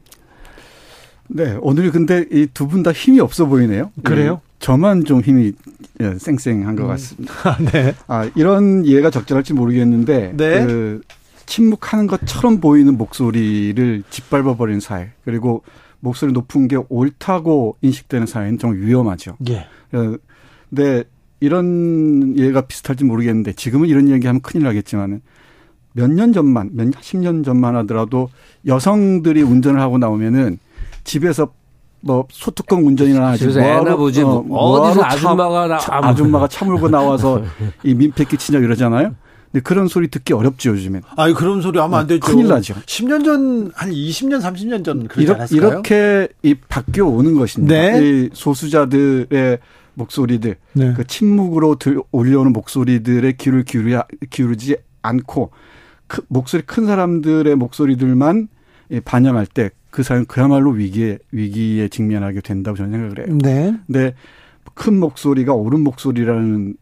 네. 오늘 근데 이 두 분 다 힘이 없어 보이네요. 그래요? 네, 저만 좀 힘이 예, 쌩쌩한 것 음. 같습니다. (laughs) 네. 아, 이런 이해가 적절할지 모르겠는데. 네. 그 침묵하는 것처럼 보이는 목소리를 짓밟아버리는 사회. 그리고 목소리 높은 게 옳다고 인식되는 사회는 좀 위험하죠. 예. 어, 근데 이런 예가 비슷할지 모르겠는데 지금은 이런 얘기하면 큰일 나겠지만은 몇 년 전만, 몇 십 년 전만 하더라도 여성들이 운전을 하고 나오면은 집에서 뭐 소뚜껑 운전이나 하지 뭐하러 보지 뭐 어, 디서 아줌마가 나 아줌마가 차 몰고 나와서 (laughs) 이 민폐 끼치냐 이러잖아요. 근데 그런 소리 듣기 어렵죠, 요즘엔. 아니, 그런 소리 하면 안 되죠. 큰일 나죠. 10년 전, 한 20년, 30년 전 그러지 않았을까요? 이렇게 이 바뀌어 오는 것입니다. 네. 이 소수자들의 목소리들, 네. 그 침묵으로 들, 올려오는 목소리들의 귀를 기울이, 기울이지 않고 그 목소리 큰 사람들의 목소리들만 반영할 때 그 사람 그야말로 위기에 위기에 직면하게 된다고 저는 생각을 해요. 네. 근데 큰 목소리가 옳은 목소리라는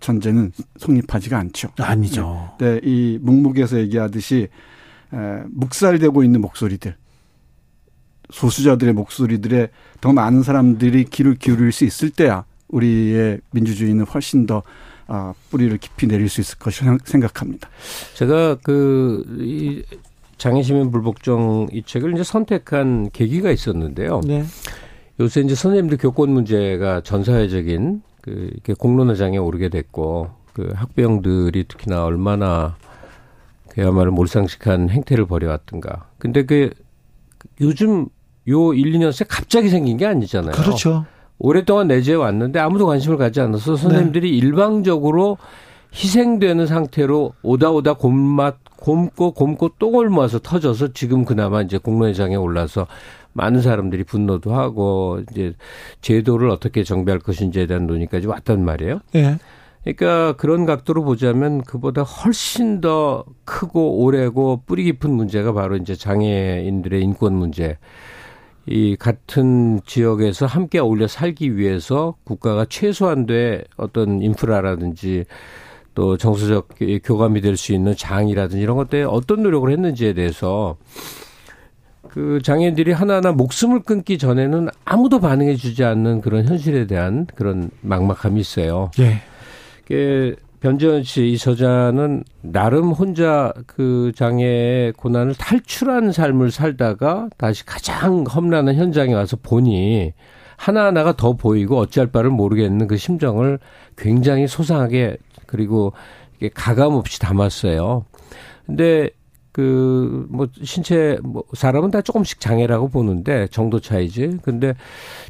전제는 성립하지가 않죠. 아니죠. 네, 이 묵묵에서 얘기하듯이 에, 묵살되고 있는 목소리들, 소수자들의 목소리들에 더 많은 사람들이 귀를 기울일 수 있을 때야 우리의 민주주의는 훨씬 더 아, 뿌리를 깊이 내릴 수 있을 것이라 생각합니다. 제가 그, 이 장애시민 불복종 이 책을 이제 선택한 계기가 있었는데요. 네. 요새 이제 선생님들 교권 문제가 전 사회적인 그 이렇게 공론화장에 오르게 됐고 그 학부형들이 특히나 얼마나 그야말로 몰상식한 행태를 벌여왔던가. 근데 그 요즘 요 1, 2년 새 갑자기 생긴 게 아니잖아요. 그렇죠. 오랫동안 내재해 왔는데 아무도 관심을 갖지 않아서 선생님들이 네. 일방적으로 희생되는 상태로 오다 오다 곰맛 곰고 곰고 똥을 모아서 터져서 지금 그나마 이제 공론회장에 올라서 많은 사람들이 분노도 하고 이제 제도를 어떻게 정비할 것인지에 대한 논의까지 왔단 말이에요. 네. 그러니까 그런 각도로 보자면 그보다 훨씬 더 크고 오래고 뿌리 깊은 문제가 바로 이제 장애인들의 인권 문제. 이 같은 지역에서 함께 어울려 살기 위해서 국가가 최소한도의 어떤 인프라라든지 또 정서적 교감이 될 수 있는 장이라든지 이런 것들에 어떤 노력을 했는지에 대해서 그 장애인들이 하나하나 목숨을 끊기 전에는 아무도 반응해 주지 않는 그런 현실에 대한 그런 막막함이 있어요. 예. 그 변재현 씨 이 저자는 나름 혼자 그 장애의 고난을 탈출한 삶을 살다가 다시 가장 험난한 현장에 와서 보니 하나하나가 더 보이고 어찌할 바를 모르겠는 그 심정을 굉장히 소상하게 그리고 가감 없이 담았어요. 근데 그, 뭐, 신체, 뭐, 사람은 다 조금씩 장애라고 보는데, 정도 차이지. 근데,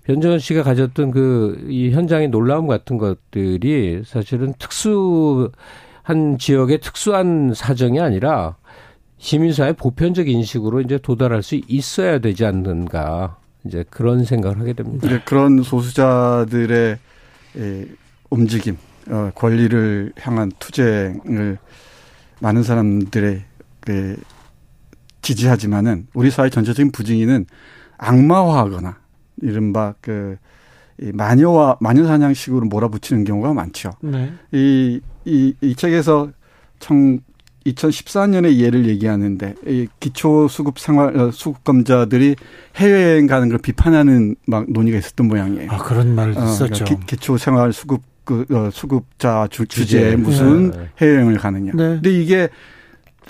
변정현 씨가 가졌던 그, 이 현장의 놀라움 같은 것들이 사실은 특수한 지역의 특수한 사정이 아니라, 시민사회 보편적 인식으로 이제 도달할 수 있어야 되지 않는가. 이제 그런 생각을 하게 됩니다. 네, 그런 소수자들의 예, 움직임, 어, 권리를 향한 투쟁을 많은 사람들의 그 지지하지만은 우리 사회 전체적인 부정의는 악마화하거나 이른바 그이 마녀와 마녀 사냥식으로 몰아붙이는 경우가 많죠. 네. 이, 이, 이 책에서 청 2014년의 예를 얘기하는데 이 기초 수급 생활 어, 수급검자들이 해외여행 가는 걸 비판하는 막 논의가 있었던 모양이에요. 아 그런 말 어, 있었죠. 그러니까 기, 초 생활 수급 그 어, 수급자 주, 주제에 무슨 네. 해외여행을 가느냐. 네. 근데 이게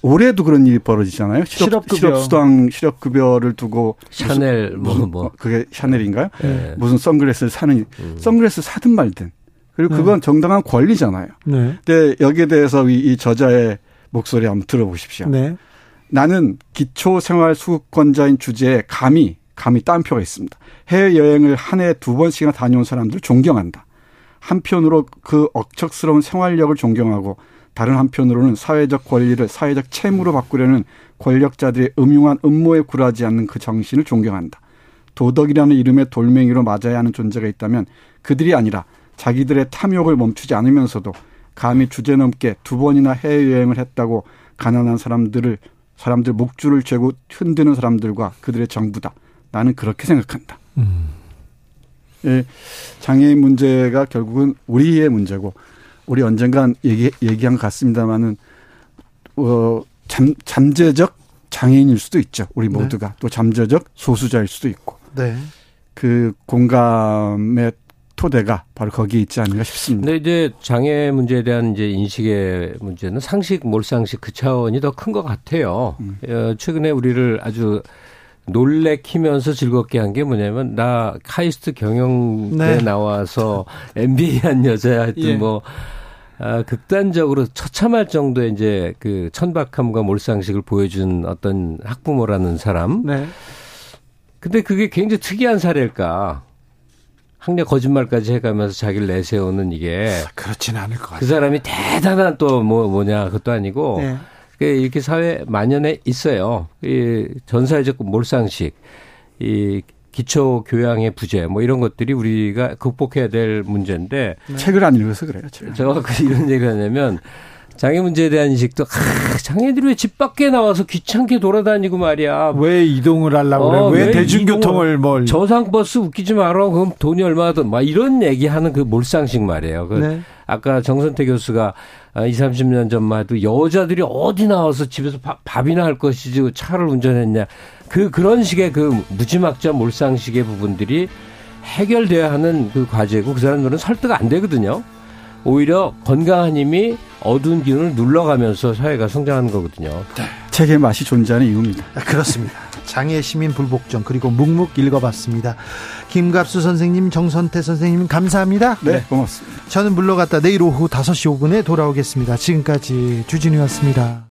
올해도 그런 일이 벌어지잖아요. 실업, 실업 수당 실업급여를 두고 샤넬 뭐 무슨, 뭐 그게 샤넬인가요? 네. 무슨 선글라스를 사는 음. 선글라스 사든 말든 그리고 그건 네. 정당한 권리잖아요. 네. 근데 여기에 대해서 이, 이 저자의 목소리 한번 들어보십시오. 네. 나는 기초생활수급권자인 주제에 감히 감히 따옴표가 있습니다. 해외 여행을 한해두 번씩이나 다녀온 사람들 존경한다. 한편으로 그 억척스러운 생활력을 존경하고 다른 한편으로는 사회적 권리를 사회적 채무로 바꾸려는 권력자들의 음흉한 음모에 굴하지 않는 그 정신을 존경한다. 도덕이라는 이름의 돌멩이로 맞아야 하는 존재가 있다면 그들이 아니라 자기들의 탐욕을 멈추지 않으면서도 감히 주제넘게 두 번이나 해외여행을 했다고 가난한 사람들을 사람들 목줄을 죄고 흔드는 사람들과 그들의 정부다. 나는 그렇게 생각한다. 음. 장애인 문제가 결국은 우리의 문제고 우리 언젠간 얘기 얘기한 것 같습니다만은 어 잠, 잠재적 장애인일 수도 있죠. 우리 네. 모두가 네. 또 잠재적 소수자일 수도 있고. 네. 그 공감의 토대가 바로 거기에 있지 않는가 싶습니다. 근데 이제 장애 문제에 대한 이제 인식의 문제는 상식, 몰상식 그 차원이 더 큰 것 같아요. 음. 어, 최근에 우리를 아주 놀래키면서 즐겁게 한 게 뭐냐면 나 카이스트 경영대 네. 나와서 (laughs) MBA 한 여자야 하여튼 예. 뭐 아, 극단적으로 처참할 정도의 이제 그 천박함과 몰상식을 보여준 어떤 학부모라는 사람. 네. 근데 그게 굉장히 특이한 사례일까? 학력 거짓말까지 해가면서 자기를 내세우는 이게 그렇지는 않을 것 같아요. 그 사람이 대단한 또 뭐 뭐냐 그것도 아니고 네. 이렇게 사회 만연해 있어요. 이 전사회적 몰상식, 이 기초 교양의 부재 뭐 이런 것들이 우리가 극복해야 될 문제인데 네. 책을 안 읽어서 그래요. 제가, 제가 그 이런 얘기를 하냐면 장애 문제에 대한 인식도 아, 장애인들이 왜 집 밖에 나와서 귀찮게 돌아다니고 말이야. 왜 이동을 하려고 어, 그래? 왜, 왜 대중교통을 뭘 저상버스 웃기지 마라. 그럼 돈이 얼마든 막 이런 얘기하는 그 몰상식 말이에요. 그 네. 아까 정선태 교수가 20, 30년 전만 해도 여자들이 어디 나와서 집에서 밥, 밥이나 할 것이지 차를 운전했냐. 그 그런 식의 그 무지막지한 몰상식의 부분들이 해결돼야 하는 그 과제고 그 사람들은 설득 안 되거든요. 오히려 건강한 힘이 어두운 기운을 눌러가면서 사회가 성장하는 거거든요. 네. 책의 맛이 존재하는 이유입니다. 아, 그렇습니다. 장애 시민 불복종 그리고 묵묵 읽어봤습니다. 김갑수 선생님, 정선태 선생님 감사합니다. 네, 고맙습니다. 저는 물러갔다 내일 오후 5시 5분에 돌아오겠습니다. 지금까지 주진우였습니다.